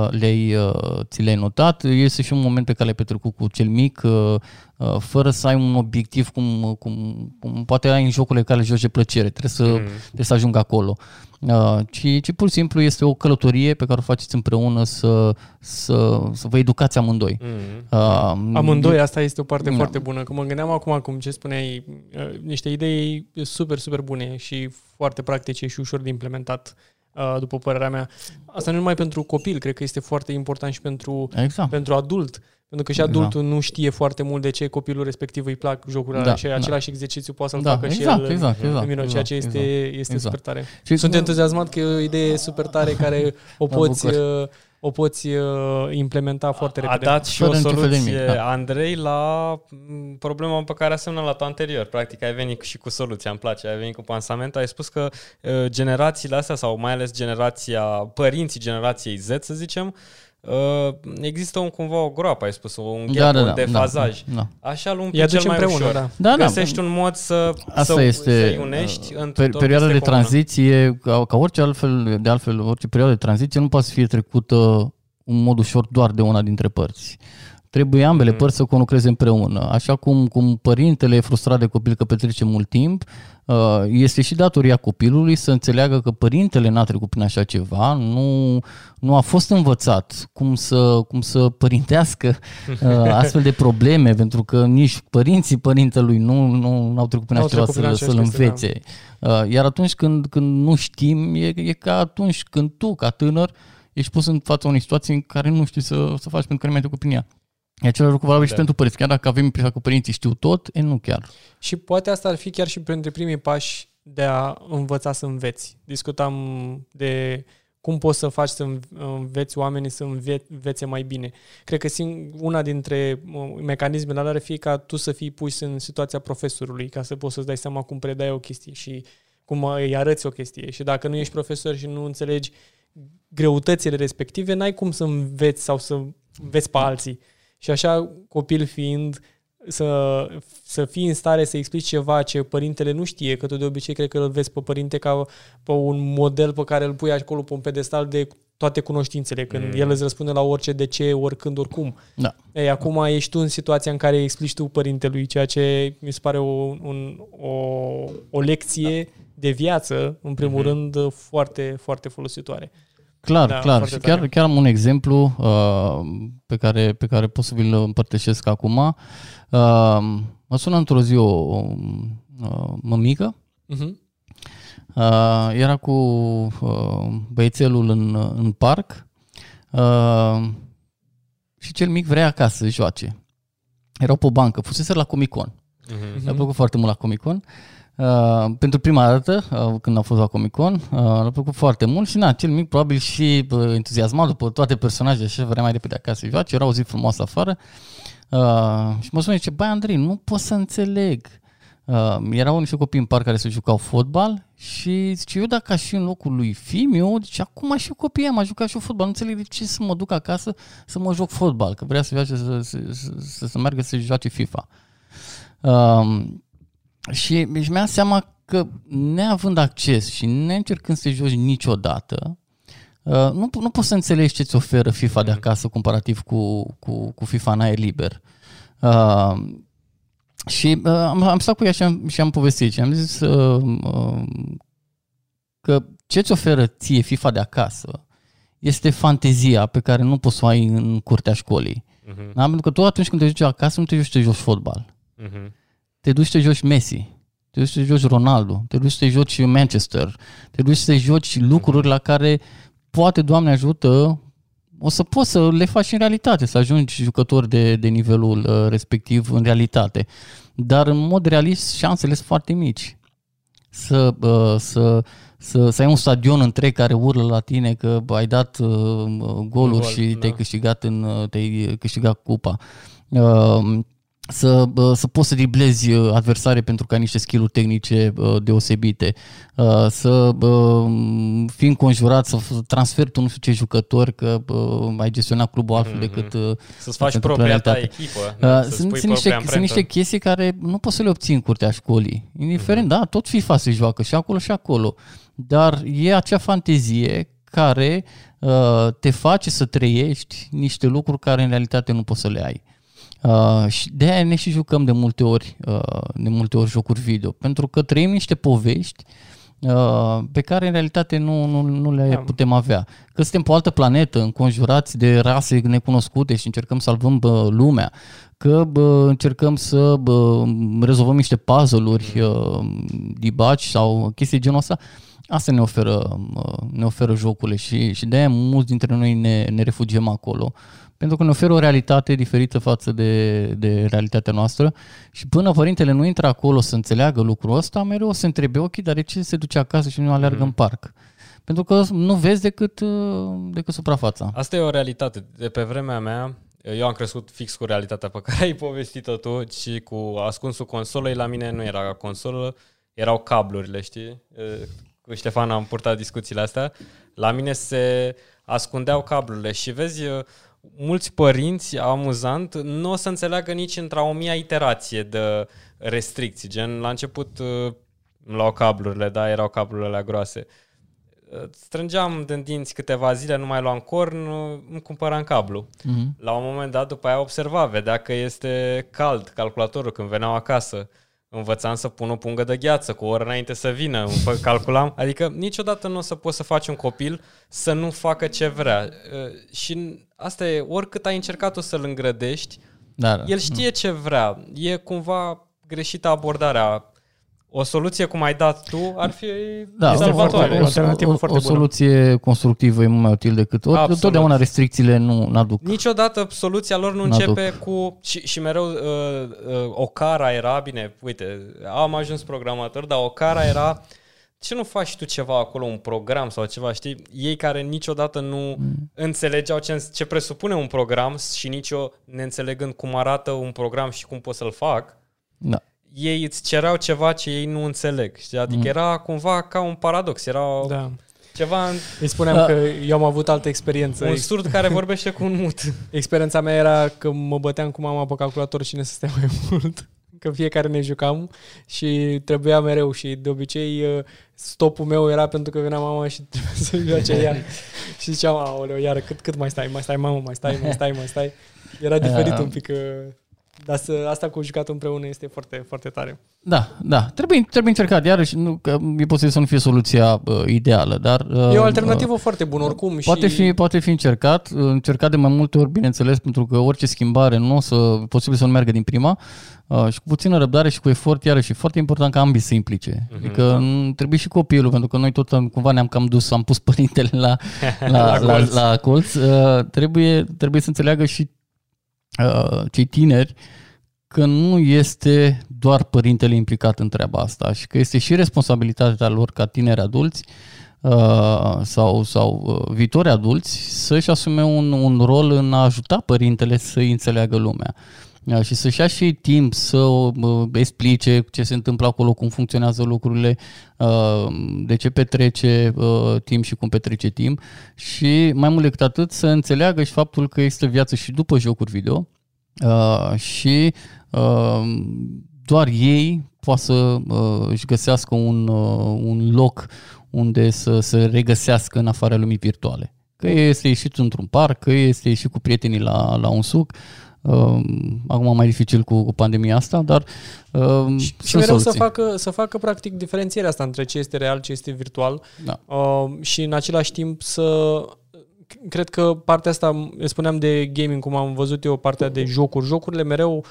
le-ai, uh, ți le-ai notat. Este și un moment pe care l-ai petrecut cu cel mic, uh, uh, fără să ai un obiectiv cum, cum, cum poate ai în jocurile care le joci de plăcere. Trebuie să, mm. trebuie să ajung acolo. Uh, ci, ci pur și simplu este o călătorie pe care o faceți împreună să, să, să vă educați amândoi. Mm. Uh, Amândoi, asta este o parte Da. foarte bună. Că mă gândeam acum, cum ce spuneai, uh, niște idei super, super bune și foarte practice și ușor de implementat, uh, după părerea mea. Asta nu numai pentru copil, cred că este foarte important și pentru, Exact. pentru adult. Pentru că și Exact. adultul nu știe foarte mult de ce copilul respectiv îi plac jocurile Da, alea și da. același exercițiu poate să-l Da, facă exact, și el exact, în exact, minune, ceea ce exact, este, exact, este exact. super tare. Și- Sunt entuziasmat că e o idee super tare care o Mă poți, bucur. uh, o poți uh, implementa foarte A repede. dat și Fără o niciun fel de soluție, nimic, da. Andrei, la m, problema pe care a semnalat-o anterior. Practic, ai venit și cu soluția, îmi place, ai venit cu pansament, ai spus că uh, generațiile astea, sau mai ales generația, părinții generației Z, să zicem, uh, există un cumva o groapă, ai spus, un gap, Da, da, un da, defazaj. da, da. Așa îl umpli Îi cel aduce mai împreună, ușor. da. Da, da. Găsești un mod să, Asta să, este să-i unești uh, într-o per, perioada de chestie comună. tranziție, ca, ca orice altfel, de altfel, orice perioadă de tranziție nu poate să fie trecută în mod ușor doar de una dintre părți. Trebuie ambele Mhm. părți să conlucreze împreună. Așa cum, cum părintele e frustrat de copil că petrece mult timp, uh, este și datoria copilului să înțeleagă că părintele n-a trecut prin așa ceva, nu, nu a fost învățat cum să, cum să părintească uh, astfel de probleme, pentru că nici părinții părintelui nu, nu au trecut prin N-au așa ceva trecut prin să, aceeași să-l chestie, învețe. Uh, Iar atunci când, când nu știm, e, e ca atunci când tu, ca tânăr, ești pus în fața unei situații în care nu știi să, să faci pentru că nu mai trecut prin ea. E același lucru valabil și Da. pentru părinți. Chiar dacă avem impresia că părinții știu tot, e nu chiar. Și poate asta ar fi chiar și printre primii pași de a învăța să înveți. Discutam de cum poți să faci să înveți oamenii să înve- învețe mai bine. Cred că sing- una dintre uh, mecanismele alea ar fi ca tu să fii pus în situația profesorului, ca să poți să-ți dai seama cum predai o chestie și cum îi arăți o chestie. Și dacă nu ești profesor și nu înțelegi greutățile respective, n-ai cum să înveți sau să înveți pe alții. Și așa, copil fiind, să, să fii în stare să explici ceva ce părintele nu știe, că tu de obicei cred că îl vezi pe părinte ca pe un model pe care îl pui acolo pe un pedestal de toate cunoștințele, când mm. el îți răspunde la orice, de ce, oricând, oricum. Da. Ei, acum ești tu în situația în care îi explici tu părintelui, ceea ce mi se pare o, un, o, o lecție de viață, în primul mm-hmm. rând, foarte, foarte folositoare. Clar, Da, da, clar. foarte Și chiar, tare. chiar am un exemplu uh, pe, care, pe care pot să vi-l împărtășesc acum. Uh, mă sună într-o zi o, o uh, mămică Uh-huh. Uh, era cu uh, băiețelul în, în parc uh, și cel mic vrea acasă să joace. Erau pe o bancă, fusese la Comic Con. Mhm. Mi-a plăcut foarte mult la Comic Con. Uh, pentru prima dată, uh, când a fost la Comic Con, uh, l-a plăcut foarte mult și na, cel mic probabil și uh, entuziasmat după toate personajele și vrea mai repede acasă să joace. Era o zi frumoasă afară uh, și mă sună și zice, băi Andrei, nu pot să înțeleg. Uh, erau niște copii în parc care se jucau fotbal și zice, eu dacă aș fi în locul lui Fimiu, zice, acum aș fi copii, am jucat și eu fotbal, nu înțeleg de ce să mă duc acasă să mă joc fotbal, că vrea să, joace, să, să, să, să, să meargă să joace FIFA. Um, și își mi-am seama că neavând acces și neîncercând să joci niciodată, uh, nu, nu poți să înțelegi ce ți oferă FIFA de acasă comparativ cu, cu, cu FIFA în aer liber. Uh, și uh, am, am stat cu ea și am, și am povestit și am zis uh, uh, că ce ți oferă ție FIFA de acasă este fantezia pe care nu poți să o ai în curtea școlii. Mhm. Da? Pentru că tu atunci când te joci acasă nu te joci să te joci fotbal Mhm. Te duci să te joci Messi, te duci să te joci Ronaldo, te duci să te joci Manchester, te duci să te joci lucruri la care poate, Doamne ajută, o să poți să le faci în realitate, să ajungi jucător de, de nivelul uh, respectiv în realitate. Dar în mod realist șansele sunt foarte mici. Să, uh, să, să, să ai un stadion întreg care urlă la tine că bă, ai dat uh, goluri Gol, și da. te-ai câștigat, în, uh, te-ai câștigat cupa. Uh, să, să poți să driblezi uh, adversare pentru că ai niște skill tehnice uh, deosebite, uh, să fii înconjurat, să transferi tu nu știu ce jucători, că ai gestionat clubul altfel mm-hmm. decât Să-ți faci propria ta echipă. Da, sunt, sunt, niște, sunt niște chestii care nu poți să le obții în curtea școlii. Indiferent, mm-hmm. da, tot FIFA se joacă și acolo și acolo. Dar e acea fantezie care uh, te face să trăiești niște lucruri care în realitate nu poți să le ai. Uh, și de aia ne și jucăm de multe ori, uh, de multe ori jocuri video, pentru că trăim niște povești uh, pe care în realitate nu, nu, nu le da. putem avea. Că suntem pe o altă planetă, înconjurați de rase necunoscute și încercăm să salvăm bă, lumea, că bă, încercăm să bă, rezolvăm niște puzzle-uri, uh, dibaci sau chestii genul ăsta, asta ne oferă, uh, ne oferă jocurile și, și de aia mulți dintre noi ne, ne refugiem acolo. Uh, pentru că ne oferă o realitate diferită față de, de realitatea noastră și până părintele nu intră acolo să înțeleagă lucrul ăsta, mereu o să întrebe, ok, dar de ce se duce acasă și nu aleargă mm. în parc? Pentru că nu vezi decât, uh, decât suprafața. Asta e o realitate. De pe vremea mea, eu am crescut fix cu realitatea pe care ai povestit-o tu și cu ascunsul consolei. La mine nu era consolă, erau cablurile, știi? Cu Ștefan am purtat discuțiile astea. La mine se ascundeau cablurile și vezi, mulți părinți, amuzant, nu o să înțeleagă nici într-o o mia iterație de restricții. Gen, la început uh, îmi luau cablurile, da, erau cablurile groase. Uh, strângeam din dinți câteva zile, nu mai luam corn, uh, îmi cumpăram cablu. Uh-huh. La un moment dat, după aia observa, vedea că este cald calculatorul când veneau acasă învățam să pun o pungă de gheață cu o oră înainte să vină, calculam. Adică niciodată nu o să poți să faci un copil să nu facă ce vrea. Uh, și asta e, oricât ai încercat o să-l îngrădești, da, da. el știe ce vrea. E cumva greșită abordarea o soluție cum ai dat tu ar fi da, salvatoare. O, o, o, o soluție constructivă e mult mai util decât ori. Absolut. Totdeauna restricțiile nu aduc. Niciodată soluția lor nu începe cu... Și, și mereu uh, uh, o cara era, bine, uite, am ajuns programator, dar o cara era ce nu faci tu ceva acolo, un program sau ceva, știi? Ei care niciodată nu mm. înțelegeau ce, ce presupune un program și nici eu ne înțelegând cum arată un program și cum pot să-l fac, da ei îți cereau ceva ce ei nu înțeleg. Știi? Adică mm. era cumva ca un paradox. Era da. ceva... În... Îi spuneam da. că eu am avut altă experiență. Un surd care vorbește cu un mut. Experiența mea era că mă băteam cu mama pe calculator și ne să stea mai mult. Că fiecare ne jucam și trebuia mereu și de obicei uh, stopul meu era pentru că venea mama și trebuia să joace ea. și ziceam, aoleu, iar cât, cât mai stai, mai stai, mamă, mai stai, mai stai, mai stai. Era diferit un pic uh, dar să, asta cu jucat împreună este foarte, foarte tare. Da, da. Trebuie, trebuie încercat. Iarăși, nu, că e posibil să nu fie soluția uh, ideală, dar... Uh, e o alternativă uh, foarte bună oricum. Poate, și... fi, poate fi încercat. Încercat de mai multe ori, bineînțeles, pentru că orice schimbare nu o să... posibil să nu meargă din prima. Uh, și cu puțină răbdare și cu efort, iarăși, e foarte important ca ambii să implice. Uh-huh. Adică trebuie și copilul, pentru că noi tot cumva ne-am cam dus, am pus părintele la, la, la, la, la colț. Uh, trebuie, trebuie să înțeleagă și Uh, cei tineri că nu este doar părintele implicat în treaba asta și că este și responsabilitatea lor ca tineri adulți uh, sau, sau uh, viitori adulți să-și asume un, un rol în a ajuta părintele să înțeleagă lumea și să-și ia și timp să explice ce se întâmplă acolo, cum funcționează lucrurile, de ce petrece timp și cum petrece timp și mai mult decât atât să înțeleagă și faptul că există viață și după jocuri video și doar ei poate să își găsească un, un loc unde să se regăsească în afara lumii virtuale. Că este ieșit într-un parc, că este ieșit cu prietenii la, la un suc, Uh, acum mai dificil cu, cu pandemia asta, dar uh, și, și mereu să facă, să facă practic diferențierea asta între ce este real, ce este virtual da. uh, și în același timp să cred că partea asta, spuneam de gaming, cum am văzut eu, partea de jocuri. Jocurile mereu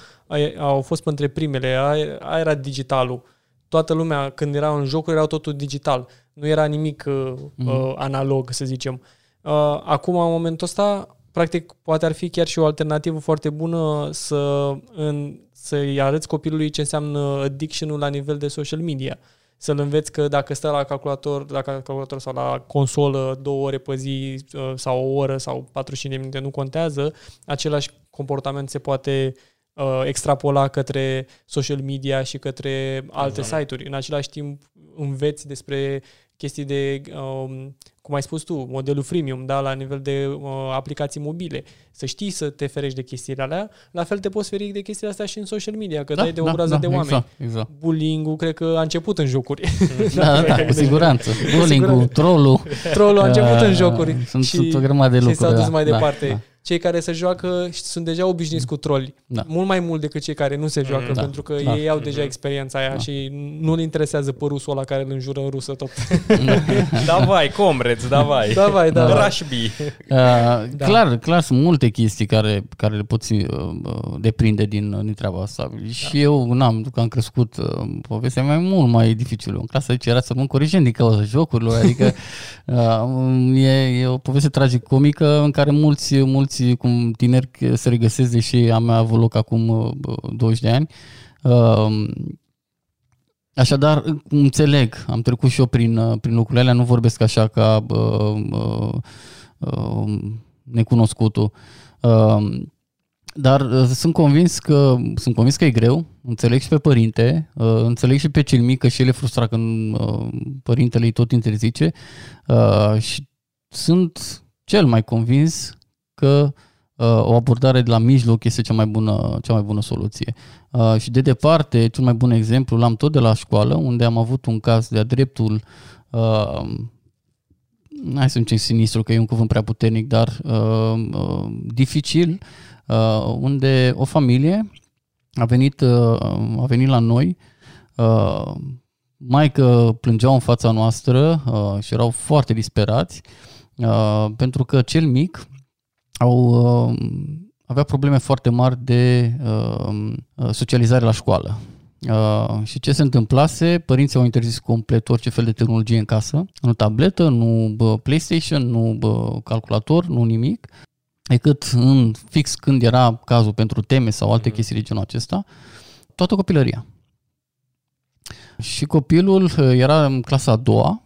au fost între primele, aia era digitalul. Toată lumea, când era în jocuri, erau totul digital. Nu era nimic uh, mm-hmm. analog, să zicem. Uh, acum, în momentul ăsta, practic, poate ar fi chiar și o alternativă foarte bună să, în, să-i arăți copilului ce înseamnă addiction-ul la nivel de social media. Să-l înveți că dacă stă la calculator, la calculator sau la consolă două ore pe zi uh, sau o oră sau 45 de minute, nu contează, același comportament se poate uh, extrapola către social media și către alte site-uri. În același timp înveți despre chestii de, um, cum ai spus tu, modelul freemium, da, la nivel de uh, aplicații mobile. Să știi să te ferești de chestiile alea, la fel te poți feri de chestiile astea și în social media, că Da, dai de o da, groază da, de oameni. exact, exact. Bullying-ul cred că a început în jocuri. Da, da, cu siguranță. Bullying-ul, siguranță. trollul. Trollul a început în Uh, jocuri sunt- și, sunt o grămadă de și lucruri, s-a dus da, mai da, departe. da. Cei care se joacă și sunt deja obișnuiți cu troli. Da. Mult mai mult decât cei care nu se joacă, Da. pentru că Da. ei au deja experiența aia și nu-l interesează pe rusul ăla care îl înjură în rusă tot. Davai, comrades, davai. Davai, davai. Rushby. Uh, da. Clar, clar sunt multe chestii care, care le poți uh, uh, deprinde din, din treaba asta. Da. Și eu, n-am, că am crescut, uh, povestea mea e mult mai dificilă. În clasa 10 era să mă corigent din cauza jocurilor, adică uh, e, e o poveste tragic-comică în care mulți, mulți cum tineri se regăsesc, deși a mea a avut loc acum uh, 20 de ani. Uh, Așadar, înțeleg, am trecut și eu prin, uh, prin lucrurile alea, nu vorbesc așa ca uh, uh, uh, necunoscutul. Uh, dar uh, sunt convins că sunt convins că e greu, înțeleg și pe părinte, uh, înțeleg și pe cel mic că și el e frustrat când uh, părintele îi tot interzice. Uh, și sunt cel mai convins că uh, o abordare de la mijloc este cea mai bună, cea mai bună soluție. Uh, și de departe, cel mai bun exemplu l-am tot de la școală, unde am avut un caz de-a dreptul uh, hai să zicem sinistru, că e un cuvânt prea puternic, dar uh, uh, dificil, uh, unde o familie a venit, uh, a venit la noi, uh, mai că plângeau în fața noastră uh, și erau foarte disperați, uh, pentru că cel mic au, uh, avea probleme foarte mari de uh, socializare la școală. Uh, și ce se întâmplase? Părinții au interzis complet orice fel de tehnologie în casă, nu tabletă, nu bă, PlayStation, nu bă, calculator, nu nimic, decât în fix când era cazul pentru teme sau alte chestii de genul acesta, toată copilăria. Și copilul uh, era în clasa a doua,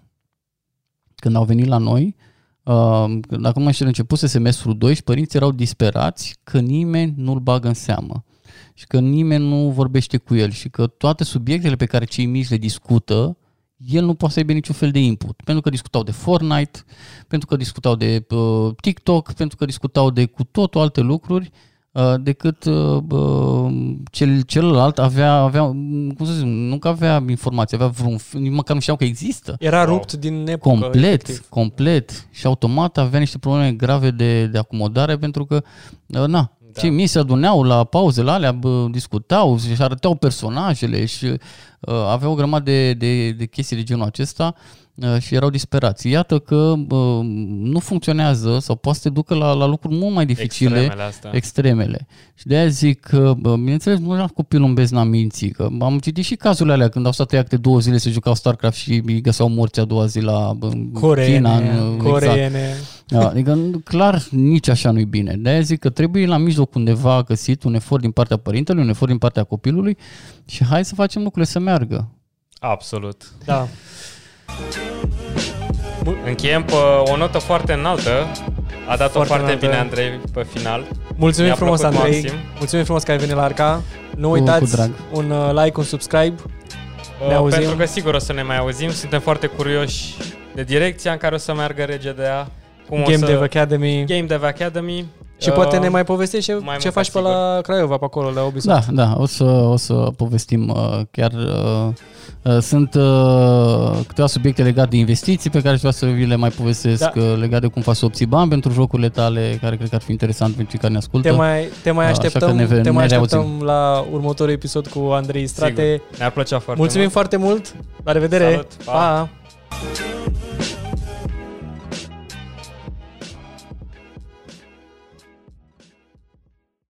când au venit la noi, uh, când acum și începuse semestrul 2 și părinții erau disperați că nimeni nu-l bagă în seamă și că nimeni nu vorbește cu el și că toate subiectele pe care cei mici le discută, el nu poate să aibă niciun fel de input. Pentru că discutau de Fortnite, pentru că discutau de uh, TikTok, pentru că discutau de cu totul alte lucruri uh, decât uh, uh, cel, celălalt avea, avea, cum să zic, nu că avea informații, avea vreun, nici măcar nu știau că există. Era rupt din epocă. Complet, efectiv. complet. Și automat avea niște probleme grave de, de acomodare pentru că, uh, na, da. cei mici se aduneau la pauzele alea, bă, discutau și arăteau personajele și uh, aveau o grămadă de, de, de chestii de genul acesta uh, și erau disperați. Iată că uh, nu funcționează sau poate să te ducă la, la lucruri mult mai dificile Extremele astea. extremele. Și de aia zic că, bă, bineînțeles, nu era copilul în bezna minții, că am citit și cazurile alea când au stat tăiate două zile să jucau StarCraft și îi găseau morți a doua zi la bă, în Coreene, China. În, exact. coreene. Da, adică, clar, nici așa nu-i bine. De aia zic că trebuie la mijloc undeva găsit un efort din partea părintelui, un efort din partea copilului și hai să facem lucrurile să meargă. Absolut. Da. Încheiem pe o notă foarte înaltă. A dat-o Foarte foarte, înaltă. bine Andrei pe final. Mulțumim Mi-a frumos, plăcut Andrei. maxim. Mulțumim frumos că ai venit la Arca. Nu Cu- uitați cu drag. un uh, like, un subscribe. Ne Uh, auzim. Pentru că sigur o să ne mai auzim. Suntem foarte curioși de direcția în care o să meargă RGDA. Cum Game o să... Dev Academy. Game Dev Academy. Și Uh, poate ne mai povestești ce, mai ce mult faci ca pe la Craiova, pe acolo, la Ubisoft. Da, da, o să, o să povestim uh, chiar uh, uh, sunt uh, câteva subiecte legate de investiții pe care aș vrea să vi le mai povestesc Da. uh, legate de cum faci să obții bani pentru jocurile tale, care cred că ar fi interesant pentru cei care ne ascultă. Te mai, te mai Da, așa așteptăm, că ne ve- te mai ne reauzim. așteptăm la următorul episod cu Andrei Strate. Sigur. Ne-ar plăcea foarte Mulțumim mult. foarte mult. La revedere. Salut, pa. pa.